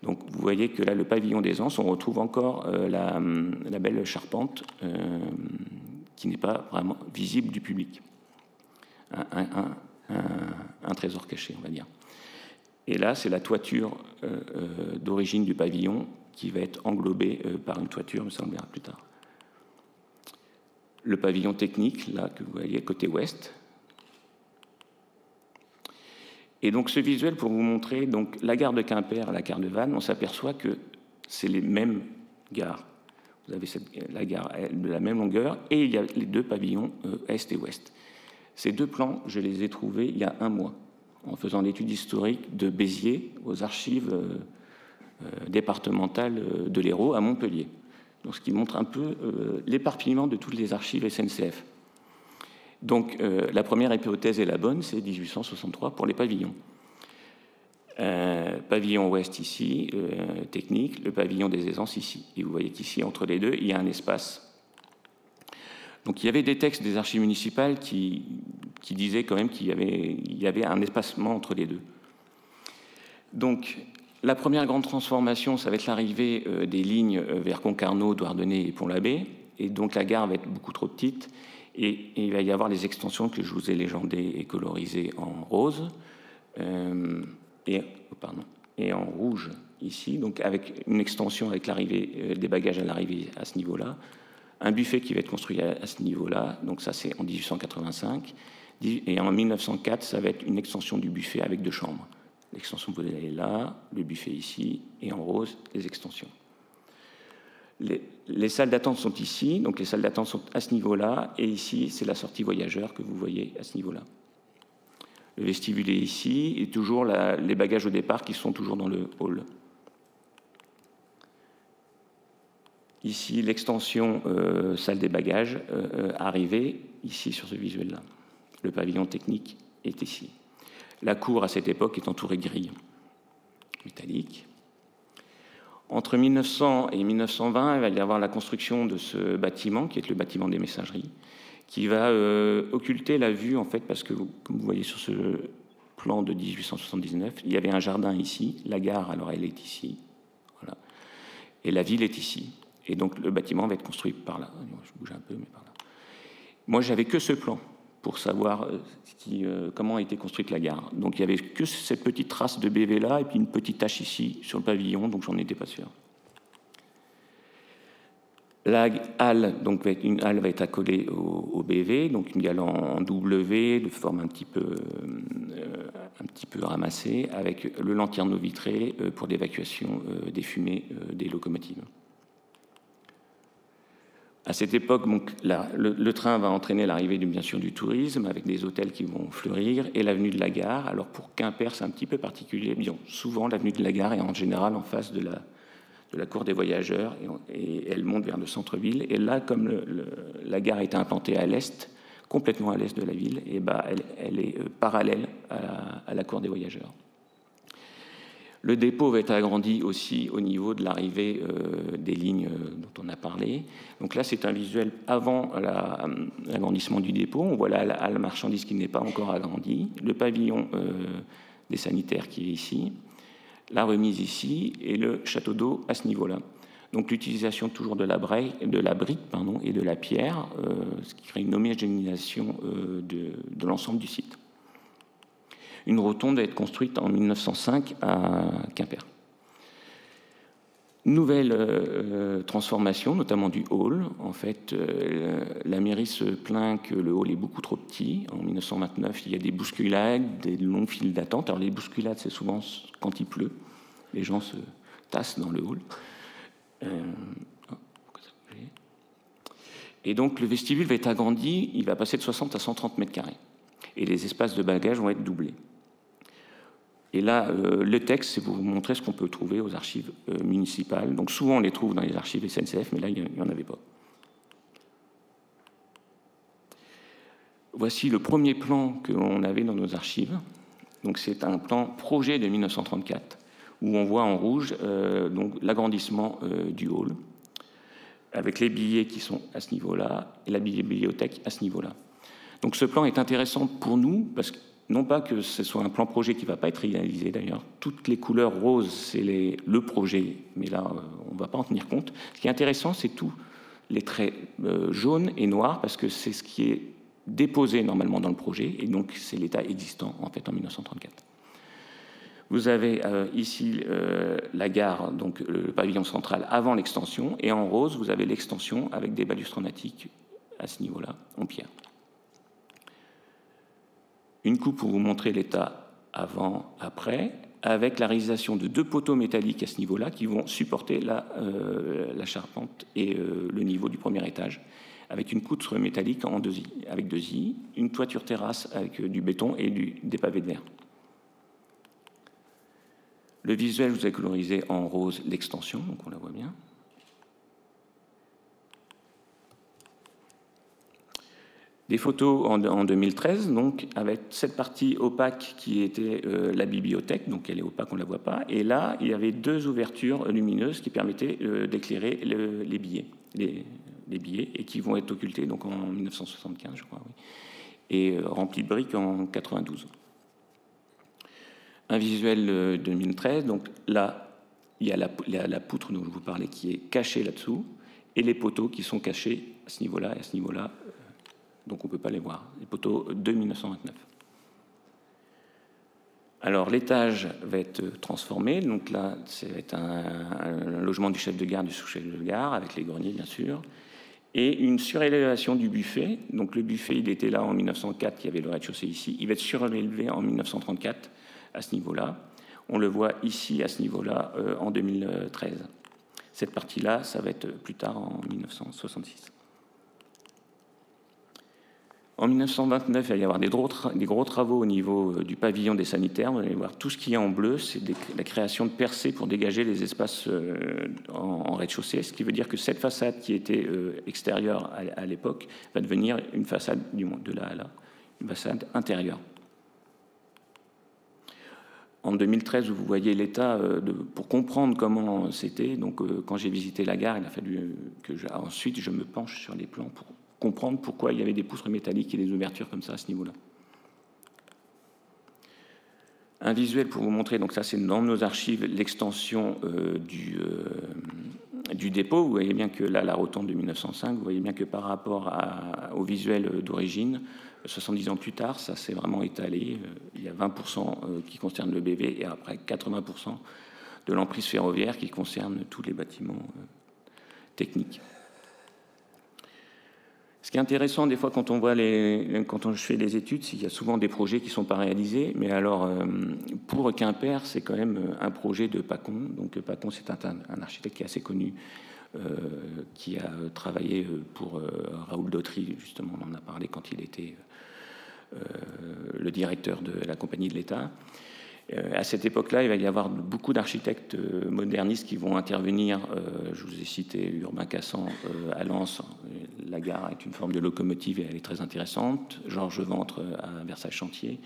Donc vous voyez que là, le pavillon des Anses, on retrouve encore euh, la, belle charpente euh, qui n'est pas vraiment visible du public. Un, trésor caché, on va dire. Et là, c'est la toiture euh, d'origine du pavillon qui va être englobée par une toiture, mais ça on verra plus tard. Le pavillon technique, là, que vous voyez côté ouest, et donc ce visuel, pour vous montrer donc, la gare de Quimper, la gare de Vannes, on s'aperçoit que c'est les mêmes gares. Vous avez la gare de la même longueur et il y a les deux pavillons euh, est et ouest. Ces deux plans, je les ai trouvés il y a un mois en faisant l'étude historique de Béziers aux archives euh, euh, départementales de l'Hérault à Montpellier. Donc, ce qui montre un peu l'éparpillement de toutes les archives SNCF. Donc euh, la première hypothèse est la bonne, c'est 1863 pour les pavillons. Euh, pavillon ouest ici, euh, technique, le pavillon des aisances ici. Et vous voyez qu'ici, entre les deux, il y a un espace. Donc il y avait des textes des archives municipales qui, disaient quand même qu'il y avait, un espacement entre les deux. Donc la première grande transformation, ça va être l'arrivée des lignes vers Concarneau, Douarnenez et Pont-l'Abbé. Et donc la gare va être beaucoup trop petite. Et, il va y avoir les extensions que je vous ai légendées et colorisées en rose euh, et, oh, et en rouge ici, donc avec une extension avec l'arrivée euh, des bagages à l'arrivée à ce niveau-là, un buffet qui va être construit à, ce niveau-là, donc ça c'est en 1885, et en 1904 ça va être une extension du buffet avec deux chambres. L'extension vous est là, le buffet ici, et en rose les extensions. Les, salles d'attente sont ici, donc les salles d'attente sont à ce niveau-là, et ici, c'est la sortie voyageur que vous voyez à ce niveau-là. Le vestibule est ici, et toujours les bagages au départ qui sont toujours dans le hall. Ici, l'extension euh, salle des bagages euh, euh, arrivée, ici sur ce visuel-là. Le pavillon technique est ici. La cour, à cette époque, est entourée de grilles métalliques. Entre 1900 et 1920, il va y avoir la construction de ce bâtiment, qui est le bâtiment des messageries, qui va euh, occulter la vue, en fait, parce que, comme vous voyez sur ce plan de 1879, il y avait un jardin ici, la gare, alors elle est ici, voilà, et la ville est ici. Et donc le bâtiment va être construit par là. Je bouge un peu, mais par là. Moi, j'avais que ce plan pour savoir euh, euh, comment a été construite la gare. Donc il n'y avait que cette petite trace de BV là, et puis une petite tache ici sur le pavillon, donc j'en étais pas sûr. La halle, donc une halle va être accolée au, BV, donc une gale en, W de forme un petit peu, euh, ramassée, avec le lanterneau vitré pour l'évacuation des fumées des locomotives. À cette époque, le, train va entraîner l'arrivée bien sûr du tourisme, avec des hôtels qui vont fleurir, et l'avenue de la Gare. Alors pour Quimper, c'est un petit peu particulier. Bien, souvent, l'avenue de la Gare est en général en face de la, cour des voyageurs et, elle monte vers le centre-ville. Et là, comme la gare est implantée à l'est, complètement à l'est de la ville, et bah, elle, est euh, parallèle à la, cour des voyageurs. Le dépôt va être agrandi aussi au niveau de l'arrivée euh, des lignes euh, dont on a parlé. Donc là, c'est un visuel avant l'agrandissement du dépôt. On voit la halle marchandise qui n'est pas encore agrandie, le pavillon des sanitaires qui est ici, la remise ici et le château d'eau à ce niveau-là. Donc l'utilisation toujours de la, la brique et de la pierre, euh, ce qui crée une homogénéisation euh, de, l'ensemble du site. Une rotonde va être construite en 1905 à Quimper. Nouvelle euh, transformation, notamment du hall. En fait, la mairie se plaint que le hall est beaucoup trop petit. En 1929, il y a des bousculades, des longs files d'attente. Alors les bousculades, c'est souvent quand il pleut. Les gens se tassent dans le hall. Euh, et donc le vestibule va être agrandi, il va passer de 60 à 130 mètres carrés. Et les espaces de bagages vont être doublés. Et là, euh, le texte, c'est pour vous montrer ce qu'on peut trouver aux archives euh, municipales. Donc souvent, on les trouve dans les archives SNCF, mais là, il n'y en avait pas. Voici le premier plan que l'on avait dans nos archives. Donc c'est un plan projet de 1934, où on voit en rouge euh, l'agrandissement du hall, avec les billets qui sont à ce niveau-là, et la bibliothèque à ce niveau-là. Donc ce plan est intéressant pour nous, parce que non pas que ce soit un plan projet qui ne va pas être réalisé d'ailleurs, toutes les couleurs roses, c'est le projet, mais là, euh, on ne va pas en tenir compte. Ce qui est intéressant, c'est tous les traits euh, jaunes et noirs, parce que c'est ce qui est déposé normalement dans le projet, et donc c'est l'état existant en fait en 1934. Vous avez euh, ici la gare, donc le pavillon central avant l'extension, et en rose, vous avez l'extension avec des balustres natiques à ce niveau-là, en pierre. Une coupe pour vous montrer l'état avant, après, avec la réalisation de deux poteaux métalliques à ce niveau-là qui vont supporter la, euh, charpente et euh, le niveau du premier étage, avec une poutre métallique en deux avec deux i, une toiture terrasse avec euh, du béton et des pavés de verre. Le visuel, vous avez colorisé en rose l'extension, donc on la voit bien. Des photos en, 2013, donc avec cette partie opaque qui était euh, la bibliothèque, donc elle est opaque, on ne la voit pas. Et là, il y avait deux ouvertures lumineuses qui permettaient euh, d'éclairer les billets, les, billets, et qui vont être occultés donc en 1975, je crois, oui, et euh, remplis de briques en 92. Un visuel 2013, donc là, il y a la poutre dont je vous parlais qui est cachée là-dessous, et les poteaux qui sont cachés à ce niveau-là et à ce niveau-là donc on ne peut pas les voir. Les poteaux de 1929. Alors l'étage va être transformé, donc là c'est un, un, logement du chef de gare, du sous-chef de gare, avec les greniers bien sûr, et une surélévation du buffet. Donc le buffet il était là en 1904, il y avait le rez-de-chaussée ici, il va être surélevé en 1934 à ce niveau-là. On le voit ici à ce niveau-là euh, en 2013. Cette partie-là, ça va être plus tard en 1966. En 1929, il va y avoir des gros, travaux au niveau euh, du pavillon des sanitaires. Vous allez voir tout ce qui est en bleu, c'est la création de percées pour dégager les espaces euh, en, rez-de-chaussée, ce qui veut dire que cette façade qui était euh, extérieure à, l'époque va devenir une façade de là à là, une façade intérieure. en 2013, vous voyez l'état pour comprendre comment c'était. Donc, quand j'ai visité la gare, il a fallu que ensuite je me penche sur les plans pour comprendre pourquoi il y avait des poutres métalliques et des ouvertures comme ça à ce niveau-là. Un visuel pour vous montrer, donc ça c'est dans nos archives, l'extension euh, du, euh, du dépôt. Vous voyez bien que là, la rotonde de 1905, vous voyez bien que par rapport au visuel d'origine, 70 ans plus tard, ça s'est vraiment étalé. Il y a 20% qui concerne le BV et après 80% de l'emprise ferroviaire qui concerne tous les bâtiments euh, techniques. Ce qui est intéressant des fois quand on voit les, fait des études, c'est qu'il y a souvent des projets qui ne sont pas réalisés. Mais alors, euh, pour Quimper, c'est quand même euh, un projet de Pacon. Donc Pacon, c'est un, architecte qui est assez connu, euh, qui a travaillé pour Raoul Dautry, justement, on en a parlé quand il était le directeur de la compagnie de l'État. Euh, à cette époque-là, il va y avoir beaucoup d'architectes euh, modernistes qui vont intervenir. Euh, je vous ai cité Urbain Cassan à Lens. La gare est une forme de locomotive et elle est très intéressante. Georges Ventre à Versailles-Chantier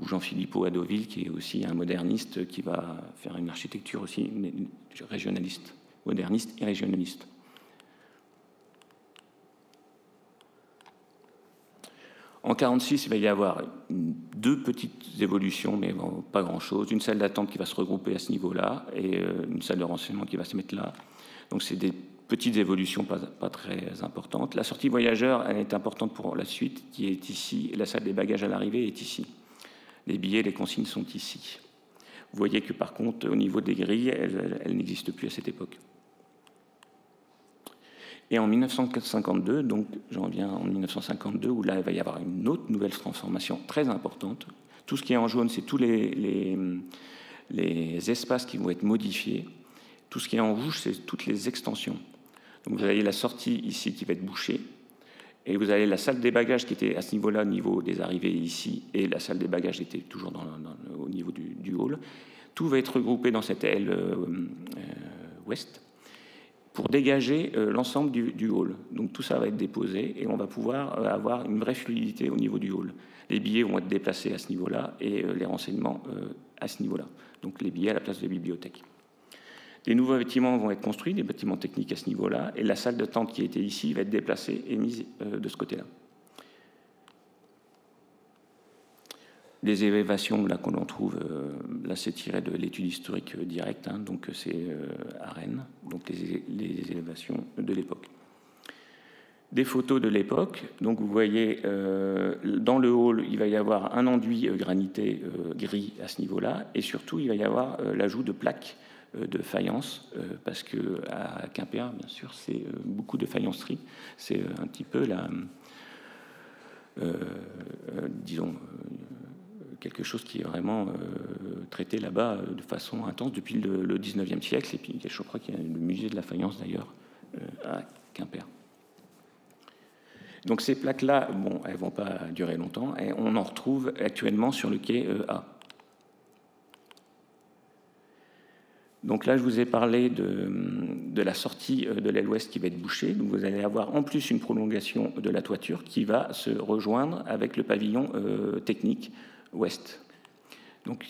ou Jean-Philippe à Deauville, qui est aussi un moderniste qui va faire une architecture aussi régionaliste, moderniste et régionaliste. En 46, il va y avoir deux petites évolutions, mais pas grand-chose. Une salle d'attente qui va se regrouper à ce niveau-là et euh, une salle de renseignement qui va se mettre là. Donc c'est des petites évolutions pas, très importantes. La sortie voyageur, est importante pour la suite, qui est ici. La salle des bagages à l'arrivée est ici. Les billets, les consignes sont ici. Vous voyez que par contre, au niveau des grilles, elles n'existent plus à cette époque. Et en 1952, donc j'en viens en 1952, où là il va y avoir une autre nouvelle transformation très importante. Tout ce qui est en jaune, c'est tous les, les, espaces qui vont être modifiés. Tout ce qui est en rouge, c'est toutes les extensions. Donc vous avez la sortie ici qui va être bouchée, et vous avez la salle des bagages qui était à ce niveau-là, au niveau des arrivées ici, et la salle des bagages était toujours au niveau du, hall. Tout va être regroupé dans cette aile euh, euh, ouest pour dégager euh, l'ensemble du, hall. Donc tout ça va être déposé et on va pouvoir euh, avoir une vraie fluidité au niveau du hall. Les billets vont être déplacés à ce niveau-là et euh, les renseignements à ce niveau-là. Donc les billets à la place des bibliothèques. Les nouveaux bâtiments vont être construits, des bâtiments techniques à ce niveau-là, et la salle de tente qui était ici va être déplacée et mise de ce côté-là. Les élévations là qu'on en trouve, euh, là c'est tiré de l'étude historique directe, hein, donc c'est euh, à Rennes, donc les, élévations de l'époque. Des photos de l'époque, donc vous voyez euh, dans le hall il va y avoir un enduit granité gris à ce niveau-là, et surtout il va y avoir l'ajout de plaques de faïence, parce que à Quimper, bien sûr, c'est beaucoup de faïencerie, c'est un petit peu la, disons quelque chose qui est vraiment euh, traité là-bas euh, de façon intense depuis le, 19e siècle. Et puis je crois qu'il y a le musée de la faïence d'ailleurs euh, à Quimper. Donc ces plaques-là, bon, elles vont pas durer longtemps, et on en retrouve actuellement sur le quai A. Donc là, je vous ai parlé de, de la sortie de l'aile ouest qui va être bouchée. Donc vous allez avoir en plus une prolongation de la toiture qui va se rejoindre avec le pavillon technique ouest. Donc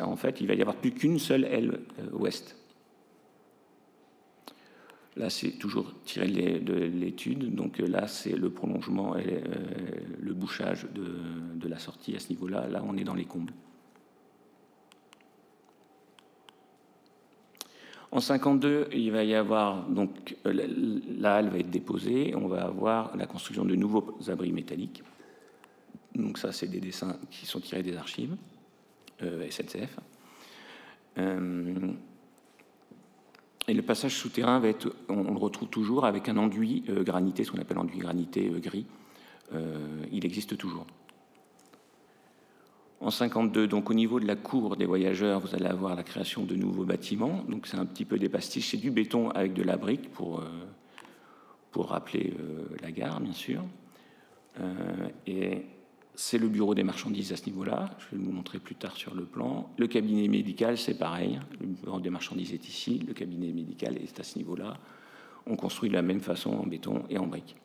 en fait, il va y avoir plus qu'une seule aile euh, ouest. Là, c'est toujours tiré de l'étude. Donc euh, là, c'est le prolongement et euh, le bouchage de, la sortie à ce niveau-là. Là, on est dans les combles. En 52, il va y avoir donc la halle va être déposée. On va avoir la construction de nouveaux abris métalliques. Donc ça, c'est des dessins qui sont tirés des archives euh, SNCF. Euh, et le passage souterrain va être, on, le retrouve toujours avec un enduit euh, granité, ce qu'on appelle enduit granité gris. il existe toujours. En 52, donc au niveau de la cour des voyageurs, vous allez avoir la création de nouveaux bâtiments. Donc c'est un petit peu des pastiches, c'est du béton avec de la brique pour, pour rappeler la gare, bien sûr. et c'est le bureau des marchandises à ce niveau-là. Je vais vous montrer plus tard sur le plan. Le cabinet médical, c'est pareil. Le bureau des marchandises est ici. Le cabinet médical est à ce niveau-là. On construit de la même façon en béton et en briques.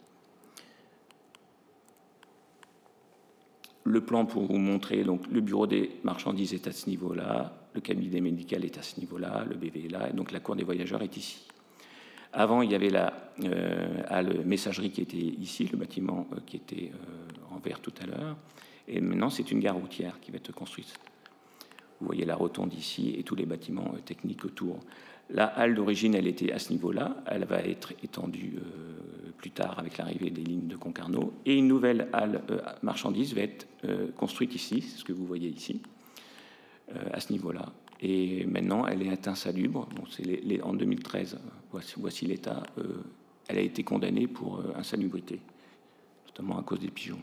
le plan pour vous montrer, donc le bureau des marchandises est à ce niveau-là, le cabinet médical est à ce niveau-là, le BV est là, donc la cour des voyageurs est ici. Avant, il y avait la euh, messagerie qui était ici, le bâtiment euh, qui était euh, en vert tout à l'heure, et maintenant c'est une gare routière qui va être construite. Vous voyez la rotonde ici et tous les bâtiments techniques autour. La halle d'origine, elle était à ce niveau-là. Elle va être étendue plus tard avec l'arrivée des lignes de Concarneau. Et une nouvelle halle euh, marchandise va être construite ici, c'est ce que vous voyez ici, à ce niveau-là. Et maintenant, elle est insalubre. Bon, les, en 2013, voici, l'état. elle a été condamnée pour insalubrité, notamment à cause des pigeons.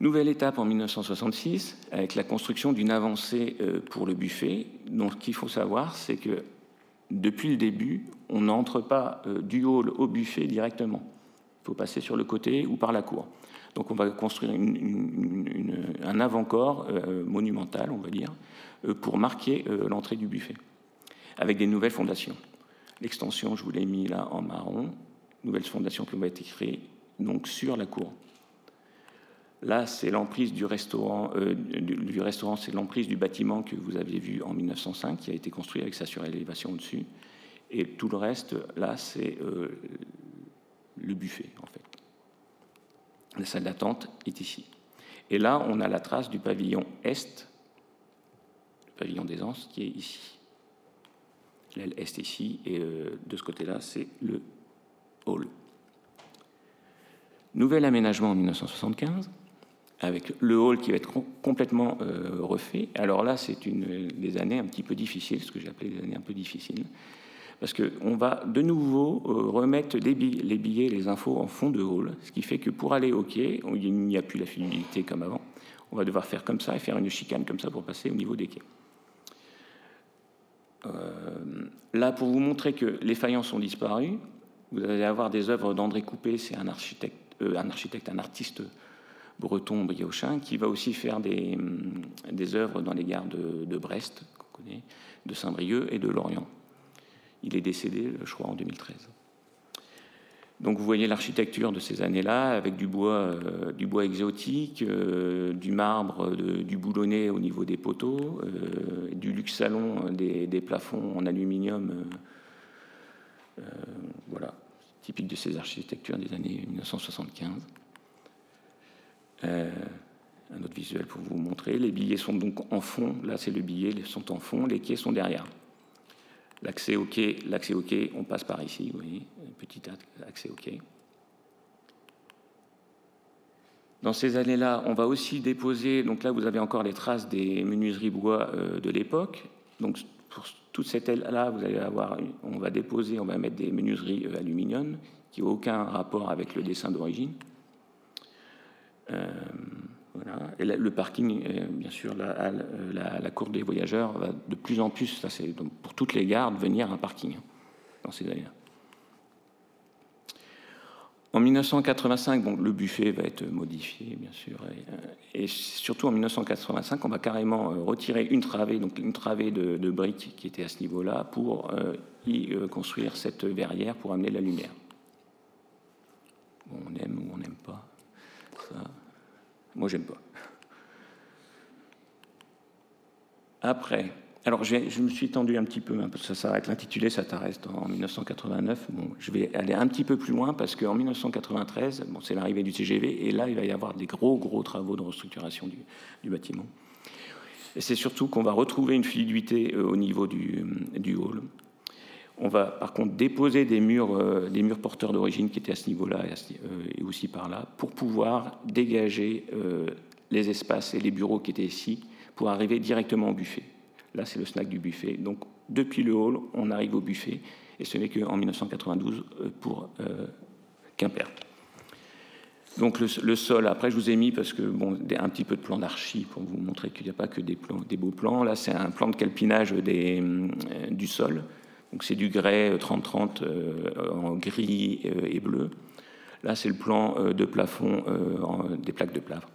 Nouvelle étape en 1966 avec la construction d'une avancée euh, pour le buffet. Donc, ce qu'il faut savoir, c'est que depuis le début, on n'entre pas euh, du hall au buffet directement. Il faut passer sur le côté ou par la cour. Donc, on va construire un avant-corps euh, monumental, on va dire, pour marquer l'entrée du buffet, avec des nouvelles fondations. L'extension, je vous l'ai mis là en marron, nouvelles fondations qui vont être créées donc sur la cour. Là, c'est l'emprise du restaurant, euh, du, restaurant, c'est l'emprise du bâtiment que vous aviez vu en 1905, qui a été construit avec sa surélévation au-dessus. Et tout le reste, là, c'est euh, le buffet, en fait. La salle d'attente est ici. Et là, on a la trace du pavillon Est, le pavillon des Anses, qui est ici. L'aile Est ici, et euh, de ce côté-là, c'est le hall. Nouvel aménagement en 1975 avec le hall qui va être complètement euh, refait. Alors là, c'est une des années un petit peu difficiles, ce que j'ai appelé des années un peu difficiles, parce qu'on va de nouveau euh, remettre les billets, les infos en fond de hall, ce qui fait que pour aller au quai, il n'y a plus la fluidité comme avant. On va devoir faire comme ça et faire une chicane comme ça pour passer au niveau des quais. Euh, là, pour vous montrer que les faïences ont disparu, vous allez avoir des œuvres d'André Coupé, c'est un architecte, un architecte, un artiste breton briochin, qui va aussi faire des, hum, œuvres dans les gares de, Brest, qu'on connaît, de Saint-Brieuc et de Lorient. Il est décédé, je crois, en 2013. Donc vous voyez l'architecture de ces années-là, avec du bois, euh, du bois exotique, euh, du marbre, du boulonnet au niveau des poteaux, euh, du luxe salon des, des, plafonds en aluminium. voilà, typique de ces architectures des années 1975. Euh, un autre visuel pour vous montrer. Les billets sont donc en fond. Là, c'est le billet, ils sont en fond. Les quais sont derrière. L'accès au quai, l'accès au quai, on passe par ici, vous voyez, petit accès au quai. Dans ces années-là, on va aussi déposer, donc là vous avez encore les traces des menuiseries bois euh, de l'époque. Donc pour toute cette aile-là, vous allez avoir, on va déposer, on va mettre des menuiseries euh, aluminium qui n'ont aucun rapport avec le dessin d'origine. Euh, voilà. Et le parking, bien sûr, la, la, cour des voyageurs va de plus en plus, ça c'est pour toutes les gares, devenir un parking hein, dans ces années-là. En 1985, bon, le buffet va être modifié, bien sûr, et, surtout en 1985, on va carrément euh, retirer une travée, donc une travée de, briques qui était à ce niveau-là, pour euh, y construire cette verrière pour amener la lumière. on aime ou on n'aime pas. Ça. Moi, j'aime pas. Après, alors je me suis tendu un petit peu, hein, parce que ça s'arrête, l'intitulé, ça t'arrête en 1989. Bon, je vais aller un petit peu plus loin, parce qu'en 1993, bon, c'est l'arrivée du TGV, et là, il va y avoir des gros, gros travaux de restructuration du, du bâtiment. C'est surtout qu'on va retrouver une fluidité euh, au niveau du, du hall. On va par contre déposer des murs, euh, des murs porteurs d'origine qui étaient à ce niveau-là euh, et, aussi par là, pour pouvoir dégager euh, les espaces et les bureaux qui étaient ici, pour arriver directement au buffet. Là, c'est le snack du buffet. Donc, depuis le hall, on arrive au buffet, et ce n'est qu'en 1992 pour Quimper. Donc le, sol, après je vous ai mis parce que bon, un petit peu de plan d'archi pour vous montrer qu'il n'y a pas que des, des beaux plans. Là, c'est un plan de calpinage des, du sol donc c'est du grès 30-30 euh, en gris euh, et bleu. Là, c'est le plan euh, de plafond des plaques de plâtre.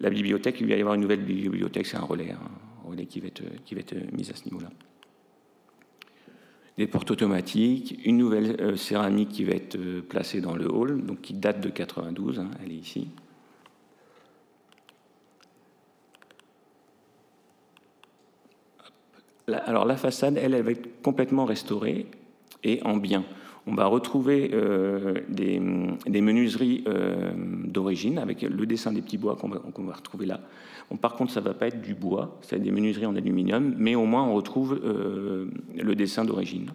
La bibliothèque, il va y avoir une nouvelle bibliothèque, c'est un relais, hein, un relais qui va être, qui va être mis à ce niveau-là. Des portes automatiques, une nouvelle céramique qui va être placée dans le hall, donc qui date de 92, hein, elle est ici. Alors la façade, elle, elle va être complètement restaurée et en bien. On va retrouver euh, des, menuiseries euh, d'origine avec le dessin des petits bois qu'on va, retrouver là. par contre, ça ne va pas être du bois, c'est des menuiseries en aluminium, mais au moins on retrouve euh, le dessin d'origine.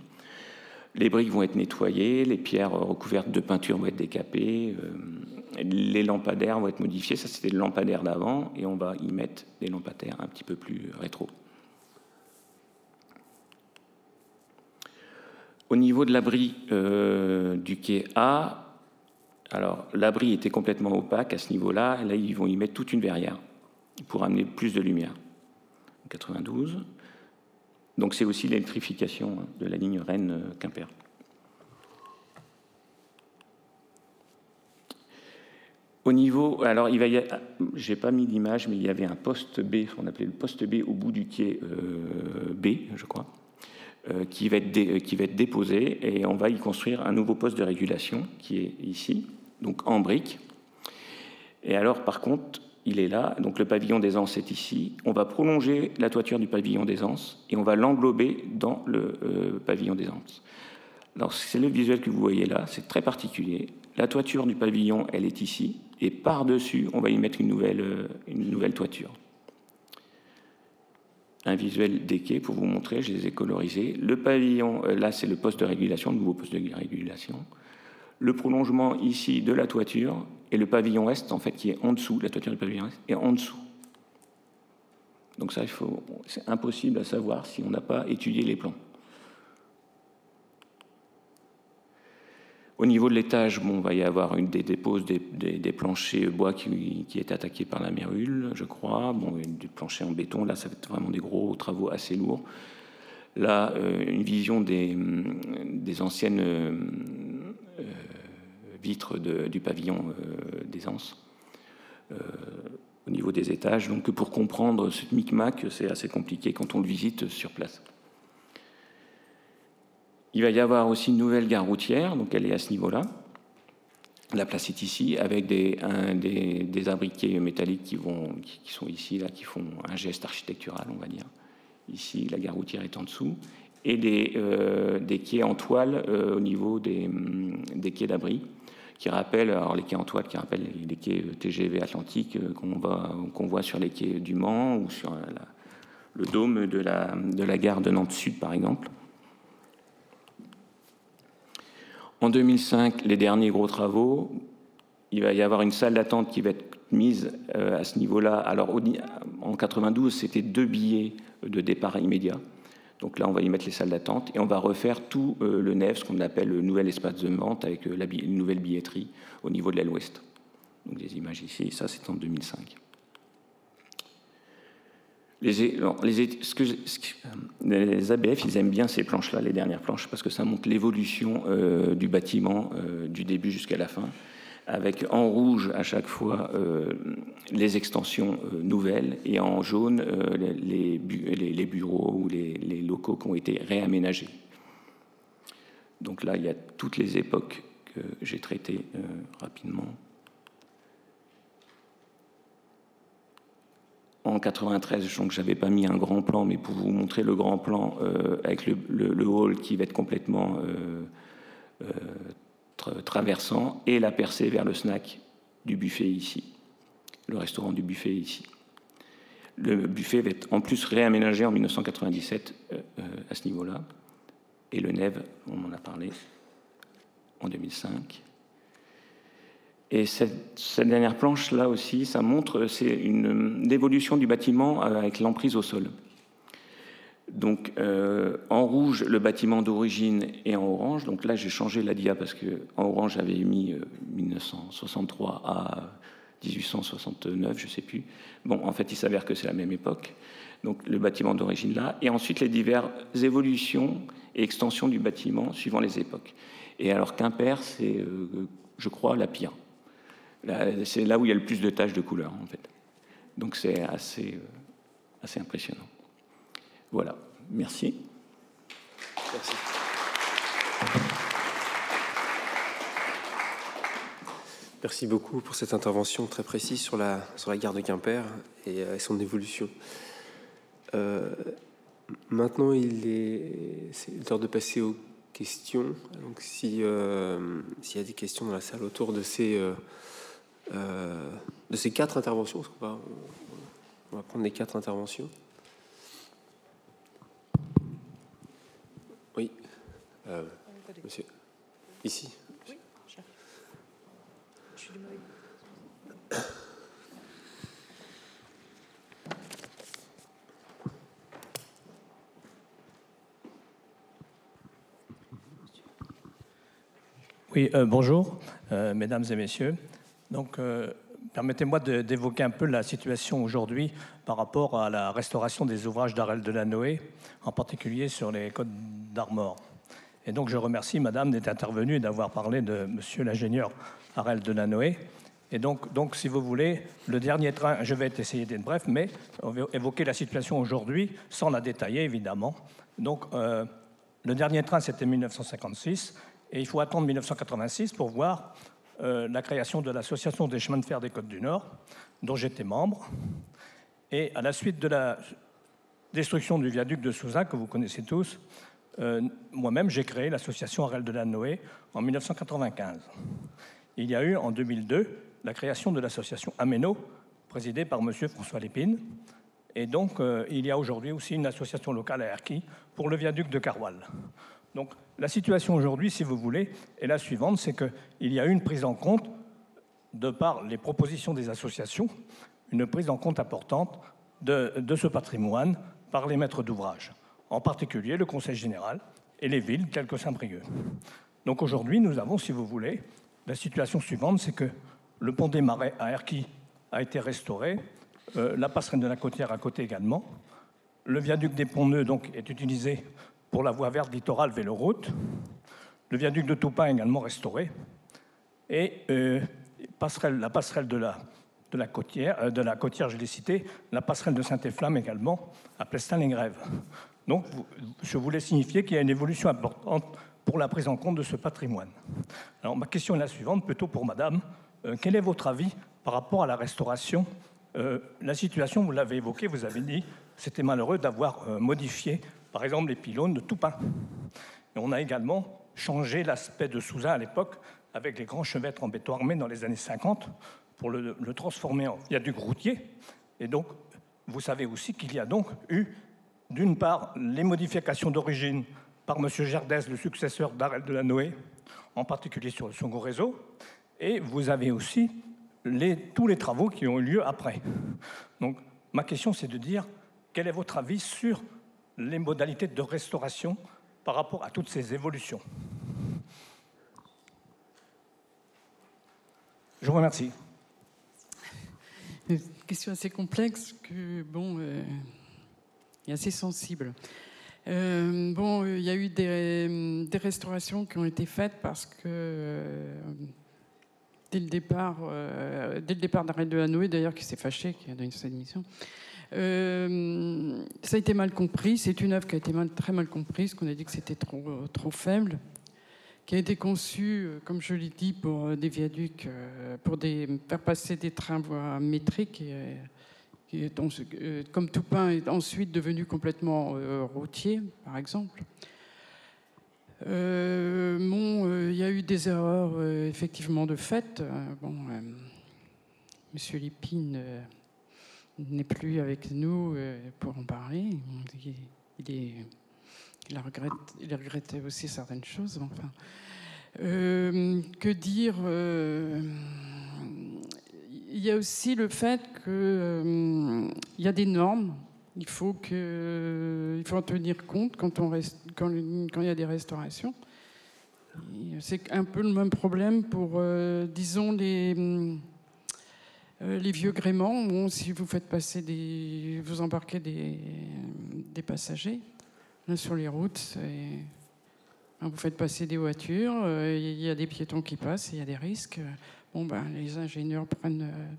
Les briques vont être nettoyées, les pierres recouvertes de peinture vont être décapées, les lampadaires vont être modifiés. Ça, c'était le lampadaire d'avant, et on va y mettre des lampadaires un petit peu plus rétro. Au niveau de l'abri euh, du quai A, alors l'abri était complètement opaque à ce niveau-là. Là, ils vont y mettre toute une verrière pour amener plus de lumière. 92. Donc c'est aussi l'électrification de la ligne Rennes-Quimper. Au niveau, alors il va y j'ai pas mis d'image, mais il y avait un poste B, on appelait le poste B au bout du quai euh, B, je crois. Euh, qui, va être euh, qui va être déposé et on va y construire un nouveau poste de régulation qui est ici, donc en briques. Et alors, par contre, il est là, donc le pavillon des Anses est ici. On va prolonger la toiture du pavillon des Anses et on va l'englober dans le euh, pavillon des Anses. Alors, c'est le visuel que vous voyez là, c'est très particulier. La toiture du pavillon, elle est ici, et par-dessus, on va y mettre une nouvelle, une nouvelle toiture un visuel des quais pour vous montrer, je les ai colorisés. Le pavillon, euh, là c'est le poste de régulation, le nouveau poste de régulation. Le prolongement ici de la toiture et le pavillon est en fait qui est en dessous, la toiture du pavillon est est en dessous. Donc ça, c'est impossible à savoir si on n'a pas étudié les plans. Au niveau de l'étage, il va y avoir une des déposes des, planchers bois qui, est attaqué par la mérule, je crois. Bon, du plancher en béton, là, ça va être vraiment des gros travaux assez lourds. Là, euh, une vision des, anciennes euh, euh, vitres du pavillon des au niveau des étages. Donc, pour comprendre ce micmac, c'est assez compliqué quand on le visite sur place. Il va y avoir aussi une nouvelle gare routière, donc elle est à ce niveau-là. La place est ici, avec des, des, abriquets métalliques qui, sont ici, là, qui font un geste architectural, on va dire. Ici, la gare routière est en dessous. Et des, euh, des quais en toile euh, au niveau des, des quais d'abri, qui rappellent, alors les quais en toile qui rappellent les, quais TGV Atlantique euh, qu'on voit sur les quais du Mans ou sur le dôme de la, gare de Nantes Sud, par exemple. En 2005, les derniers gros travaux, il va y avoir une salle d'attente qui va être mise euh, à ce niveau-là. Alors en 92, c'était deux billets de départ immédiat. Donc là, on va y mettre les salles d'attente et on va refaire tout euh, le nef, ce qu'on appelle le nouvel espace de vente avec euh, la nouvelle billetterie au niveau de l'aile ouest. Donc des images ici, ça c'est en 2005. Les, les, ABF, ils aiment bien ces planches-là, les dernières planches, parce que ça montre l'évolution euh, du bâtiment euh, du début jusqu'à la fin, avec en rouge à chaque fois euh, les extensions nouvelles et en jaune les, bureaux ou les, locaux qui ont été réaménagés. Donc là, il y a toutes les époques que j'ai traitées rapidement. En 93, donc j'avais pas mis un grand plan, mais pour vous montrer le grand plan euh, avec le, hall qui va être complètement euh, euh, traversant et la percée vers le snack du buffet ici, le restaurant du buffet ici. Le buffet va être en plus réaménagé en 1997 à ce niveau-là, et le Neve, on en a parlé, en 2005. Et cette, dernière planche, là aussi, ça montre, c'est une, évolution du bâtiment euh, avec l'emprise au sol. Donc en rouge, le bâtiment d'origine et en orange. Donc là, j'ai changé la dia parce que en orange, j'avais mis 1963 euh, à 1869, je ne sais plus. Bon, en fait, il s'avère que c'est la même époque. Donc le bâtiment d'origine là. Et ensuite, les diverses évolutions et extensions du bâtiment suivant les époques. Et alors Quimper, c'est, euh, je crois, la pire. C'est là où il y a le plus de taches de couleur, en fait. Donc c'est assez, euh, assez impressionnant. Voilà, merci. Merci. Merci beaucoup pour cette intervention très précise sur la, sur la gare de Quimper et, euh, son évolution. Euh, maintenant, il est, c'est l'heure de passer aux questions. Donc, si s'il y a des questions dans la salle autour de ces euh, euh, de ces quatre interventions, on va, on va prendre les quatre interventions. Oui, monsieur, ici. Oui, je suis Oui, euh, bonjour, euh, mesdames et messieurs. Donc, euh, permettez-moi d'évoquer un peu la situation aujourd'hui par rapport à la restauration des ouvrages d'Arel Delanoë, en particulier sur les côtes d'Armor. Et donc, je remercie Madame d'être intervenue et d'avoir parlé de Monsieur l'ingénieur Arel Delanoë. Et donc, donc, si vous voulez, le dernier train, je vais essayer d'être bref, mais on va évoquer la situation aujourd'hui sans la détailler, évidemment. Donc, le dernier train, c'était 1956. Et il faut attendre 1986 pour voir euh, la création de l'Association des chemins de fer des Côtes du Nord, dont j'étais membre. Et à la suite de la destruction du viaduc de Souza, que vous connaissez tous, euh, moi-même, j'ai créé l'association Arel de la Noé en 1995. Il y a eu en 2002 la création de l'association Ameno, présidée par M. François Lépine. Et donc, euh, il y a aujourd'hui aussi une association locale à Erquy pour le viaduc de Carwal. Donc la situation aujourd'hui, si vous voulez, est la suivante, c'est qu'il y a une prise en compte, de par les propositions des associations, une prise en compte importante de, ce patrimoine par les maîtres d'ouvrage, en particulier le Conseil général et les villes telles que Saint-Brieuc. Donc aujourd'hui, nous avons, si vous voulez, la situation suivante, c'est que le pont des Marais à Erquy a été restauré, euh, la passerelle de la Côtière à côté également, le viaduc des Ponts-Neufs donc, est utilisé pour la voie verte littorale véloroute. Le viaduc de Toupin également restauré. Et euh, la passerelle de la, de la côtière, euh, de la côtière, je l'ai cité, la passerelle de Saint-Efflamme également, à Plestin-les-Grèves. Donc, je voulais signifier qu'il y a une évolution importante pour la prise en compte de ce patrimoine. Alors, ma question est la suivante, plutôt pour Madame. Euh, quel est votre avis par rapport à la restauration La situation, vous l'avez évoqué, vous avez dit, c'était malheureux d'avoir modifié par exemple les pylônes de Toupin. Et on a également changé l'aspect de Souza à l'époque avec les grands chevêtres en béton armé dans les années 50 pour le, transformer en viaduc routier. Et donc, vous savez aussi qu'il y a donc eu, d'une part, les modifications d'origine par M. Gerdès, le successeur d'Arel de la Noé, en particulier sur le second réseau, et vous avez aussi tous les travaux qui ont eu lieu après. Donc, ma question, c'est de dire quel est votre avis sur les modalités de restauration par rapport à toutes ces évolutions. Je vous remercie. Une question assez complexe que bon euh, et assez sensible. Euh, bon, il y a eu des, restaurations qui ont été faites parce que euh, dès le départ, dès le départ d'arrêt de Hanoï, d'ailleurs, qui s'est fâché, qui a donné sa démission, euh, ça a été mal compris. C'est une œuvre qui a été très mal comprise, qu'on a dit que c'était trop, trop faible, qui a été conçue, euh, comme je l'ai dit, pour euh, des viaducs, pour faire passer des trains voies métriques. Et, comme Toupin est ensuite devenu complètement routier, par exemple. il y a eu des erreurs effectivement de fait. bon, Monsieur Lépine n'est plus avec nous euh, pour en parler. Il, il, regrette, il regrettait aussi certaines choses. Enfin, euh, que dire euh, Il y a aussi le fait qu'il y a des normes. Il faut, que, faut en tenir compte quand il y a des restaurations. C'est un peu le même problème pour, disons, les euh, les vieux gréments, si vous faites passer des, vous embarquez des, des passagers sur les routes, vous faites passer des voitures, euh, il y a des piétons qui passent, il y a des risques. Bon, ben, les ingénieurs prennent, euh,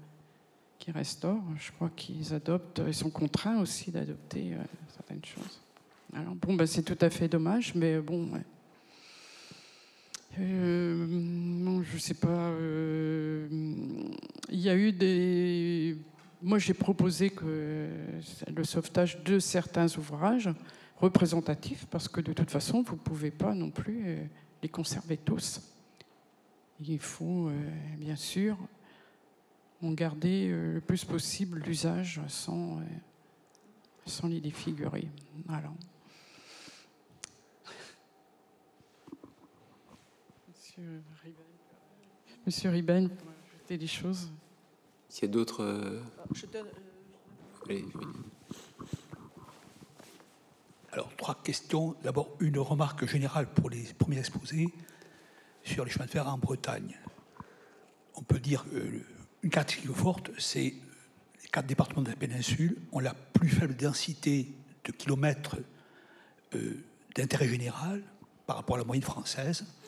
qui restaurent, je crois qu'ils adoptent, ils sont contraints aussi d'adopter certaines choses. Alors bon, ben, c'est tout à fait dommage, mais bon. Euh, non, je sais pas. Euh, il y a eu des. Moi, j'ai proposé que le sauvetage de certains ouvrages, représentatifs parce que de toute façon, vous ne pouvez pas non plus euh, les conserver tous. Il faut euh, bien sûr en garder le plus possible l'usage sans, sans les défigurer. Voilà. Monsieur Riben, Monsieur ajouter des choses. S'il y a d'autres. Allez, alors, trois questions. D'abord, une remarque générale pour les premiers exposés sur les chemins de fer en Bretagne. On peut dire euh, une caractéristique forte, c'est les quatre départements de la péninsule ont la plus faible densité de kilomètres euh, d'intérêt général par rapport à la moyenne française, euh,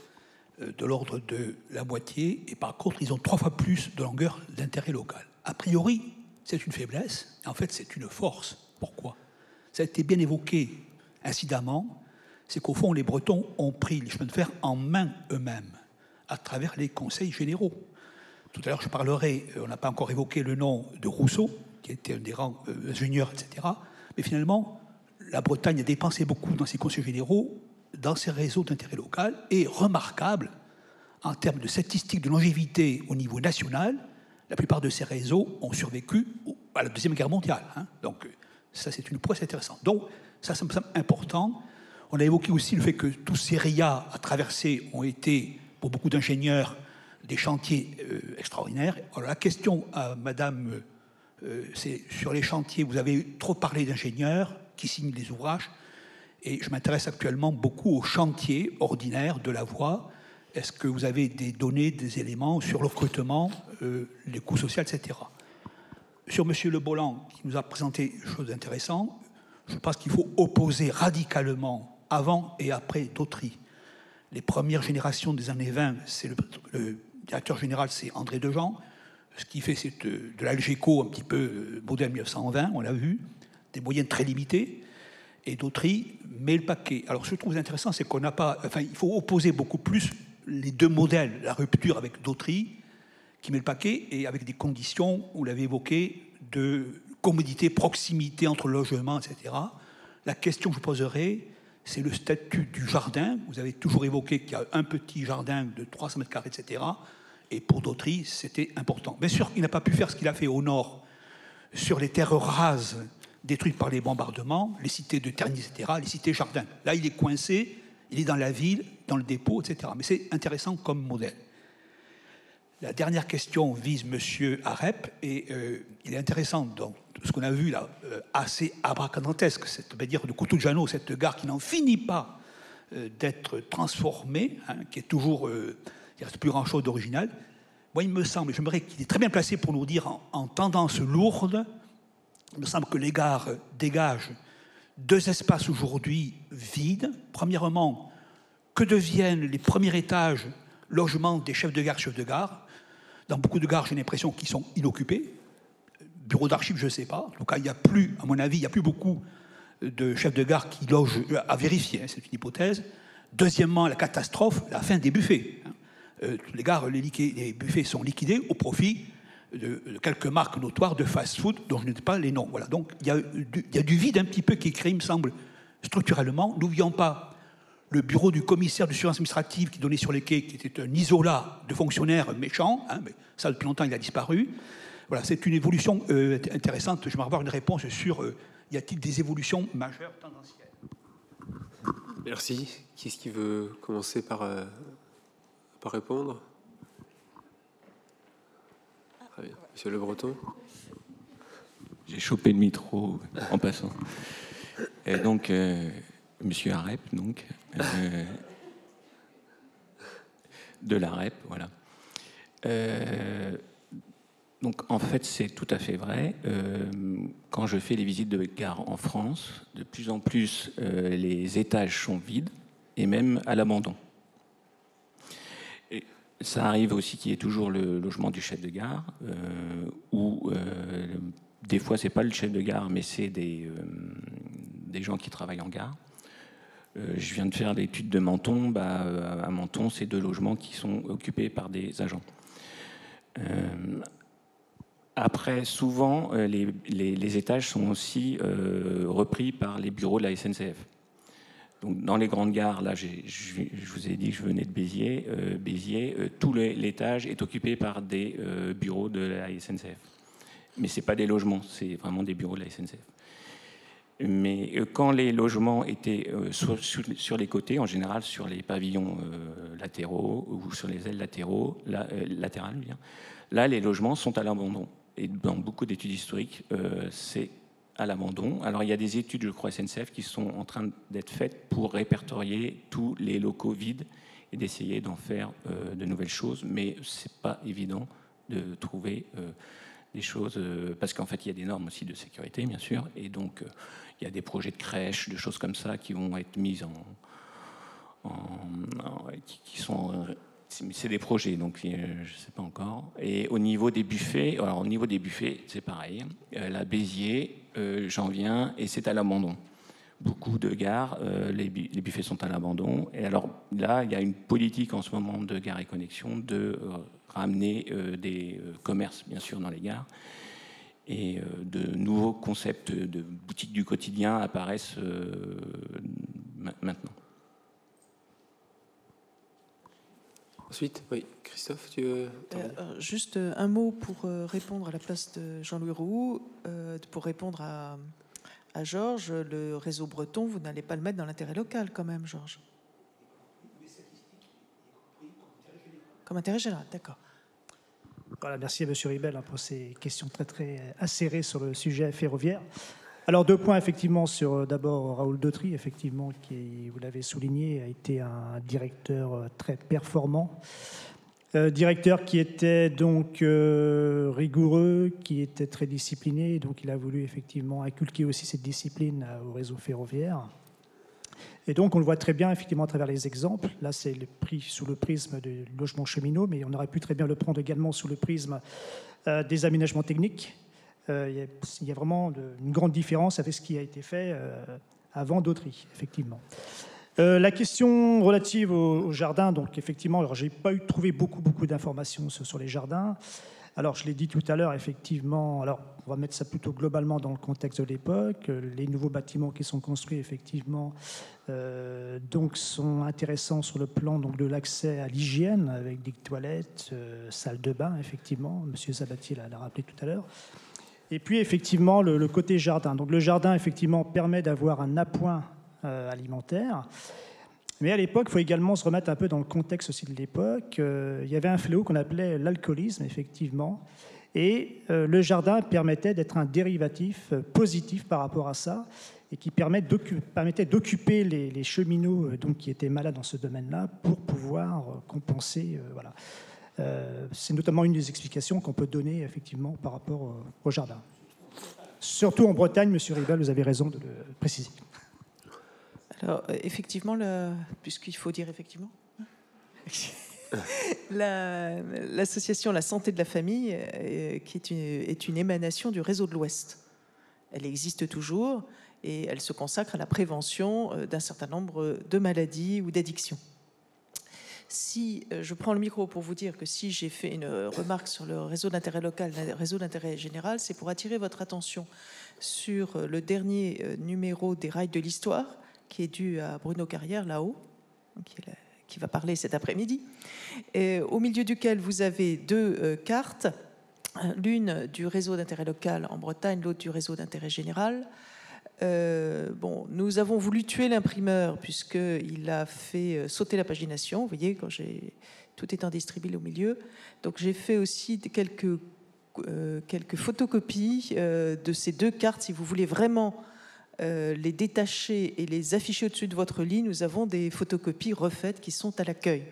de l'ordre de la moitié, et par contre, ils ont trois fois plus de longueur d'intérêt local. A priori, c'est une faiblesse, en fait, c'est une force. Pourquoi? Ça a été bien évoqué incidemment, c'est qu'au fond, les Bretons ont pris les chemins de fer en main eux-mêmes, à travers les conseils généraux. Tout à l'heure, je parlerai, euh, on n'a pas encore évoqué le nom de Rousseau, qui était un des rangs euh, ingénieurs, etc. Mais finalement, la Bretagne a dépensé beaucoup dans ses conseils généraux, dans ses réseaux d'intérêt local, et remarquable, en termes de statistiques de longévité au niveau national, la plupart de ces réseaux ont survécu à la Deuxième Guerre mondiale. Hein. Donc, ça, c'est une prouesse intéressante. Donc, ça, ça me semble important. On a évoqué aussi le fait que tous ces RIA à traverser ont été, pour beaucoup d'ingénieurs, des chantiers euh, extraordinaires. Alors la question à Madame, euh, c'est sur les chantiers, vous avez trop parlé d'ingénieurs qui signent des ouvrages, et je m'intéresse actuellement beaucoup aux chantiers ordinaires de la voie. Est-ce que vous avez des données, des éléments sur le euh, les coûts sociaux, etc. Sur M. Le Bolland, qui nous a présenté des choses intéressantes, je pense qu'il faut opposer radicalement avant et après Dautry. Les premières générations des années 20, c'est le, directeur général, c'est André Dejean. Ce qui fait, c'est de, l'Algeco un petit peu euh, modèle 1920, on l'a vu, des moyens très limités. Et Dautry met le paquet. Alors, ce que je trouve intéressant, c'est qu'on n'a pas. Enfin, il faut opposer beaucoup plus les deux modèles. La rupture avec Dautry, qui met le paquet, et avec des conditions, vous l'avez évoqué, de commodité, proximité entre logements, etc. La question que je poserai, c'est le statut du jardin. Vous avez toujours évoqué qu'il y a un petit jardin de 300 mètres carrés, etc. Et pour Dautry, c'était important. Bien sûr, il n'a pas pu faire ce qu'il a fait au nord, sur les terres rases détruites par les bombardements, les cités de Terny, etc., les cités jardins. Là, il est coincé, il est dans la ville, dans le dépôt, etc. Mais c'est intéressant comme modèle. La dernière question vise M. Arep, et euh, il est intéressant donc, ce qu'on a vu là, euh, assez abracadantesque, c'est-à-dire de Janot, cette gare qui n'en finit pas euh, d'être transformée, hein, qui est toujours, il reste plus grand-chose d'original. Moi, il me semble, j'aimerais qu'il est très bien placé pour nous dire en, tendance lourde, il me semble que les gares dégagent deux espaces aujourd'hui vides. Premièrement, que deviennent les premiers étages logements des chefs de gare, chefs de gare? Dans beaucoup de gares, j'ai l'impression qu'ils sont inoccupés bureau d'archives, je ne sais pas. En tout cas, il n'y a plus, à mon avis, il n'y a plus beaucoup de chefs de gare qui logent à vérifier, hein, c'est une hypothèse. Deuxièmement, la catastrophe, la fin des buffets. Hein. Euh, les gares, les, buffets sont liquidés au profit de, quelques marques notoires de fast-food dont je ne sais pas les noms. Voilà. Donc il y, y, a du, vide un petit peu qui est il me semble, structurellement. N'oublions pas le bureau du commissaire de surveillance administrative qui donnait sur les quais, qui était un isolat de fonctionnaires méchants. Hein, mais ça, depuis longtemps, il a disparu. Voilà, c'est une évolution euh, intéressante. Je vais avoir une réponse sur euh, y a-t-il des évolutions majeures tendancielles? Merci. Qui est-ce qui veut commencer par, euh, par répondre Très bien. Monsieur Le Breton J'ai chopé le micro en passant. Et donc, Monsieur Arep, donc, de l'Arep, voilà. Donc en fait, c'est tout à fait vrai. Euh, quand je fais les visites de gare en France, de plus en plus, euh, les étages sont vides et même à l'abandon. Ça arrive aussi qu'il y ait toujours le logement du chef de gare, euh, ou des fois c'est pas le chef de gare, mais c'est des, des gens qui travaillent en gare. je viens de faire l'étude de Menton. Bah, à Menton, c'est deux logements qui sont occupés par des agents. Après, souvent, euh, les, étages sont aussi euh, repris par les bureaux de la SNCF. Dans les grandes gares, là, je, vous ai dit que je venais de Béziers. Béziers, tout l'étage est occupé par des bureaux de la SNCF. Mais ce n'est pas des logements, c'est vraiment des bureaux de la SNCF. Mais euh, quand les logements étaient euh, sur, les côtés, en général sur les pavillons euh, latéraux ou sur les ailes latérales, là les logements sont à l'abandon. Et dans beaucoup d'études historiques, c'est à l'abandon. Alors il y a des études, je crois, SNCF, qui sont en train d'être faites pour répertorier tous les locaux vides et d'essayer d'en faire de nouvelles choses, mais c'est pas évident de trouver des choses, parce qu'en fait il y a des normes aussi de sécurité, bien sûr, et donc il y a des projets de crèches, de choses comme ça qui vont être mises en, qui, sont c'est des projets, donc euh, je ne sais pas encore. Et au niveau des buffets, alors au niveau des buffets, c'est pareil. Euh, la Béziers, euh, j'en viens et c'est à l'abandon. Beaucoup de gares, les, buffets sont à l'abandon. Et alors là, il y a une politique en ce moment de Gare et Connexion de ramener des commerces, bien sûr, dans les gares et euh, de nouveaux concepts de boutiques du quotidien apparaissent euh, maintenant. Ensuite, oui, Christophe, tu veux euh, Juste un mot pour répondre à la place de Jean-Louis Roux, pour répondre à, à Georges, le réseau breton, vous n'allez pas le mettre dans l'intérêt local quand même, Georges Comme intérêt général, d'accord merci à M. Ribel hein, pour ces questions très très acérées sur le sujet ferroviaire. Alors deux points effectivement sur euh, d'abord Raoul Dautry, effectivement, qui, vous l'avez souligné, a été un directeur euh, très performant. Euh, directeur qui était donc rigoureux, qui était très discipliné, donc il a voulu effectivement inculquer aussi cette discipline au réseau ferroviaire. Et donc, on le voit très bien, effectivement, à travers les exemples. Là, c'est le prix sous le prisme du logement cheminot, mais on aurait pu très bien le prendre également sous le prisme des aménagements techniques. Euh, il, y a, vraiment une grande différence avec ce qui a été fait euh, avant d'Autry, effectivement. la question relative au, jardin, donc effectivement, alors j'ai pas eu trouvé beaucoup beaucoup d'informations sur les jardins. Alors, je l'ai dit tout à l'heure, effectivement, alors on va mettre ça plutôt globalement dans le contexte de l'époque. Les nouveaux bâtiments qui sont construits, effectivement, euh, donc sont intéressants sur le plan donc, de l'accès à l'hygiène, avec des toilettes, euh, salles de bain, effectivement. Monsieur Sabatier l'a rappelé tout à l'heure. Et puis, effectivement, le, côté jardin. Donc, le jardin, effectivement, permet d'avoir un appoint euh, alimentaire. Mais à l'époque, il faut également se remettre un peu dans le contexte aussi de l'époque. Euh, il y avait un fléau qu'on appelait l'alcoolisme, effectivement. Et euh, le jardin permettait d'être un dérivatif positif par rapport à ça et qui permettait d'occuper les, cheminots donc, qui étaient malades dans ce domaine-là pour pouvoir compenser. voilà. C'est notamment une des explications qu'on peut donner effectivement par rapport au jardin. Surtout en Bretagne, Monsieur Rival, vous avez raison de le préciser. Alors, euh, effectivement, puisqu'il faut dire effectivement, l'association la, Santé de la Famille, euh, qui est une, émanation du réseau de l'Ouest. Elle existe toujours et elle se consacre à la prévention euh, d'un certain nombre de maladies ou d'addictions. Si je prends le micro pour vous dire que si j'ai fait une remarque sur le réseau d'intérêt local, le réseau d'intérêt général, c'est pour attirer votre attention sur le dernier numéro des Rails de l'Histoire, qui est dû à Bruno Carrière là-haut, qui, va parler cet après-midi, au milieu duquel vous avez deux euh, cartes, l'une du réseau d'intérêt local en Bretagne, l'autre du réseau d'intérêt général. Euh, bon, nous avons voulu tuer l'imprimeur puisqu'il a fait euh, sauter la pagination. Vous voyez, quand tout étant distribué au milieu. Donc j'ai fait aussi quelques, quelques photocopies de ces deux cartes si vous voulez vraiment euh, les détacher et les afficher au-dessus de votre lit, nous avons des photocopies refaites qui sont à l'accueil.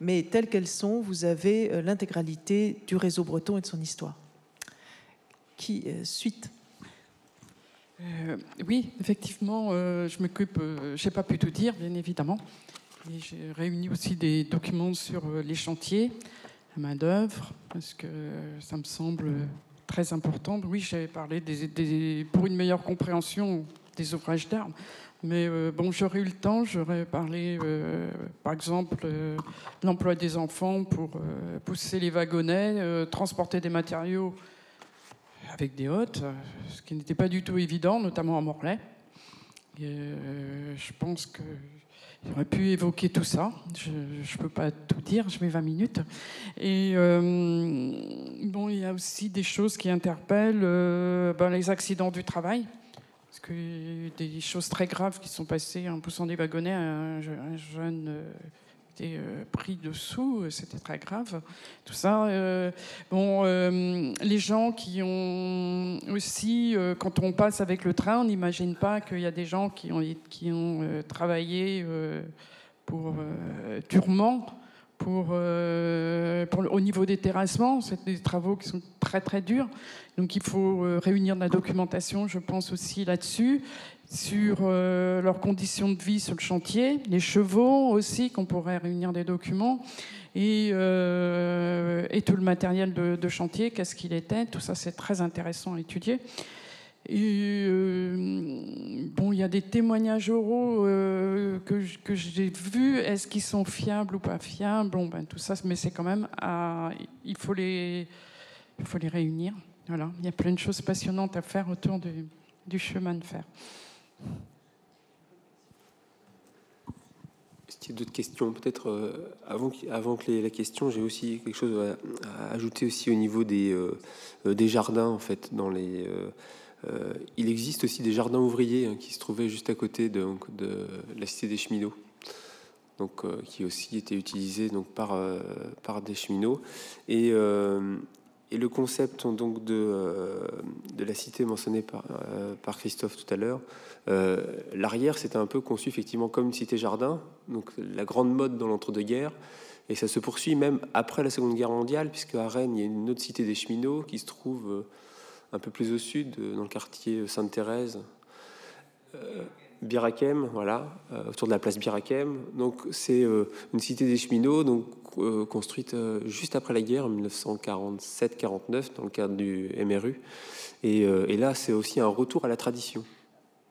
Mais telles qu'elles sont, vous avez euh, l'intégralité du réseau breton et de son histoire. Qui euh, Oui, effectivement, je m'occupe. je n'ai pas pu tout dire, bien évidemment. J'ai réuni aussi des documents sur les chantiers, la main d'œuvre, parce que ça me semble très importante. Oui, j'avais parlé pour une meilleure compréhension des ouvrages d'armes. Mais euh, bon, j'aurais eu le temps, j'aurais parlé, euh, par exemple, euh, l'emploi des enfants pour pousser les wagonnets, transporter des matériaux avec des hôtes, ce qui n'était pas du tout évident, notamment à Morlaix. je pense que J'aurais pu évoquer tout ça. Je ne peux pas tout dire, je mets 20 minutes. Et euh, bon, il y a aussi des choses qui interpellent euh, ben, les accidents du travail. Parce que des choses très graves qui sont passées en poussant des wagonnets à un, jeune euh, pris dessous, c'était très grave. Tout ça. bon, les gens qui ont aussi, quand on passe avec le train, on n'imagine pas qu'il y a des gens qui ont, travaillé pour durement pour, au niveau des terrassements. C'est des travaux qui sont très très durs. Donc il faut réunir de la documentation, je pense aussi là-dessus sur euh, leurs conditions de vie sur le chantier, les chevaux aussi, qu'on pourrait réunir des documents, et, euh, tout le matériel de, chantier, qu'est-ce qu'il était, tout ça c'est très intéressant à étudier. Et euh, bon, il y a des témoignages oraux que, j'ai vus. Est-ce qu'ils sont fiables ou pas fiables? Bon, ben tout ça, mais c'est quand même il faut les, il faut les réunir. Voilà, il y a plein de choses passionnantes à faire autour du chemin de fer. Est-ce qu'il y a d'autres questions Peut-être euh, avant, avant que la question, j'ai aussi quelque chose à, ajouter aussi au niveau des, euh, euh, des jardins en fait. Dans les, il existe aussi des jardins ouvriers hein, qui se trouvaient juste à côté de, de la cité des cheminots. Donc, qui aussi étaient utilisés donc par, par des cheminots et et le concept donc de, euh, la cité mentionnée par, euh, par Christophe tout à l'heure, euh, l'arrière c'était un peu conçu effectivement comme une cité-jardin, donc la grande mode dans l'entre-deux-guerres, et ça se poursuit même après la Seconde Guerre mondiale, puisque à Rennes il y a une autre cité des cheminots qui se trouve un peu plus au sud, dans le quartier Sainte-Thérèse. Birakem, voilà, autour de la place Birakem. Donc c'est une cité des cheminots, donc construite juste après la guerre, en 1947-49, dans le cadre du MRU. Et, là, c'est aussi un retour à la tradition.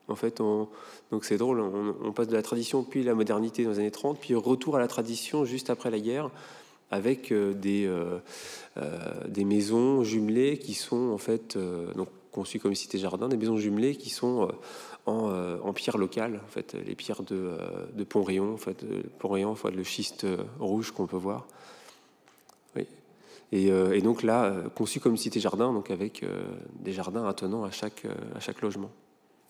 En fait, donc c'est drôle, on, passe de la tradition puis la modernité dans les années 30, puis retour à la tradition juste après la guerre, avec des, des maisons jumelées qui sont en fait donc conçues comme cité-jardin, des maisons jumelées qui sont euh, en, pierre locale, en fait, les pierres de, euh, de Pont-Rayon, en fait, Pont-Rayon, le schiste euh, rouge qu'on peut voir. Oui. Et, donc là, conçu comme cité-jardin, donc avec des jardins attenants à chaque, à chaque logement.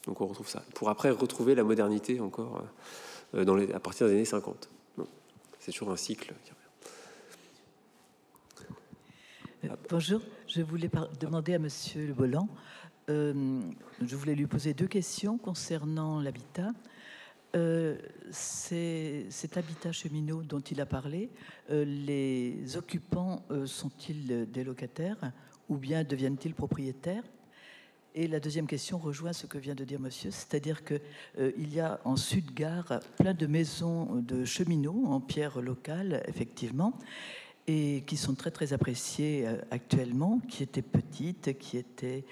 Donc on retrouve ça. Pour après retrouver la modernité encore à partir des années 50. C'est toujours un cycle. Bonjour, je voulais demander à Monsieur Le Bolland euh, je voulais lui poser deux questions concernant l'habitat. Euh, cet habitat cheminot dont il a parlé, euh, les occupants sont-ils des locataires ou bien deviennent-ils propriétaires? Et la deuxième question rejoint ce que vient de dire monsieur, c'est-à-dire qu'il il y a en Sud-Gare plein de maisons de cheminots en pierre locale, effectivement, et qui sont très très appréciées actuellement, qui étaient petites, qui étaient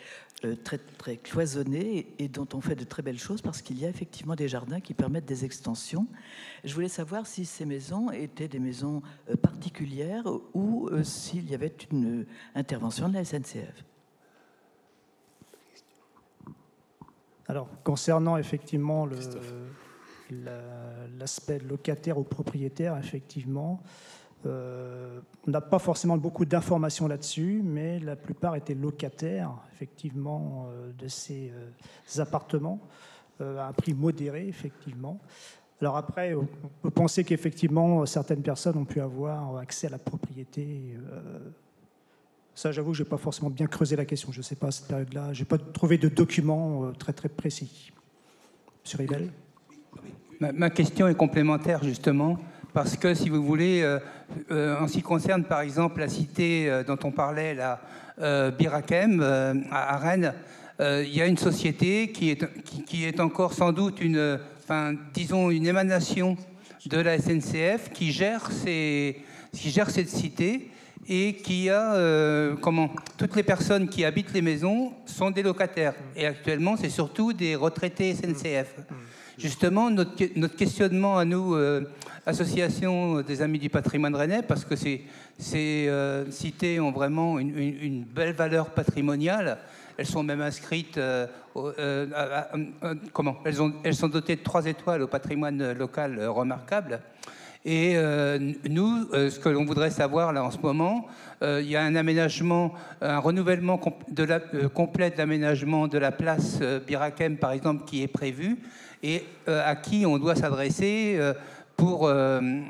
euh, très, très cloisonnés et dont on fait de très belles choses parce qu'il y a effectivement des jardins qui permettent des extensions. Je voulais savoir si ces maisons étaient des maisons euh, particulières ou euh, s'il y avait une intervention de la SNCF. Alors, concernant effectivement l'aspect locataire ou propriétaire, effectivement, euh, on n'a pas forcément beaucoup d'informations là-dessus, mais la plupart étaient locataires, effectivement, euh, de ces euh, appartements, à un prix modéré, effectivement. Alors après, on peut penser qu'effectivement, certaines personnes ont pu avoir accès à la propriété. ça, j'avoue je n'ai pas forcément bien creusé la question. Je ne sais pas à cette période-là. Je n'ai pas trouvé de documents très, très précis. Monsieur Ribel? Ma question est complémentaire, justement parce que, si vous voulez, euh, euh, en ce qui concerne par exemple la cité euh, dont on parlait, la Birakem, à, Rennes, il y a une société qui est, qui, est encore sans doute une, disons, une émanation de la SNCF qui gère, ces, qui gère cette cité et qui a, comment, toutes les personnes qui habitent les maisons sont des locataires. Et actuellement, c'est surtout des retraités SNCF. Justement, notre, questionnement à nous, association des Amis du patrimoine rennais, parce que ces, euh, cités ont vraiment une, belle valeur patrimoniale. elles sont même inscrites, comment? Elles, ont, elles sont dotées de trois étoiles au patrimoine local remarquable. Et nous, ce que l'on voudrait savoir là en ce moment, il y a un aménagement, un renouvellement complet de l'aménagement de la place Birakem, par exemple, qui est prévu, et à qui on doit s'adresser pour euh,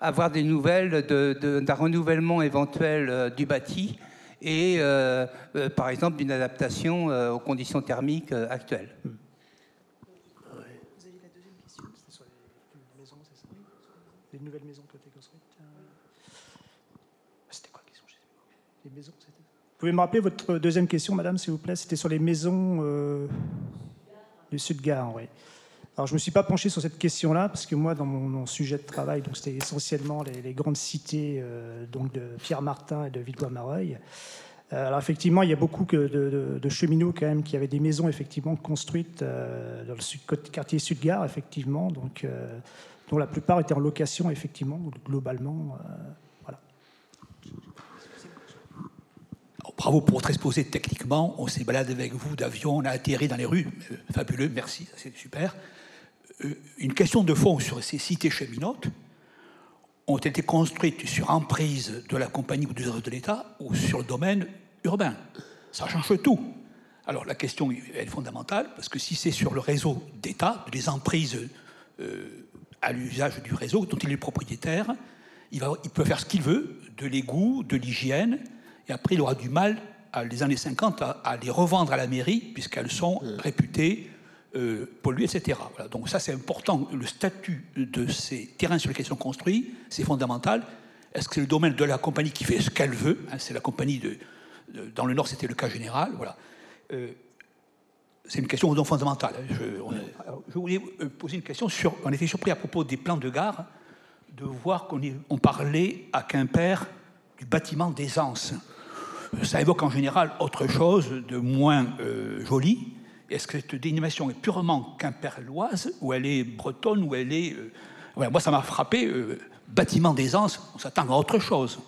avoir des nouvelles d'un renouvellement éventuel euh, du bâti et, euh, par exemple, d'une adaptation aux conditions thermiques actuelles. Vous avez la deuxième question C'était sur les maisons, Les nouvelles maisons qui ont été construites C'était quoi la question? Les maisons, c'était Vous pouvez me rappeler votre deuxième question, madame, s'il vous plaît? C'était sur les maisons du Sud-Gare, oui. Alors, je ne me suis pas penché sur cette question-là, parce que moi, dans mon, sujet de travail, donc c'était essentiellement les, grandes cités euh, donc de Pierre Martin et de Villedois-Mareuil. Euh, alors, effectivement, il y a beaucoup de, cheminots, quand même, qui avaient des maisons, effectivement, construites euh, dans le quartier Sud-Gare, effectivement, donc, dont la plupart étaient en location, effectivement, globalement. voilà. bravo pour votre exposé techniquement. On s'est baladé avec vous d'avion, on a atterri dans les rues. fabuleux, merci, c'est super. Euh, une question de fond sur ces cités cheminotes ont été construites sur emprise de la compagnie ou de l'État ou sur le domaine urbain. Ça change tout. Alors la question est fondamentale, parce que si c'est sur le réseau d'État, des emprises euh, à l'usage du réseau dont il est propriétaire, il, va, il peut faire ce qu'il veut, de l'égout, de l'hygiène, et après il aura du mal, à les années 50, à, à les revendre à la mairie, puisqu'elles sont réputées euh, polluer, etc. Donc ça, c'est important. Le statut de ces terrains sur lesquels ils sont construits, c'est fondamental. Est-ce que c'est le domaine de la compagnie qui fait ce qu'elle veut hein, C'est la compagnie de, Dans le Nord, c'était le cas général. Voilà. Euh, c'est une question fondamentale. Je, je, voulais euh, poser une question sur. On était surpris à propos des plans de gare de voir qu'on on parlait à Quimper du bâtiment d'aisance. Ça évoque en général autre chose de moins joli. Est-ce que cette dénomination est purement quimperloise, ou elle est bretonne, ou elle est... Euh, moi, ça m'a frappé. Euh, bâtiment d'aisance, on s'attend à autre chose.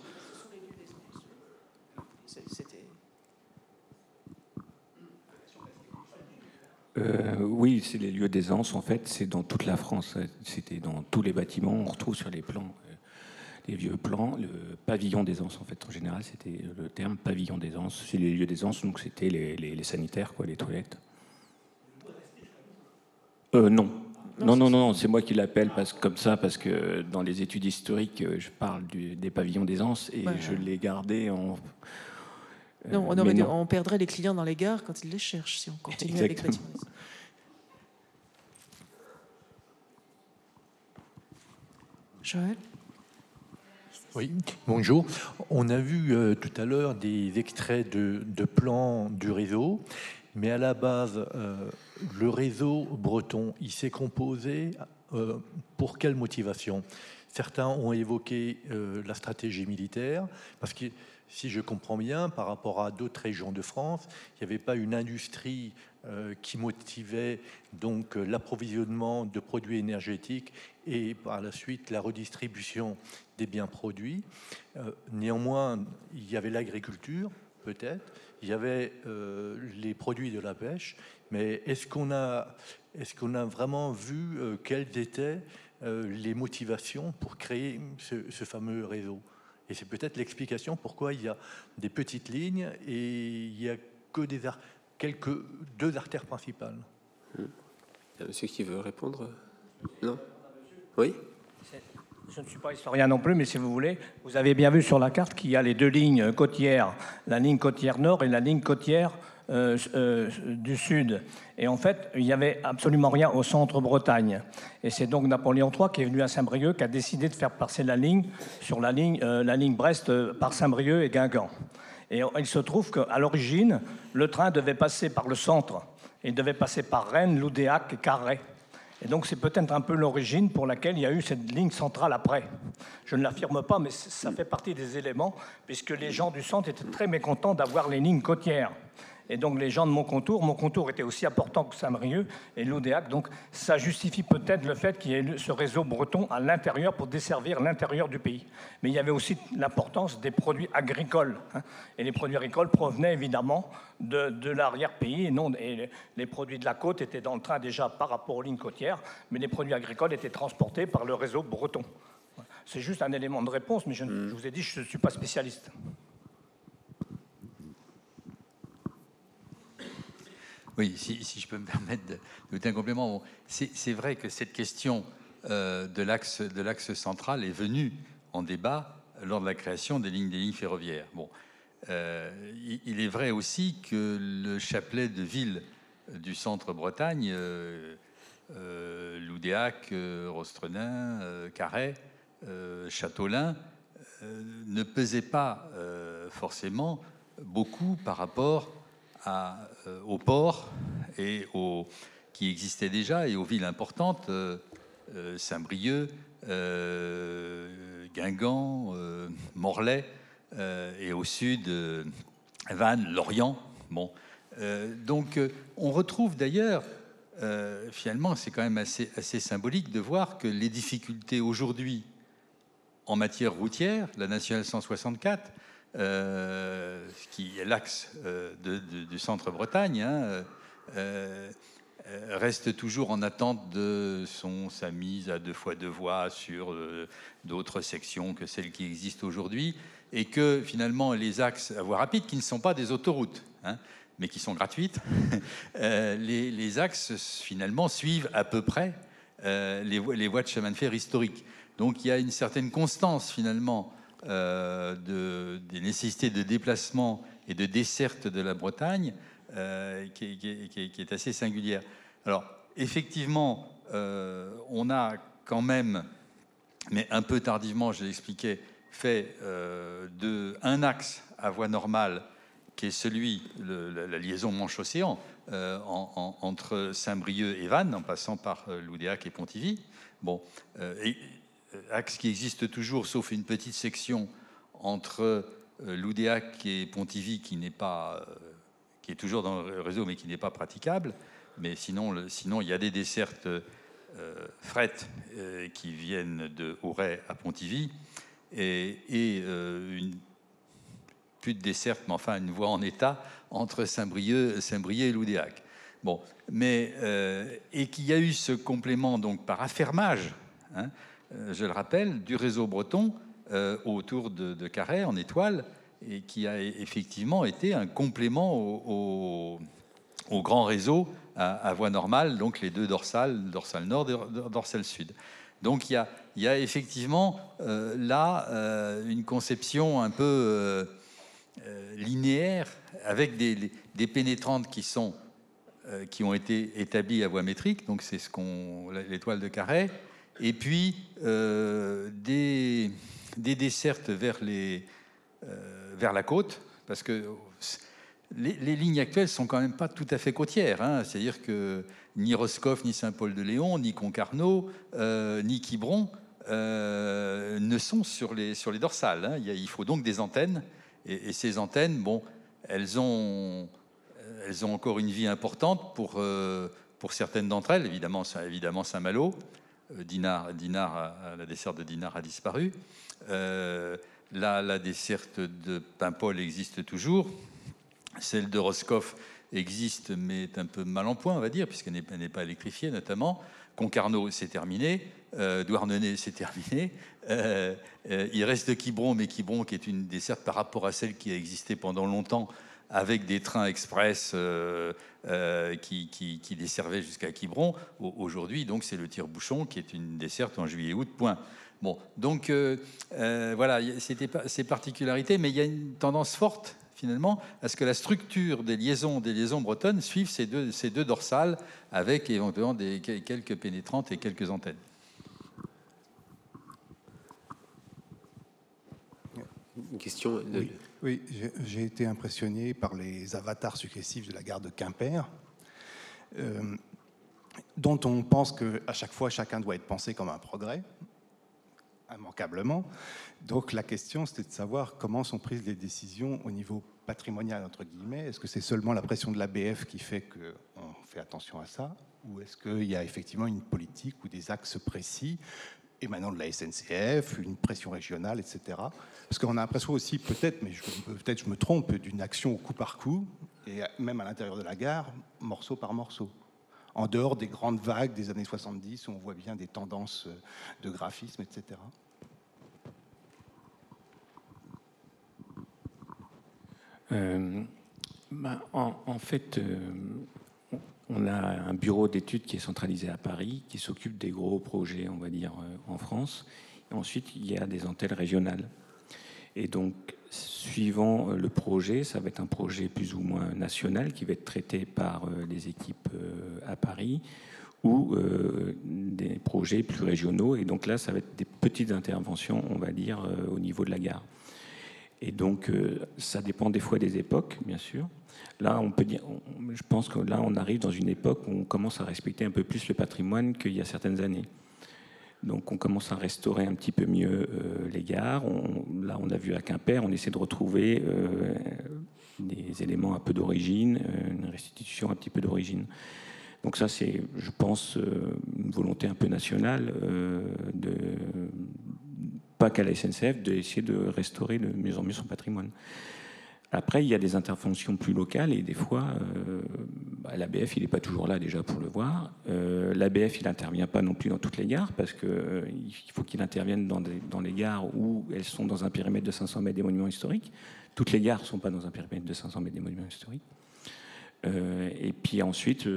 Euh, oui, c'est les lieux d'aisance, en fait, c'est dans toute la France. C'était dans tous les bâtiments, on retrouve sur les plans, les vieux plans, le pavillon d'aisance, en fait, en général, c'était le terme pavillon d'aisance. C'est les lieux d'aisance, donc c'était les, les, sanitaires, quoi, les toilettes. Euh, non. Non, non, non, c'est moi qui l'appelle parce, comme ça parce que dans les études historiques, euh, je parle des pavillons d'aisance et je l'ai gardé en. Euh, non, on, perdrait les clients dans les gares quand ils les cherchent si on continue avec les Joël? Oui, bonjour. On a vu tout à l'heure des extraits de, de, plans du réseau mais à la base, euh, le réseau breton, il s'est composé euh, pour quelle motivation? Certains ont évoqué euh, la stratégie militaire, parce que si je comprends bien, par rapport à d'autres régions de France, il n'y avait pas une industrie qui motivait donc l'approvisionnement de produits énergétiques et par la suite la redistribution des biens produits. néanmoins, il y avait l'agriculture, peut-être, il y avait euh, les produits de la pêche, mais est-ce qu'on a, est qu'on a vraiment vu euh, quelles étaient euh, les motivations pour créer ce, fameux réseau? Et c'est peut-être l'explication pourquoi il y a des petites lignes et il n'y a que des quelques deux artères principales. Il y a monsieur qui veut répondre? Non? Oui? Je ne suis pas historien non plus, mais si vous voulez, vous avez bien vu sur la carte qu'il y a les deux lignes côtières, la ligne côtière nord et la ligne côtière euh, euh, du sud. Et en fait, il n'y avait absolument rien au centre Bretagne. Et c'est donc Napoléon III qui est venu à Saint-Brieuc qui a décidé de faire passer la ligne sur la ligne, euh, la ligne Brest par Saint-Brieuc et Guingamp. Et il se trouve qu'à l'origine, le train devait passer par le centre. Il devait passer par Rennes, Loudéac et Carré. Et donc c'est peut-être un peu l'origine pour laquelle il y a eu cette ligne centrale après. Je ne l'affirme pas, mais ça fait partie des éléments, puisque les gens du centre étaient très mécontents d'avoir les lignes côtières. Et donc les gens de Montcontour, Montcontour était aussi important que Saint-Brieuc et l'Odéac. Donc ça justifie peut-être le fait qu'il y ait ce réseau breton à l'intérieur pour desservir l'intérieur du pays. Mais il y avait aussi l'importance des produits agricoles. Hein. Et les produits agricoles provenaient évidemment de, de l'arrière-pays. Et, non, et les produits de la côte étaient dans le train déjà par rapport aux lignes côtières, mais les produits agricoles étaient transportés par le réseau breton. C'est juste un élément de réponse, mais je, je vous ai dit, je ne suis pas spécialiste. Oui, si, je peux me permettre de, un complément. c'est vrai que cette question euh, de l'axe central est venue en débat lors de la création des lignes, des lignes ferroviaires. Bon, euh, il, est vrai aussi que le chapelet de villes du centre Bretagne, euh, Loudéac, Rostrenin, Carhaix, Châteaulin, ne pesait pas forcément beaucoup par rapport euh, aux ports et aux, qui existaient déjà et aux villes importantes, euh, euh, Saint-Brieuc, Guingamp, Morlaix, et au sud, Vannes, Lorient. Bon. donc on retrouve d'ailleurs, finalement c'est quand même assez, assez symbolique de voir que les difficultés aujourd'hui en matière routière, la nationale 164, euh, qui est l'axe euh, du centre Bretagne, hein, euh, reste toujours en attente de son, sa mise à deux fois deux voies sur d'autres sections que celles qui existent aujourd'hui, et que finalement les axes à voie rapide, qui ne sont pas des autoroutes, hein, mais qui sont gratuites, les, axes finalement suivent à peu près les, voies de chemin de fer historiques. Donc il y a une certaine constance finalement euh, de, des nécessités de déplacement et de desserte de la Bretagne euh, qui, est assez singulière. Alors, effectivement, euh, on a quand même, mais un peu tardivement, je l'expliquais, fait de un axe à voie normale qui est celui, de la, liaison Manche-Océan, entre Saint-Brieuc et Vannes, en passant par Loudéac et Pontivy. Bon, axe qui existe toujours, sauf une petite section entre euh, Loudéac et Pontivy qui n'est pas, euh, qui est toujours dans le réseau, mais qui n'est pas praticable. Mais sinon, sinon, il y a des dessertes euh, fret qui viennent de Auray à Pontivy et, une plus de desserte, mais enfin une voie en état entre Saint-Brieuc, Saint et Loudéac. Bon, mais et qu'il y a eu ce complément donc par affermage. Hein, euh, je le rappelle, du réseau breton euh, autour de, Carré en étoile, et qui a effectivement été un complément au, grand réseau à, voie normale, donc les deux dorsales, dorsale nord et dorsale sud. Donc il y a, effectivement euh, là une conception un peu linéaire avec des, des, pénétrantes qui sont qui ont été établies à voie métrique, donc c'est ce qu'on l'étoile de Carré, et puis euh, des, des, dessertes vers, les, euh, vers la côte, parce que les, lignes actuelles sont quand même pas tout à fait côtières. Hein. C'est-à-dire que ni Roscoff, ni Saint-Paul-de-Léon, ni Concarneau, euh, ni Quiberon ne sont sur les, sur les dorsales. Hein. Il, faut donc des antennes, et, ces antennes, bon, elles ont, elles ont encore une vie importante pour, pour certaines d'entre elles, évidemment, évidemment Saint-Malo. Euh, Dinar, Dinar la desserte de Dinar a disparu. Euh, là, la desserte de Paimpol existe toujours. Celle de Roscoff existe, mais est un peu mal en point, on va dire, puisqu'elle n'est pas électrifiée, notamment. Concarneau, c'est terminé. Euh, Douarnenez, c'est terminé. Euh, il reste Quiberon, mais Quiberon, qui est une desserte par rapport à celle qui a existé pendant longtemps, avec des trains express euh, euh, qui, qui, desservaient jusqu'à Quiberon. Aujourd'hui, donc, c'est le tire-bouchon qui est une desserte en juillet-août. Point. Bon, donc euh, voilà, c'était ces particularités, mais il y a une tendance forte finalement à ce que la structure des liaisons des liaisons bretonnes suive ces deux, ces deux dorsales avec éventuellement des, quelques pénétrantes et quelques antennes. Une question. De... Oui, j'ai été impressionné par les avatars successifs de la gare de Quimper, euh, dont on pense qu'à chaque fois, chacun doit être pensé comme un progrès, immanquablement. Donc la question, c'était de savoir comment sont prises les décisions au niveau patrimonial, entre guillemets Est-ce que c'est seulement la pression de l'ABF qui fait qu'on fait attention à ça Ou est-ce qu'il y a effectivement une politique ou des axes précis émanant de la SNCF, une pression régionale, etc. Parce qu'on a l'impression aussi, peut-être, mais peut-être je me trompe, d'une action au coup par coup, et même à l'intérieur de la gare, morceau par morceau. En dehors des grandes vagues des années 70, où on voit bien des tendances de graphisme, etc. Euh, bah, en, fait, euh, on a un bureau d'études qui est centralisé à Paris, qui s'occupe des gros projets, on va dire, euh, en France. Ensuite, il y a des antennes régionales. Et donc, suivant le projet, ça va être un projet plus ou moins national qui va être traité par les équipes à Paris ou des projets plus régionaux. Et donc là, ça va être des petites interventions, on va dire, au niveau de la gare. Et donc, euh, ça dépend des fois des époques, bien sûr. Là, on peut dire, je pense que là, on arrive dans une époque où on commence à respecter un peu plus le patrimoine qu'il y a certaines années. Donc, on commence à restaurer un petit peu mieux euh, les gares. là, on a vu à Quimper, on essaie de retrouver euh, des éléments un peu d'origine, une restitution un petit peu d'origine. Donc ça, c'est, je pense, une volonté un peu nationale de, pas qu'à la SNCF, d'essayer de restaurer de mieux en mieux son patrimoine. Après, il y a des interventions plus locales et des fois, euh, bah, l'ABF, il n'est pas toujours là déjà pour le voir. Euh, L'ABF, il n'intervient pas non plus dans toutes les gares parce qu'il euh, faut qu'il intervienne dans, dans, les gares où elles sont dans un périmètre de 500 mètres des monuments historiques. Toutes les gares ne sont pas dans un périmètre de 500 mètres des monuments historiques. et puis ensuite,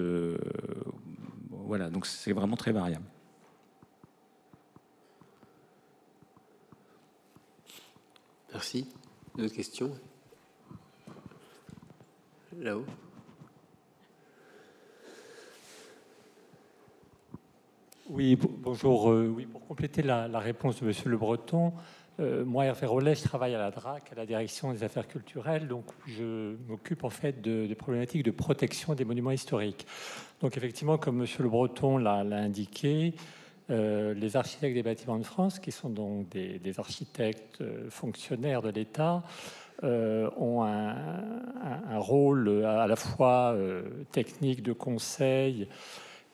voilà, donc c'est vraiment très variable. Merci. D'autres questions Là-haut. Oui, bonjour. Euh, oui, pour compléter la, réponse de Monsieur Le Breton, euh, moi, Hervé Rollet, je travaille à la DRAC, à la Direction des Affaires culturelles, donc je m'occupe en fait de, des problématiques de protection des monuments historiques. Donc effectivement, comme Monsieur Le Breton l'a indiqué, euh, les architectes des bâtiments de France, qui sont donc des, architectes euh, fonctionnaires de l'État, euh, ont un, rôle à la fois technique de conseil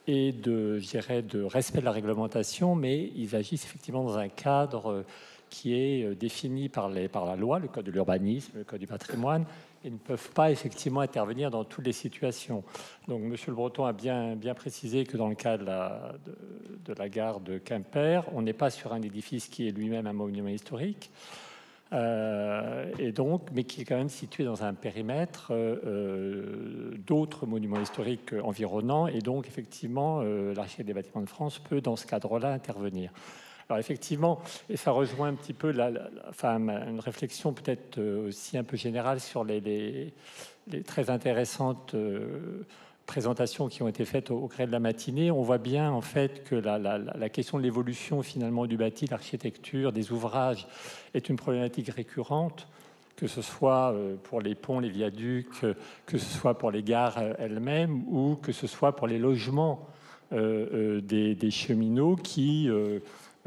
et de, de respect de la réglementation, mais ils agissent effectivement dans un cadre qui est défini par, la loi, le code de l'urbanisme, le code du patrimoine, et ne peuvent pas effectivement intervenir dans toutes les situations. Donc, Monsieur le Breton a bien, bien précisé que dans le cas de la, de, la gare de Quimper, on n'est pas sur un édifice qui est lui-même un monument historique. Euh, et donc, mais qui est quand même situé dans un périmètre euh, euh, d'autres monuments historiques environnants, et donc effectivement, l'architecte des bâtiments de France peut, dans ce cadre-là, intervenir. Alors effectivement, et ça rejoint un petit peu enfin, une réflexion peut-être euh, aussi un peu générale sur les, très intéressantes euh, présentations qui ont été faites au, gré de la matinée. On voit bien en fait que la, question de l'évolution finalement du bâti, l'architecture, des ouvrages est une problématique récurrente que ce soit euh, pour les ponts, les viaducs, que ce soit pour les gares elles-mêmes ou que ce soit pour les logements des, des, cheminots qui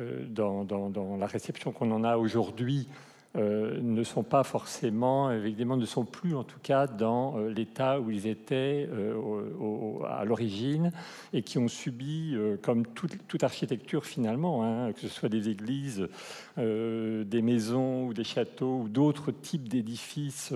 euh, dans, la réception qu'on en a aujourd'hui euh, ne sont pas forcément, évidemment, ne sont plus en tout cas dans euh, l'état où ils étaient à l'origine et qui ont subi, comme toute, architecture finalement, hein, que ce soit des églises, des maisons ou des châteaux ou d'autres types d'édifices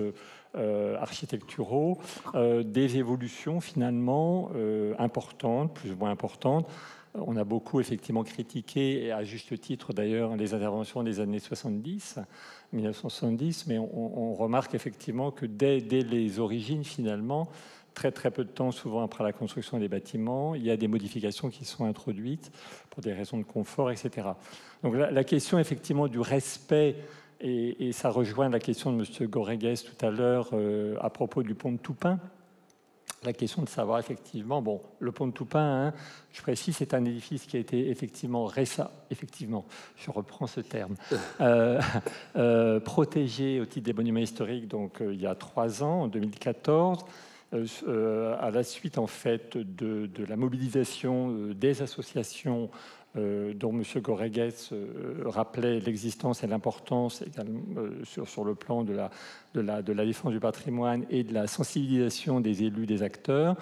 architecturaux, des évolutions finalement importantes, plus ou moins importantes, on a beaucoup effectivement critiqué, à juste titre d'ailleurs, les interventions des années 70, 1970, mais on, remarque effectivement que dès, les origines, finalement, très très peu de temps, souvent après la construction des bâtiments, il y a des modifications qui sont introduites pour des raisons de confort, etc. Donc la, question effectivement du respect, et, ça rejoint la question de M. Goregues tout à l'heure euh, à propos du pont de Toupin, la question de savoir effectivement, bon, le pont de Toupin, hein, je précise, c'est un édifice qui a été effectivement récent, effectivement, je reprends ce terme, euh, euh, protégé au titre des monuments historiques, donc euh, il y a trois ans, en 2014. à la suite en fait de, la mobilisation des associations dont M. Goregues rappelait l'existence et l'importance sur, sur, le plan de la, défense du patrimoine et de la sensibilisation des élus, des acteurs.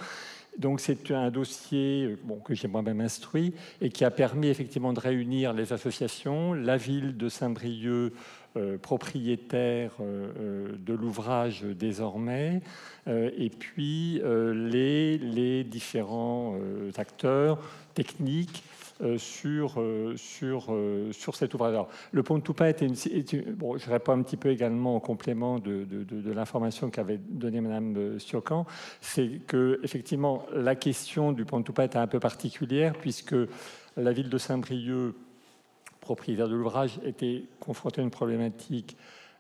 Donc c'est un dossier euh, que j'ai moi-même instruit et qui a permis effectivement de réunir les associations, la ville de Saint-Brieuc, euh, propriétaire euh, de l'ouvrage désormais, et puis les, différents acteurs techniques euh, sur, euh, sur, euh, sur cet ouvrage. le pont de Toupin était une, bon, je réponds un petit peu également en complément de, de, l'information qu'avait donnée Mme Siocan, c'est que effectivement la question du pont de Toupin était un peu particulière puisque la ville de Saint-Brieuc, propriétaire de l'ouvrage, était confrontée à une problématique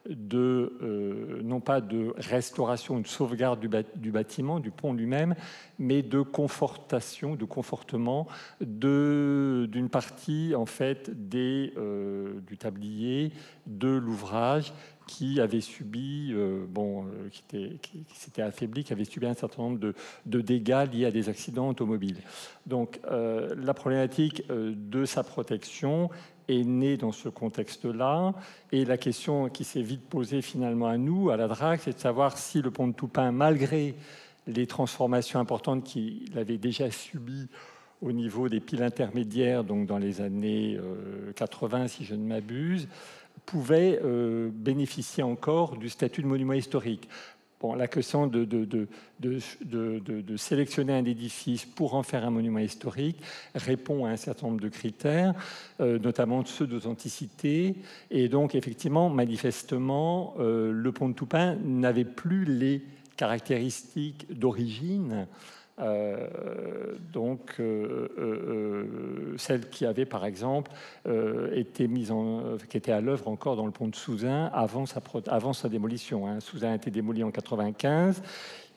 de, euh, non pas de restauration, de sauvegarde du, bâtiment, du pont lui-même, mais de confortation, de confortement d'une partie en fait des, euh, du tablier de l'ouvrage qui avait subi, euh, bon, qui, qui, s'était affaibli, qui avait subi un certain nombre de, dégâts liés à des accidents automobiles. Donc la problématique de sa protection est né dans ce contexte-là. Et la question qui s'est vite posée finalement à nous, à la DRAC, c'est de savoir si le pont de Toupin, malgré les transformations importantes qu'il avait déjà subies au niveau des piles intermédiaires, donc dans les années 80, euh, si je ne m'abuse, pouvait euh, bénéficier encore du statut de monument historique la question de, de, sélectionner un édifice pour en faire un monument historique répond à un certain nombre de critères, euh, notamment ceux d'authenticité. Et donc, effectivement, manifestement, euh, le pont de Toupin n'avait plus les caractéristiques d'origine euh, donc, euh, euh, celle qui avait, par exemple, été mise en, qui était à l'œuvre encore dans le pont de Souzin avant sa, avant sa démolition. Hein. Souzin a été démoli en 95.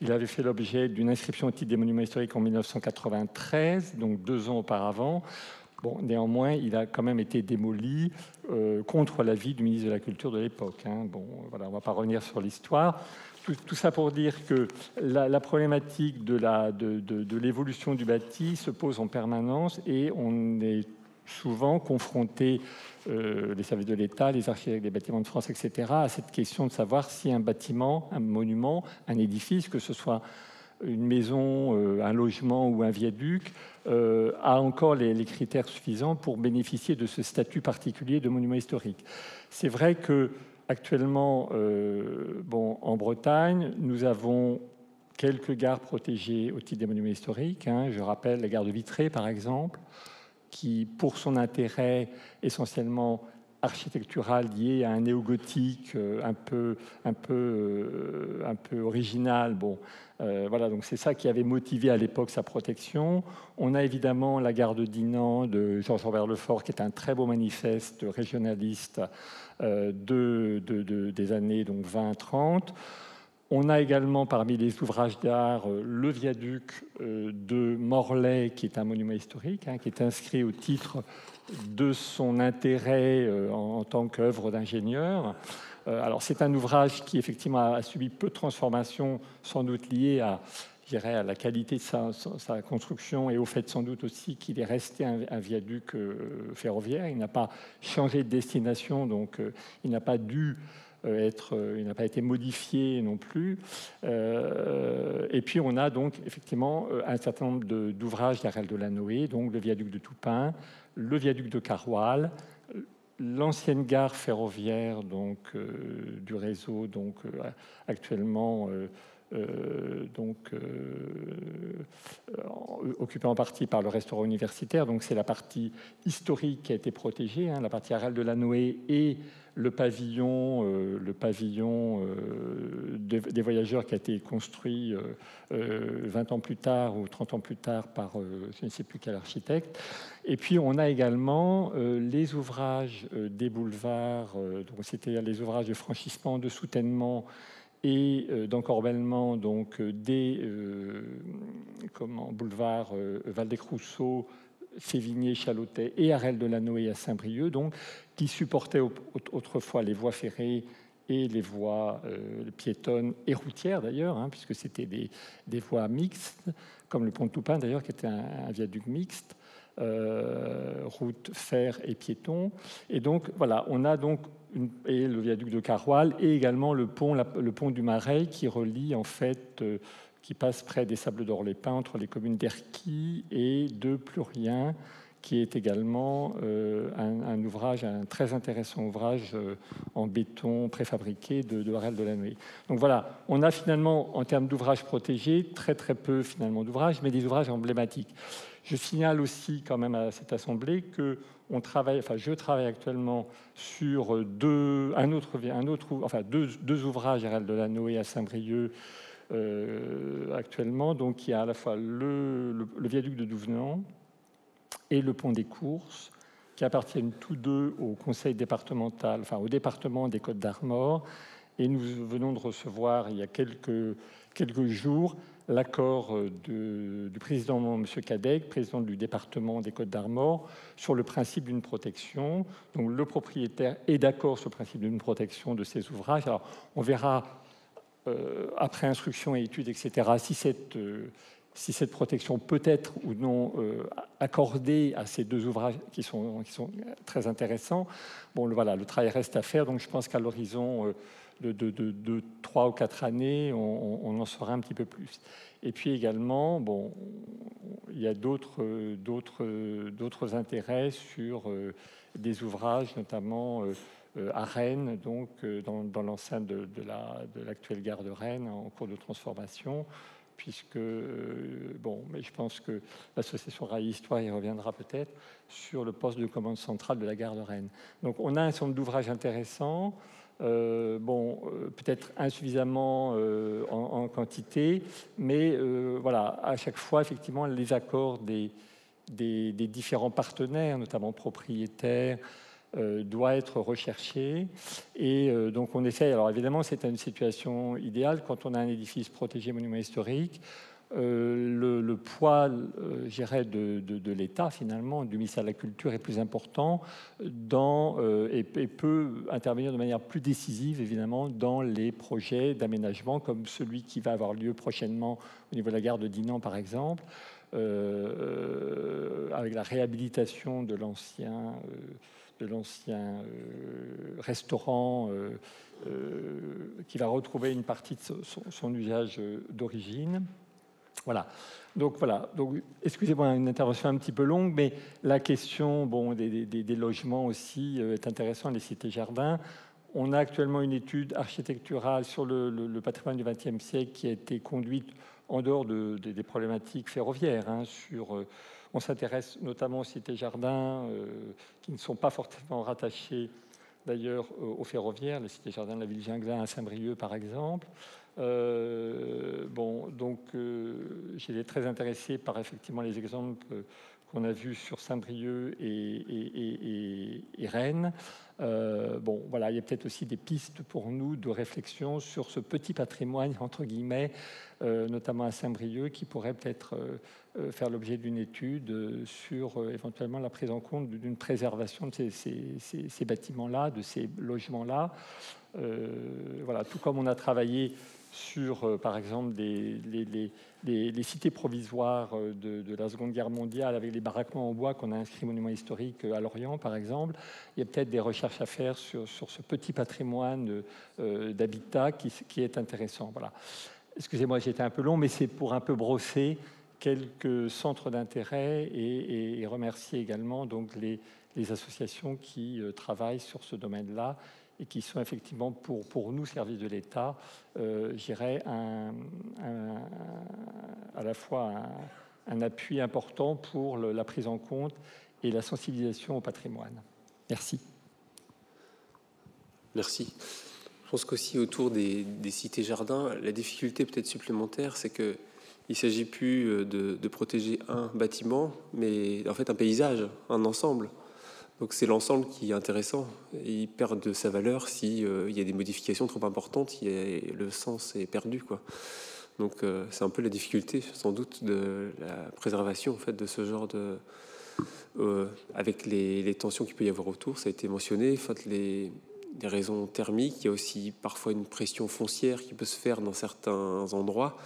Il avait fait l'objet d'une inscription au titre des monuments historiques en 1993, donc deux ans auparavant. Bon, néanmoins, il a quand même été démoli contre l'avis du ministre de la Culture de l'époque. Hein. Bon, voilà, on ne va pas revenir sur l'histoire tout, ça pour dire que la, problématique de, l'évolution du bâti se pose en permanence et on est souvent confronté, euh, les services de l'État, les architectes des bâtiments de France, etc., à cette question de savoir si un bâtiment, un monument, un édifice, que ce soit une maison, euh, un logement ou un viaduc, euh, a encore les, les, critères suffisants pour bénéficier de ce statut particulier de monument historique. C'est vrai que Actuellement, euh, en Bretagne, nous avons quelques gares protégées au titre des monuments historiques. Hein. Je rappelle la gare de Vitré, par exemple, qui, pour son intérêt essentiellement architectural lié à un néo-gothique euh, un peu, un peu, euh, un peu original. Bon, voilà, donc c'est ça qui avait motivé à l'époque sa protection. On a évidemment la gare de Dinan de Georges Robert Lefort, qui est un très beau manifeste régionaliste euh, de, des années donc 20-30. On a également parmi les ouvrages d'art euh, le viaduc euh, de Morlaix, qui est un monument historique, hein, qui est inscrit au titre de son intérêt en, tant qu'œuvre d'ingénieur. alors c'est un ouvrage qui effectivement a, subi peu de transformations, sans doute liées à, à la qualité de sa, construction et au fait sans doute aussi qu'il est resté un, viaduc euh, ferroviaire. Il n'a pas changé de destination, donc euh, il n'a pas dû euh, être, il n'a pas été modifié non plus. et puis on a donc effectivement un certain nombre d'ouvrages d'Arel de la Noé, donc le viaduc de Toupin, le viaduc de Caroual, l'ancienne gare ferroviaire donc du réseau donc actuellement euh, donc euh, occupé en partie par le restaurant universitaire. Donc c'est la partie historique qui a été protégée, hein, la partie arale de la Noé et le pavillon, euh, le pavillon des voyageurs qui a été construit 20 ans plus tard ou 30 ans plus tard par je ne sais plus quel architecte. Et puis on a également les ouvrages des boulevards, donc c'était les ouvrages de franchissement, de soutènement et euh, d'encorbellement donc euh, des euh, comment, boulevards Valdec-Rousseau, Sévigné, Chalotet et Arel de la Noé à Saint-Brieuc, donc qui supportaient autrefois les voies ferrées et les voies piétonnes et routières d'ailleurs, hein, puisque c'était des, voies mixtes, comme le pont de Toupin d'ailleurs, qui était un, viaduc mixte. Route, fer et piéton. Et donc, voilà, on a donc et le viaduc de Caroual et également le pont, le pont du Marais qui relie en fait qui passe près des Sables d'Or-les-Pins, entre les communes d'Erquy et de Plurien, qui est également euh, un, ouvrage, un très intéressant ouvrage euh, en béton préfabriqué de, de Harel de la Nuit. Donc voilà, on a finalement, en termes d'ouvrages protégés, très très peu finalement d'ouvrages, mais des ouvrages emblématiques. Je signale aussi quand même à cette assemblée que je travaille actuellement sur deux, un autre, un autre, enfin deux, ouvrages Harel de la Noé à Saint-Brieuc euh, actuellement. Donc il y a à la fois le, viaduc de Douvenant et le pont des Courses, qui appartiennent tous deux au conseil départemental, enfin au département des Côtes d'Armor. Et nous venons de recevoir il y a quelques jours l'accord du président M. Cadec, président du département des Côtes d'Armor, sur le principe d'une protection. Donc le propriétaire est d'accord sur le principe d'une protection de ces ouvrages. Alors on verra euh, après instruction et études, etc., si cette, euh, si cette protection peut être ou non euh, accordée à ces deux ouvrages qui sont, qui sont très intéressants, bon, le, voilà, le travail reste à faire. Donc je pense qu'à l'horizon de, de, trois ou quatre années, on, en saura un petit peu plus. Et puis également, bon, il y a d'autres, intérêts sur des ouvrages, notamment euh, à Rennes, donc euh, dans, l'enceinte de, de l'actuelle gare de Rennes en cours de transformation puisque, euh, bon, mais je pense que l'association Rail Histoire y reviendra peut-être sur le poste de commande centrale de la gare de Rennes. Donc on a un certain nombre d'ouvrages intéressants, bon, peut-être insuffisamment en, quantité, mais voilà, à chaque fois, effectivement, les accords des, des différents partenaires, notamment propriétaires, euh, doit être recherché. Et euh, donc on essaye, alors évidemment c'est une situation idéale quand on a un édifice protégé monument historique. Euh, le, poids, de, de, l'État finalement, du ministère de la Culture est plus important dans, et, peut intervenir de manière plus décisive évidemment dans les projets d'aménagement comme celui qui va avoir lieu prochainement au niveau de la gare de Dinan par exemple, avec la réhabilitation de l'ancien euh, restaurant euh, euh, qui va retrouver une partie de son, usage d'origine. Voilà. Donc voilà. Donc excusez-moi une intervention un petit peu longue, mais la question bon des, logements aussi est intéressante. Les cités jardins. On a actuellement une étude architecturale sur le, patrimoine du XXe siècle qui a été conduite en dehors de, des problématiques ferroviaires hein, sur on s'intéresse notamment aux cités-jardins euh, qui ne sont pas forcément rattachés d'ailleurs aux ferroviaires, les cités-jardins de la ville Ginglin à Saint-Brieuc par exemple. Euh, bon, donc euh, j'étais très intéressé par effectivement les exemples qu'on a vus sur Saint-Brieuc et, Rennes. bon, voilà, il y a peut-être aussi des pistes pour nous de réflexion sur ce petit patrimoine, entre guillemets, notamment à Saint-Brieuc, qui pourrait peut-être euh, faire l'objet d'une étude euh, sur euh, éventuellement la prise en compte d'une préservation de ces, bâtiments-là, de ces logements-là. voilà, tout comme on a travaillé sur, par exemple, les, cités provisoires de, la Seconde Guerre mondiale avec les baraquements en bois qu'on a inscrits monument historique à Lorient, par exemple. Il y a peut-être des recherches à faire sur, ce petit patrimoine d'habitat qui, est intéressant. Voilà. Excusez-moi, j'étais un peu long, mais c'est pour un peu brosser quelques centres d'intérêt et, remercier également donc les, associations qui euh, travaillent sur ce domaine-là et qui sont effectivement pour, pour nous, services de l'État, euh, j'irais à la fois un, appui important pour la prise en compte et la sensibilisation au patrimoine. Merci. Merci. Je pense qu'aussi autour des, des cités-jardins, la difficulté peut-être supplémentaire, c'est que il s'agit plus euh, de, protéger un bâtiment, mais en fait un paysage, un ensemble. Donc c'est l'ensemble qui est intéressant. Il perd de sa valeur si euh, il y a des modifications trop importantes, le sens est perdu, quoi. Donc euh, c'est un peu la difficulté, sans doute, de la préservation en fait de ce genre de, avec les, tensions qu'il peut y avoir autour. Ça a été mentionné. En fait, les, raisons thermiques. Il y a aussi parfois une pression foncière qui peut se faire dans certains endroits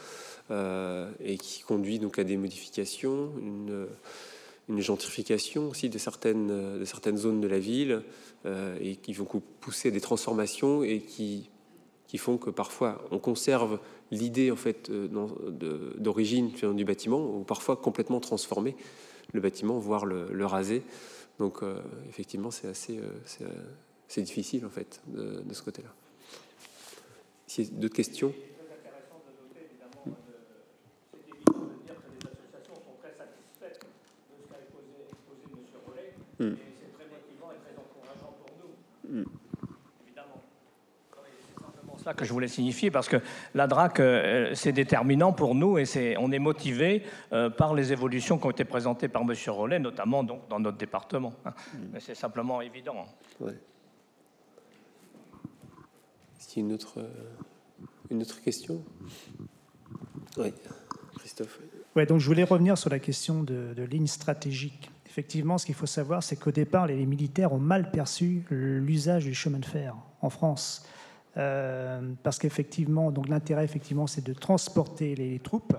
et qui conduit donc à des modifications, une gentrification aussi de certaines, de certaines zones de la ville et qui vont pousser des transformations et qui, qui font que parfois on conserve l'idée en fait d'origine du bâtiment ou parfois complètement transformer le bâtiment, voire le, raser. Donc effectivement, c'est assez, c'est difficile en fait de, ce côté-là. D'autres questions? C'est très motivant et très encourageant pour nous. Évidemment. C'est simplement ça que je voulais signifier parce que la DRAC, euh, c'est déterminant pour nous et c'est, on est motivé euh, par les évolutions qui ont été présentées par M. Rollet, notamment donc, dans notre département. Hein. Mais c'est simplement évident. Ouais. Est-ce qu'il y a une autre, euh, une autre question? Oui, Christophe. Ouais, donc je voulais revenir sur la question de, de ligne stratégique. Effectivement, ce qu'il faut savoir, c'est qu'au départ, les militaires ont mal perçu l'usage du chemin de fer en France. Euh, parce qu'effectivement, l'intérêt, effectivement, c'est de transporter les troupes.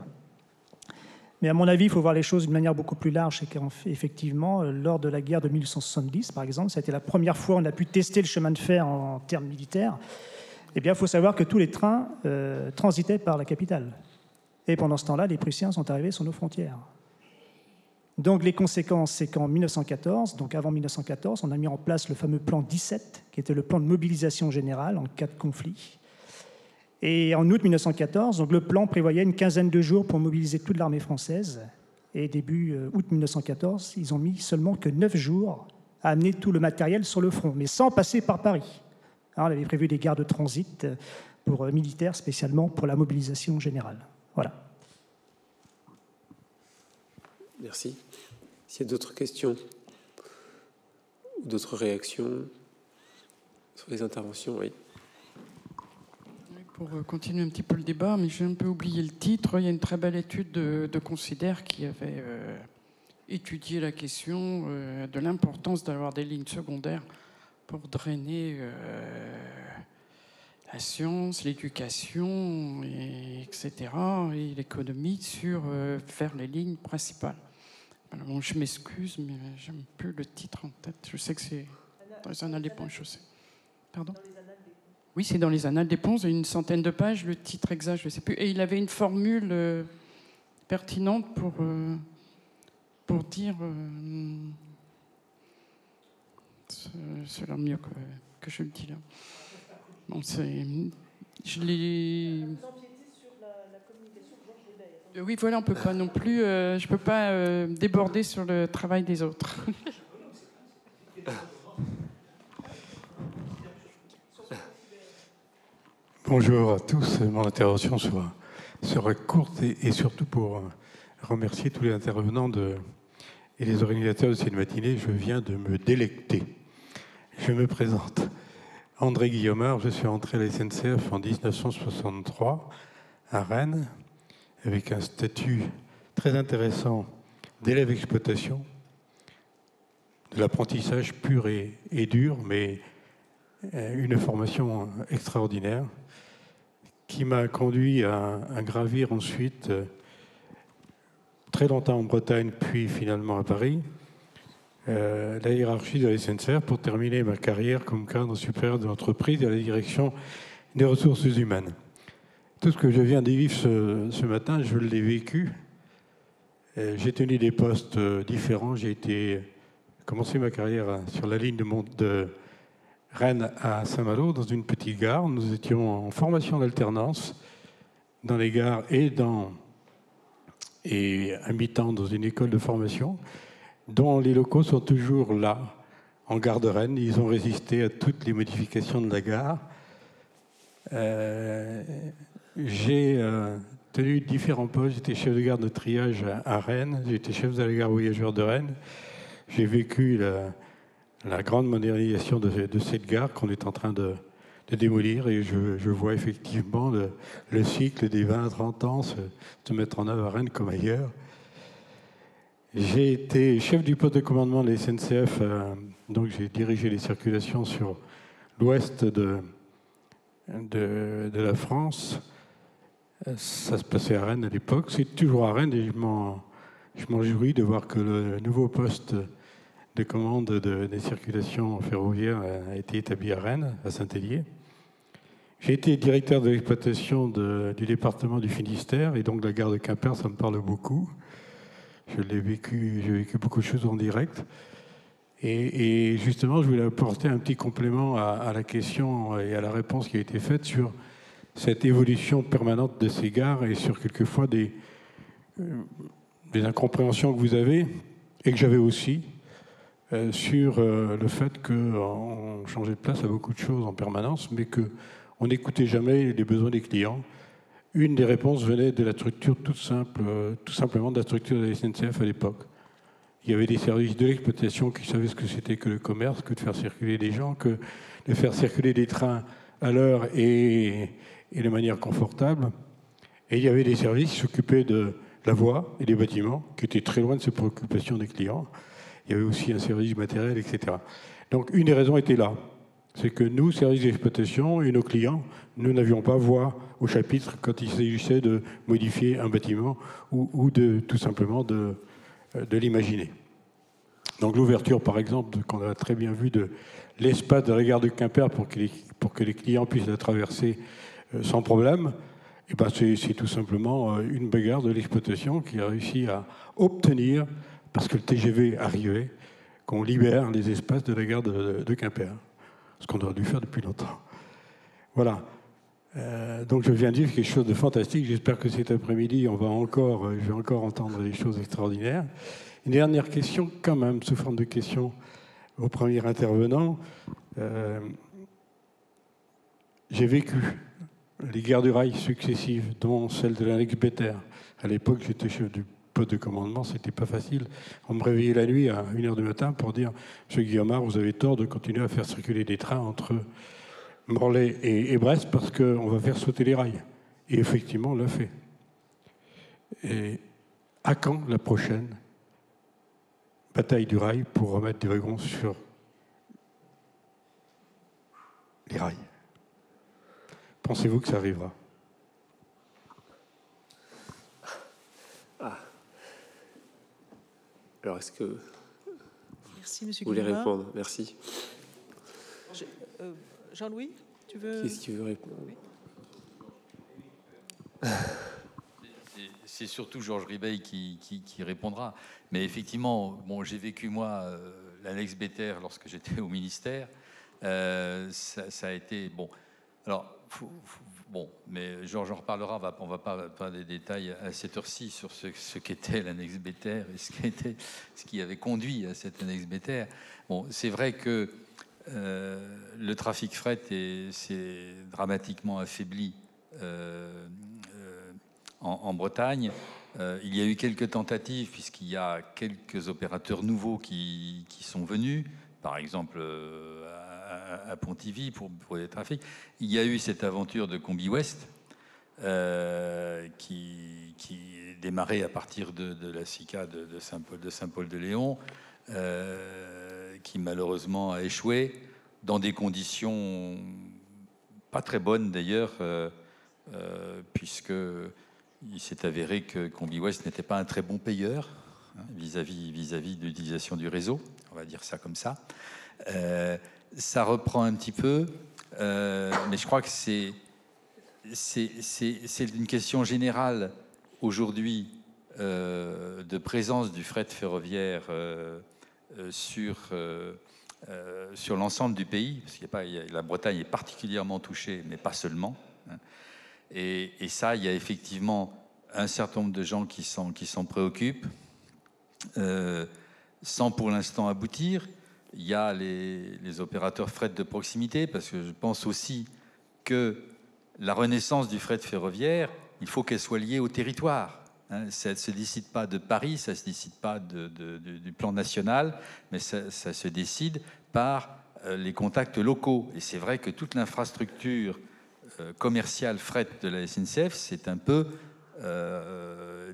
Mais à mon avis, il faut voir les choses d'une manière beaucoup plus large. C'est qu'effectivement, lors de la guerre de 1870, par exemple, ça a été la première fois où on a pu tester le chemin de fer en termes militaires eh bien, il faut savoir que tous les trains euh, transitaient par la capitale. Et pendant ce temps-là, les Prussiens sont arrivés sur nos frontières. Donc les conséquences, c'est qu'en 1914, donc avant 1914, on a mis en place le fameux plan 17, qui était le plan de mobilisation générale en cas de conflit. Et en août 1914, donc le plan prévoyait une quinzaine de jours pour mobiliser toute l'armée française. Et début euh, août 1914, ils ont mis seulement que neuf jours à amener tout le matériel sur le front, mais sans passer par Paris. Hein, on avait prévu des gares de transit euh, pour euh, militaires, spécialement pour la mobilisation générale. Voilà. Merci. S'il y a d'autres questions ou d'autres réactions sur les interventions, oui. Pour euh, continuer un petit peu le débat, mais j'ai un peu oublié le titre. Il y a une très belle étude de, Considère qui avait étudié la question de l'importance d'avoir des lignes secondaires pour drainer euh, la science, l'éducation, etc., et l'économie sur euh, faire les lignes principales. Bon, je m'excuse, mais j'aime plus le titre en tête. Je sais que c'est dans les Annales des Ponts, je sais. Pardon? Oui, c'est dans les Annales des Ponts, une centaine de pages, le titre exact, je ne sais plus. Et il avait une formule euh, pertinente pour, pour dire c'est là mieux que, que, je le dis là. Bon, c'est, je l'ai. Euh, oui, voilà, on peut pas non plus. Euh, je peux pas euh, déborder sur le travail des autres. Bonjour à tous. Mon intervention sera, courte et, surtout pour remercier tous les intervenants et les organisateurs de cette matinée. Je viens de me délecter je me présente. André Guillaumard, je suis entré à la SNCF en 1963 à Rennes avec un statut très intéressant d'élève exploitation, de l'apprentissage pur et, dur, mais euh, une formation extraordinaire qui m'a conduit à, gravir ensuite euh, très longtemps en Bretagne, puis finalement à Paris, euh, la hiérarchie de la SNCF pour terminer ma carrière comme cadre supérieur de l'entreprise à la direction des ressources humaines. Tout ce que je viens de vivre ce, matin, je l'ai vécu. Euh, j'ai tenu des postes euh, différents. J'ai été commencé ma carrière sur la ligne de, de Rennes à Saint-Malo, dans une petite gare. Nous étions en formation d'alternance dans les gares et dans et mi-temps dans une école de formation dont les locaux sont toujours là, en gare de Rennes. Ils ont résisté à toutes les modifications de la gare. Euh, j'ai euh, tenu différents postes. J'étais chef de gare de triage à, Rennes. J'étais chef de la gare voyageurs de Rennes. J'ai vécu la, grande modernisation de, cette gare qu'on est en train de, démolir et je, vois effectivement le, cycle des 20-30 ans se mettre en œuvre à Rennes comme ailleurs. J'ai été chef du poste de commandement de la SNCF, euh, donc j'ai dirigé les circulations sur l'ouest de, la France. Ça se passait à Rennes à l'époque. C'est toujours à Rennes et je m'en, de voir que le nouveau poste de commande de, des circulations ferroviaires a été établi à Rennes, à Saint-Hélier. J'ai été directeur de l'exploitation du département du Finistère et donc la gare de Quimper, ça me parle beaucoup. Je l'ai vécu, j'ai vécu beaucoup de choses en direct. Et, justement, je voulais apporter un petit complément à, la question et à la réponse qui a été faite sur cette évolution permanente de ces gares et sur quelquefois des, euh, des incompréhensions que vous avez et que j'avais aussi euh, sur euh, le fait qu'on changeait de place à beaucoup de choses en permanence, mais qu'on n'écoutait jamais les besoins des clients. Une des réponses venait de la structure toute simple, tout simplement de la structure de la SNCF à l'époque. Il y avait des services de l'exploitation qui savaient ce que c'était que le commerce, que de faire circuler des gens, que de faire circuler des trains à l'heure et, et de manière confortable. Et il y avait des services qui s'occupaient de la voie et des bâtiments, qui étaient très loin de ces préoccupations des clients. Il y avait aussi un service matériel, etc. Donc une des raisons était là. C'est que nous, services d'exploitation et nos clients, nous n'avions pas voix au chapitre quand il s'agissait de modifier un bâtiment ou, de tout simplement de, de l'imaginer. Donc l'ouverture, par exemple, qu'on a très bien vu de l'espace de la gare de Quimper pour que les, clients puissent la traverser euh, sans problème, eh ben c'est tout simplement euh, une bagarre de l'exploitation qui a réussi à obtenir, parce que le TGV arrivait, qu'on libère les espaces de la gare de, Quimper. Ce qu'on aurait dû faire depuis longtemps. Voilà. Euh, donc je viens de dire quelque chose de fantastique. J'espère que cet après-midi, on va encore, euh, je vais encore entendre des choses extraordinaires. Une dernière question, quand même, sous forme de question au premier intervenant. J'ai vécu les guerres du rail successives, dont celle de l'annexe Better. À l'époque, j'étais chef du poste de commandement, c'était pas facile. On me réveillait la nuit à 1h du matin pour dire Monsieur Guillaumard, vous avez tort de continuer à faire circuler des trains entre Morlaix et, Brest parce qu'on va faire sauter les rails. Et effectivement, on l'a fait. Et à quand la prochaine bataille du rail pour remettre des wagons sur les rails? Pensez-vous que ça arrivera? Ah. Alors, est-ce que Merci, monsieur vous voulez répondre? Merci. Euh, Jean-Louis, tu veux Qu'est-ce qu'il veut répondre? C'est surtout Georges Ribeil qui, qui, répondra. Mais effectivement, bon, j'ai vécu, moi, euh, l'annexe Béter lorsque j'étais au ministère. Euh, ça, ça, a été. Bon. Alors, bon, mais Georges en reparlera, on va, va pas des détails à cette heure-ci sur ce, qu'était l'annexe Béter et ce qui, avait conduit à cette annexe Béter. Bon, c'est vrai que euh, le trafic fret s'est dramatiquement affaibli euh, euh, en, Bretagne. il y a eu quelques tentatives, puisqu'il y a quelques opérateurs nouveaux qui sont venus, par exemple à, Pontivy pour, les trafics. Il y a eu cette aventure de Combi West euh, qui, qui démarrait à partir de, la SICA de, Saint-Paul de, Saint -Paul de Léon, euh, qui malheureusement a échoué dans des conditions pas très bonnes d'ailleurs, euh, puisque il s'est avéré que Combi West n'était pas un très bon payeur hein, vis-à-vis vis-à-vis de l'utilisation du réseau, on va dire ça comme ça ça reprend un petit peu, euh, mais je crois que c'est une question générale aujourd'hui euh, de présence du fret ferroviaire euh, sur sur l'ensemble du pays, parce la Bretagne est particulièrement touchée, mais pas seulement. Hein. Et, ça, il y a effectivement un certain nombre de gens qui s'en qui préoccupent, sans pour l'instant aboutir. Il y a les, opérateurs fret de proximité, parce que je pense aussi que la renaissance du fret ferroviaire, il faut qu'elle soit liée au territoire. Hein. ça ne se décide pas de Paris, ça ne se décide pas du plan national, mais ça, se décide par euh, les contacts locaux. Et c'est vrai que toute l'infrastructure euh, commerciale fret de la SNCF, c'est un peu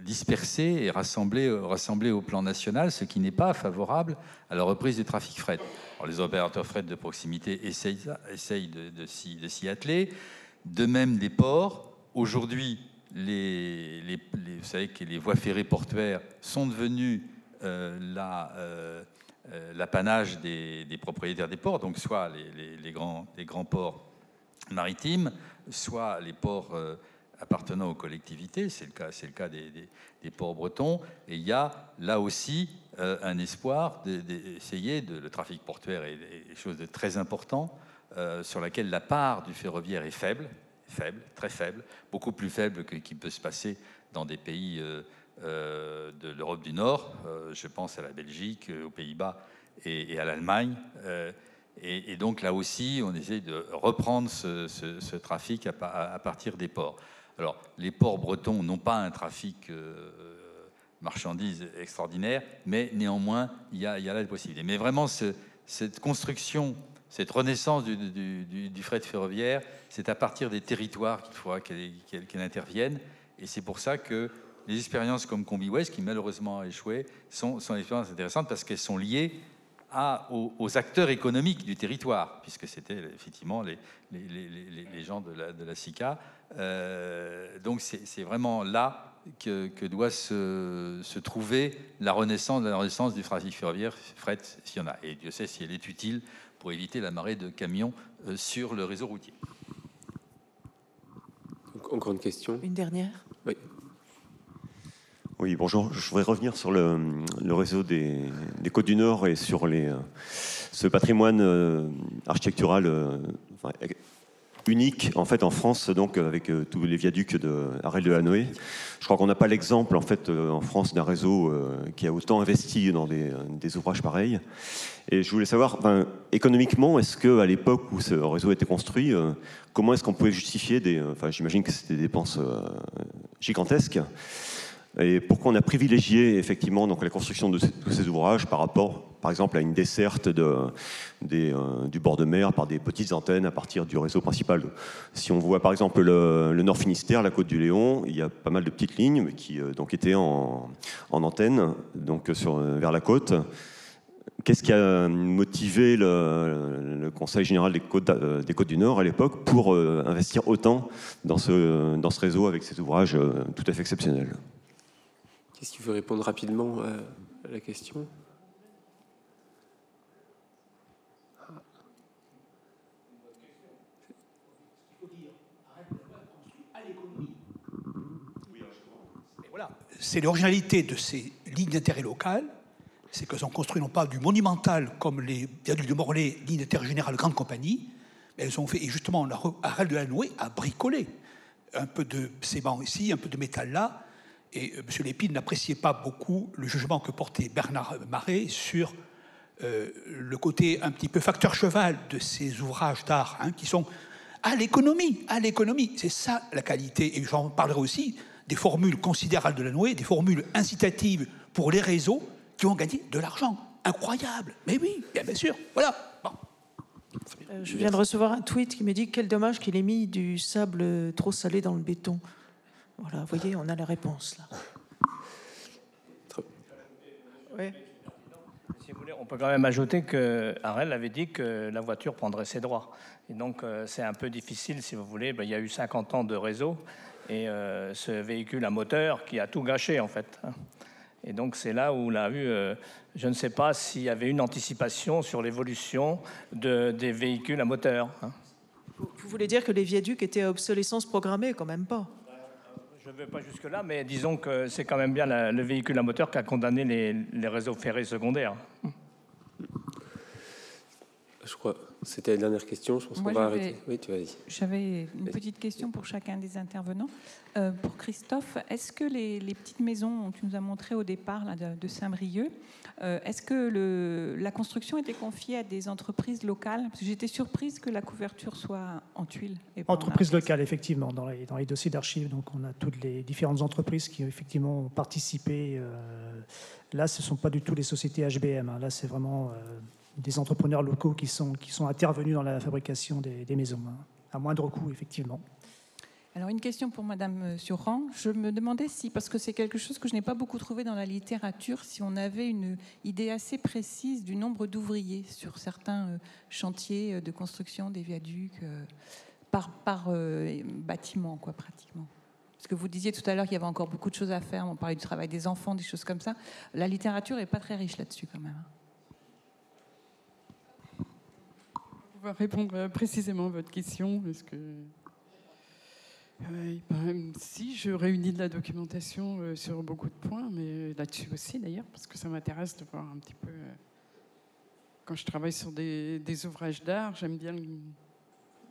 dispersés et rassemblés, rassemblés au plan national, ce qui n'est pas favorable à la reprise du trafic fret. les opérateurs fret de proximité essayent, de, s'y atteler. De même des ports. Aujourd'hui, les, les, vous savez que les voies ferrées portuaires sont devenues euh, euh, euh, l'apanage des, propriétaires des ports, donc soit les, les, grands, les grands ports maritimes, soit les ports appartenant aux collectivités, c'est le cas, des, ports bretons, et il y a là aussi un espoir d'essayer, de, le trafic portuaire est, est chose de très important, sur laquelle la part du ferroviaire est faible, faible, très faible, beaucoup plus faible que peut se passer dans des pays euh, euh, de l'Europe du Nord. Euh, je pense à la Belgique, aux Pays-Bas et, à l'Allemagne. Et, donc là aussi, on essaie de reprendre ce, trafic à, partir des ports. Alors, les ports bretons n'ont pas un trafic marchandises extraordinaire, mais néanmoins, il y a, là des possibilités. Mais vraiment, cette construction cette renaissance du, fret ferroviaire, c'est à partir des territoires qu'il faudra qu'elle intervienne. Et c'est pour ça que les expériences comme Combi West, qui malheureusement a échoué, sont, des expériences intéressantes parce qu'elles sont liées aux, acteurs économiques du territoire, puisque c'était effectivement les, gens de la SICA. Euh, donc c'est vraiment là que, doit se, se, trouver la renaissance, la renaissance du trafic ferroviaire, fret, s'il y en a. Et Dieu sait si elle est utile pour éviter la marée de camions euh, sur le réseau routier. Encore une question Une dernière? Oui. Oui, bonjour. Je voudrais revenir sur le, réseau des, Côtes du Nord et sur les, euh, ce patrimoine architectural unique en fait en France donc avec euh, tous les viaducs de Arrêt de Hanoï. Je crois qu'on n'a pas l'exemple en fait euh, en France d'un réseau euh, qui a autant investi dans des, ouvrages pareils. Et je voulais savoir, économiquement, est-ce que à l'époque où ce réseau été construit, comment est-ce qu'on pouvait justifier des, enfin j'imagine que c'était des dépenses gigantesques. Et pourquoi on a privilégié effectivement donc la construction de tous ces ouvrages par rapport par exemple à une desserte de, euh, du bord de mer par des petites antennes à partir du réseau principal? Si on voit par exemple le, Nord Finistère, la côte du Léon, il y a pas mal de petites lignes qui euh, donc étaient en, en antenne donc sur, vers la côte. Qu'est-ce qui a motivé le, Conseil général des côtes, euh, des côtes, du Nord à l'époque pour investir autant dans ce réseau avec ces ouvrages tout à fait exceptionnels? Qu'est-ce qui veut répondre rapidement à la question? C'est l'originalité de ces lignes d'intérêt local, c'est qu'elles sont construites non pas du monumental comme les viaducs de Morlaix, lignes d'intérêt général grande compagnie, mais elles ont fait, et justement, Arrêt de la a bricolé un peu de ciment ici, un peu de métal là, et euh, M. Lépine n'appréciait pas beaucoup le jugement que portait Bernard Marais sur euh, le côté un petit peu facteur cheval de ces ouvrages d'art, hein, qui sont à l'économie, à l'économie. C'est ça la qualité, et j'en parlerai aussi des formules considérables de la Noé, des formules incitatives pour les réseaux qui ont gagné de l'argent. Incroyable. Mais oui, bien, sûr. Voilà. Euh, je viens de recevoir un tweet qui me dit quel dommage qu'il ait mis du sable trop salé dans le béton. Voilà, vous voyez, on a la réponse là. Oui. Si vous voulez, on peut quand même ajouter que Harel avait dit que la voiture prendrait ses droits. Et donc, euh, c'est un peu difficile, si vous voulez. Ben, il y a eu 50 ans de réseau et euh, ce véhicule à moteur qui a tout gâché en fait. Et donc c'est là où on a euh, je ne sais pas s'il y avait une anticipation sur l'évolution de, des véhicules à moteur. Hein. Vous voulez dire que les viaducs étaient à obsolescence programmée quand même pas? Je ne vais pas jusque-là, mais disons que c'est quand même bien le véhicule à moteur qui a condamné les, les réseaux ferrés secondaires. Je crois. C'était la dernière question. Je pense qu'on va arrêter. Oui, tu vas y J'avais une petite question pour chacun des intervenants. Euh, pour Christophe, est-ce que les, petites maisons que tu nous as montrées au départ là, de, Saint-Brieuc, euh, est-ce que le, la construction était confiée à des entreprises locales j'étais surprise que la couverture soit en tuiles. Entreprises locales, effectivement, dans les, dans les dossiers d'archives. Donc, on a toutes les différentes entreprises qui effectivement ont participé. Euh, là, ce ne sont pas du tout les sociétés HBM. Hein. Là, c'est vraiment des entrepreneurs locaux qui sont, qui sont intervenus dans la fabrication des, maisons, hein, à moindre coût, effectivement. Alors une question pour Madame Suran. Je me demandais si, parce que c'est quelque chose que je n'ai pas beaucoup trouvé dans la littérature, si on avait une idée assez précise du nombre d'ouvriers sur certains euh, chantiers euh, de construction des viaducs euh, par, par bâtiment, quoi, pratiquement. Parce que vous disiez tout à l'heure qu'il y avait encore beaucoup de choses à faire. On parlait du travail des enfants, des choses comme ça. La littérature n'est pas très riche là-dessus, quand même. On va répondre précisément à votre question. Est-ce que ben, si, je réunis de la documentation euh, sur beaucoup de points, mais là-dessus aussi d'ailleurs, parce que ça m'intéresse de voir un petit peu. Euh, quand je travaille sur des, ouvrages d'art, j'aime bien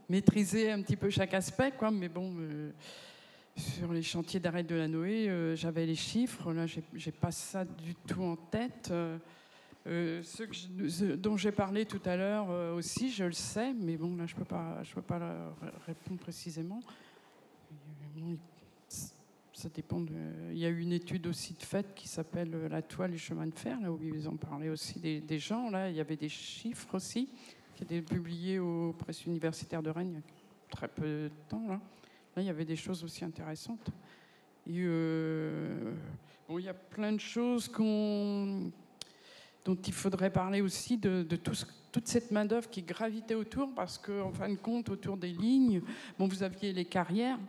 maîtriser un petit peu chaque aspect, quoi. Mais bon, euh, sur les chantiers d'arrêt de la Noé, j'avais les chiffres. Là, j'ai pas ça du tout en tête. ce, dont j'ai parlé tout à l'heure aussi, je le sais, mais bon, là, je peux pas, je peux pas répondre précisément ça dépend. Il y a eu une étude aussi de fait qui s'appelle euh, La toile et chemin de fer, là où ils ont parlé aussi des, gens. Là, il y avait des chiffres aussi qui étaient publiés aux presses universitaires de Rennes il y a très peu de temps. Là, il y avait des choses aussi intéressantes. Euh, bon, il y a plein de choses dont il faudrait parler aussi de, de tout toute cette main-d'œuvre qui gravitait autour, parce qu'en en fin de compte, autour des lignes, bon, vous aviez les carrières,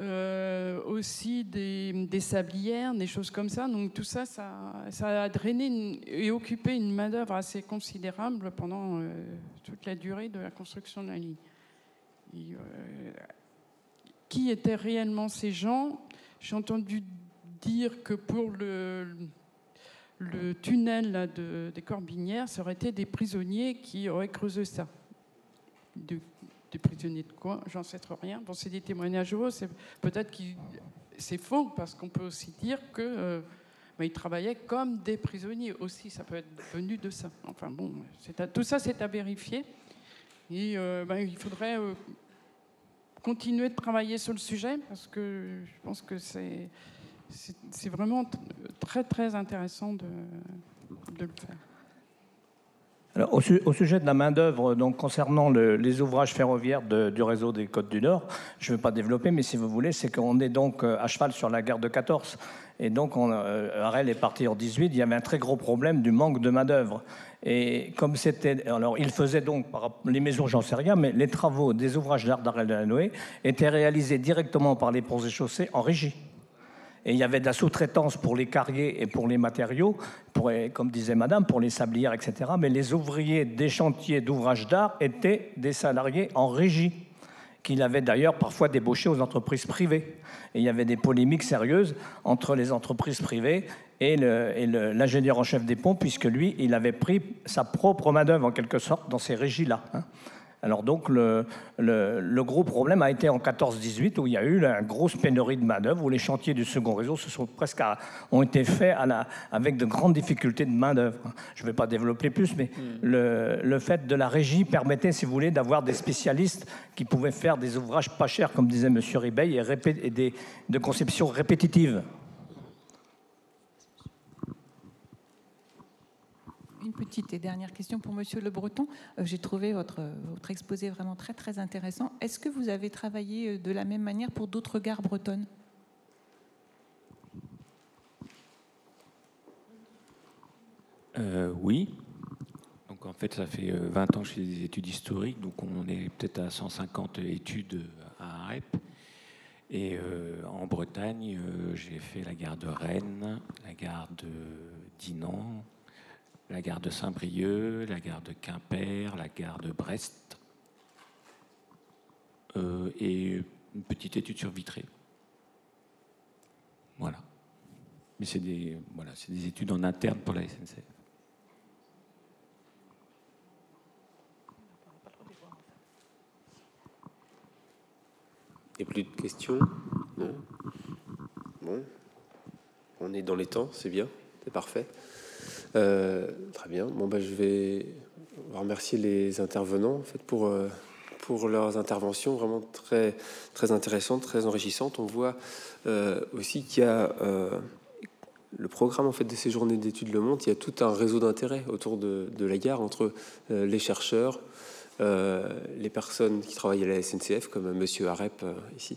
euh, aussi des, sablières, des choses comme ça. Donc tout ça, ça, a drainé et occupé une main-d'œuvre assez considérable pendant euh, toute la durée de la construction de la ligne. Euh, qui étaient réellement ces gens? J'ai entendu dire que pour le, tunnel de, des Corbinières, ça aurait été des prisonniers qui auraient creusé ça. Des prisonniers de quoi J'en sais trop rien. Bon, c'est des témoignages heureux. Peut-être que c'est faux, parce qu'on peut aussi dire que euh, bah, ils travaillaient comme des prisonniers aussi. Ça peut être venu de ça. Enfin bon, tout ça, c'est à vérifier. Euh, bah, il faudrait euh, continuer de travailler sur le sujet, parce que je pense que c'est, c'est, vraiment très, très intéressant de le faire au, sujet de la main-d'œuvre, concernant les ouvrages ferroviaires du réseau des Côtes du Nord, je ne vais pas développer, mais si vous voulez, c'est qu'on est donc euh, à cheval sur la gare de 14. Et donc, on, euh, Arel est parti en 18, il y avait un très gros problème du manque de main-d'œuvre. Et comme c'était. Alors, il faisait donc, les maisons, j'en sais rien, mais les travaux des ouvrages d'art d'Arel de la Noé étaient réalisés directement par les ponts et chaussées en régie et il y avait de la sous-traitance pour les carriers et pour les matériaux, comme disait madame, pour les sablières, etc. Mais les ouvriers des chantiers d'ouvrages d'art étaient des salariés en régie, qu'il avait d'ailleurs parfois débauchés aux entreprises privées. Et il y avait des polémiques sérieuses entre les entreprises privées et l'ingénieur en chef des ponts, puisque lui, il avait pris sa propre main-d'œuvre en quelque sorte dans ces régies-là. Alors donc le, gros problème a été en 14-18 où il y a eu une grosse pénurie de main-d'œuvre, où les chantiers du second réseau se sont presque ont été faits avec de grandes difficultés de main-d'œuvre. Je ne vais pas développer plus, mais hmm. le, fait de la régie permettait, si vous voulez, d'avoir des spécialistes qui pouvaient faire des ouvrages pas chers, comme disait M. Ribeil, et, des, de conception répétitive. Petite et dernière question pour Monsieur Le Breton. Euh, j'ai trouvé votre, exposé vraiment très très intéressant. Est-ce que vous avez travaillé euh, de la même manière pour d'autres gares bretonnes? Euh, Oui. Donc en fait, ça fait 20 ans que je fais des études historiques, donc on est peut-être à 150 études à AREP. Et en Bretagne, j'ai fait la gare de Rennes, la gare de Dinan, la gare de Saint-Brieuc, la gare de Quimper, la gare de Brest, euh, et une petite étude sur Vitré. Voilà. Mais c'est des, études en interne pour la SNCF. Et plus de questions? Non? Bon. On est dans les temps, c'est bien, c'est parfait. Euh, très bien. Bon, ben, je vais remercier les intervenants en fait, pour, euh, pour leurs interventions vraiment très, très intéressantes, très enrichissantes. On voit euh, aussi qu'il y a le programme en fait, de ces journées d'études Le Monde. Il y a tout un réseau d'intérêt autour de, la gare entre les chercheurs, les personnes qui travaillent à la SNCF, comme Monsieur Arep ici,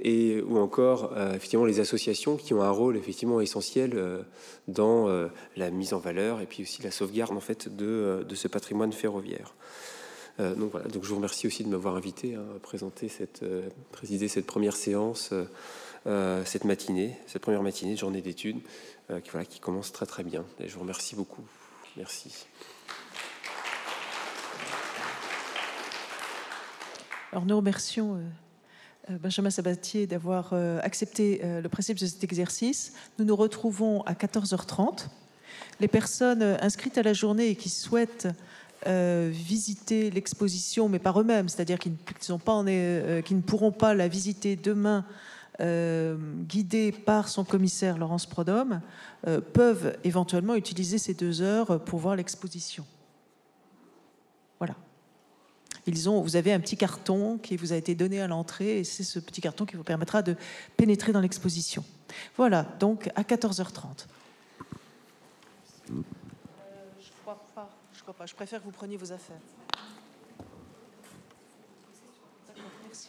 et, ou encore effectivement les associations qui ont un rôle effectivement essentiel dans la mise en valeur et puis aussi la sauvegarde en fait de, de ce patrimoine ferroviaire. Euh, donc voilà, donc je vous remercie aussi de m'avoir invité à présenter cette, euh, présider cette première séance, euh, cette matinée, cette première matinée de journée d'études, qui, voilà, qui commence très très bien. Et je vous remercie beaucoup. Merci. Nous remercions Benjamin Sabatier d'avoir accepté le principe de cet exercice. Nous nous retrouvons à 14h30. Les personnes inscrites à la journée et qui souhaitent euh, visiter l'exposition, mais par eux-mêmes, c'est-à-dire qu'ils euh, ne pourront pas la visiter demain, euh, par son commissaire Laurence Prodhomme, peuvent éventuellement utiliser ces deux heures pour voir l'exposition. Ils ont, vous avez un petit carton qui vous a été donné à l'entrée, et c'est ce petit carton qui vous permettra de pénétrer dans l'exposition. Voilà, donc à 14h30. Je crois pas. Je préfère que vous preniez vos affaires. Merci.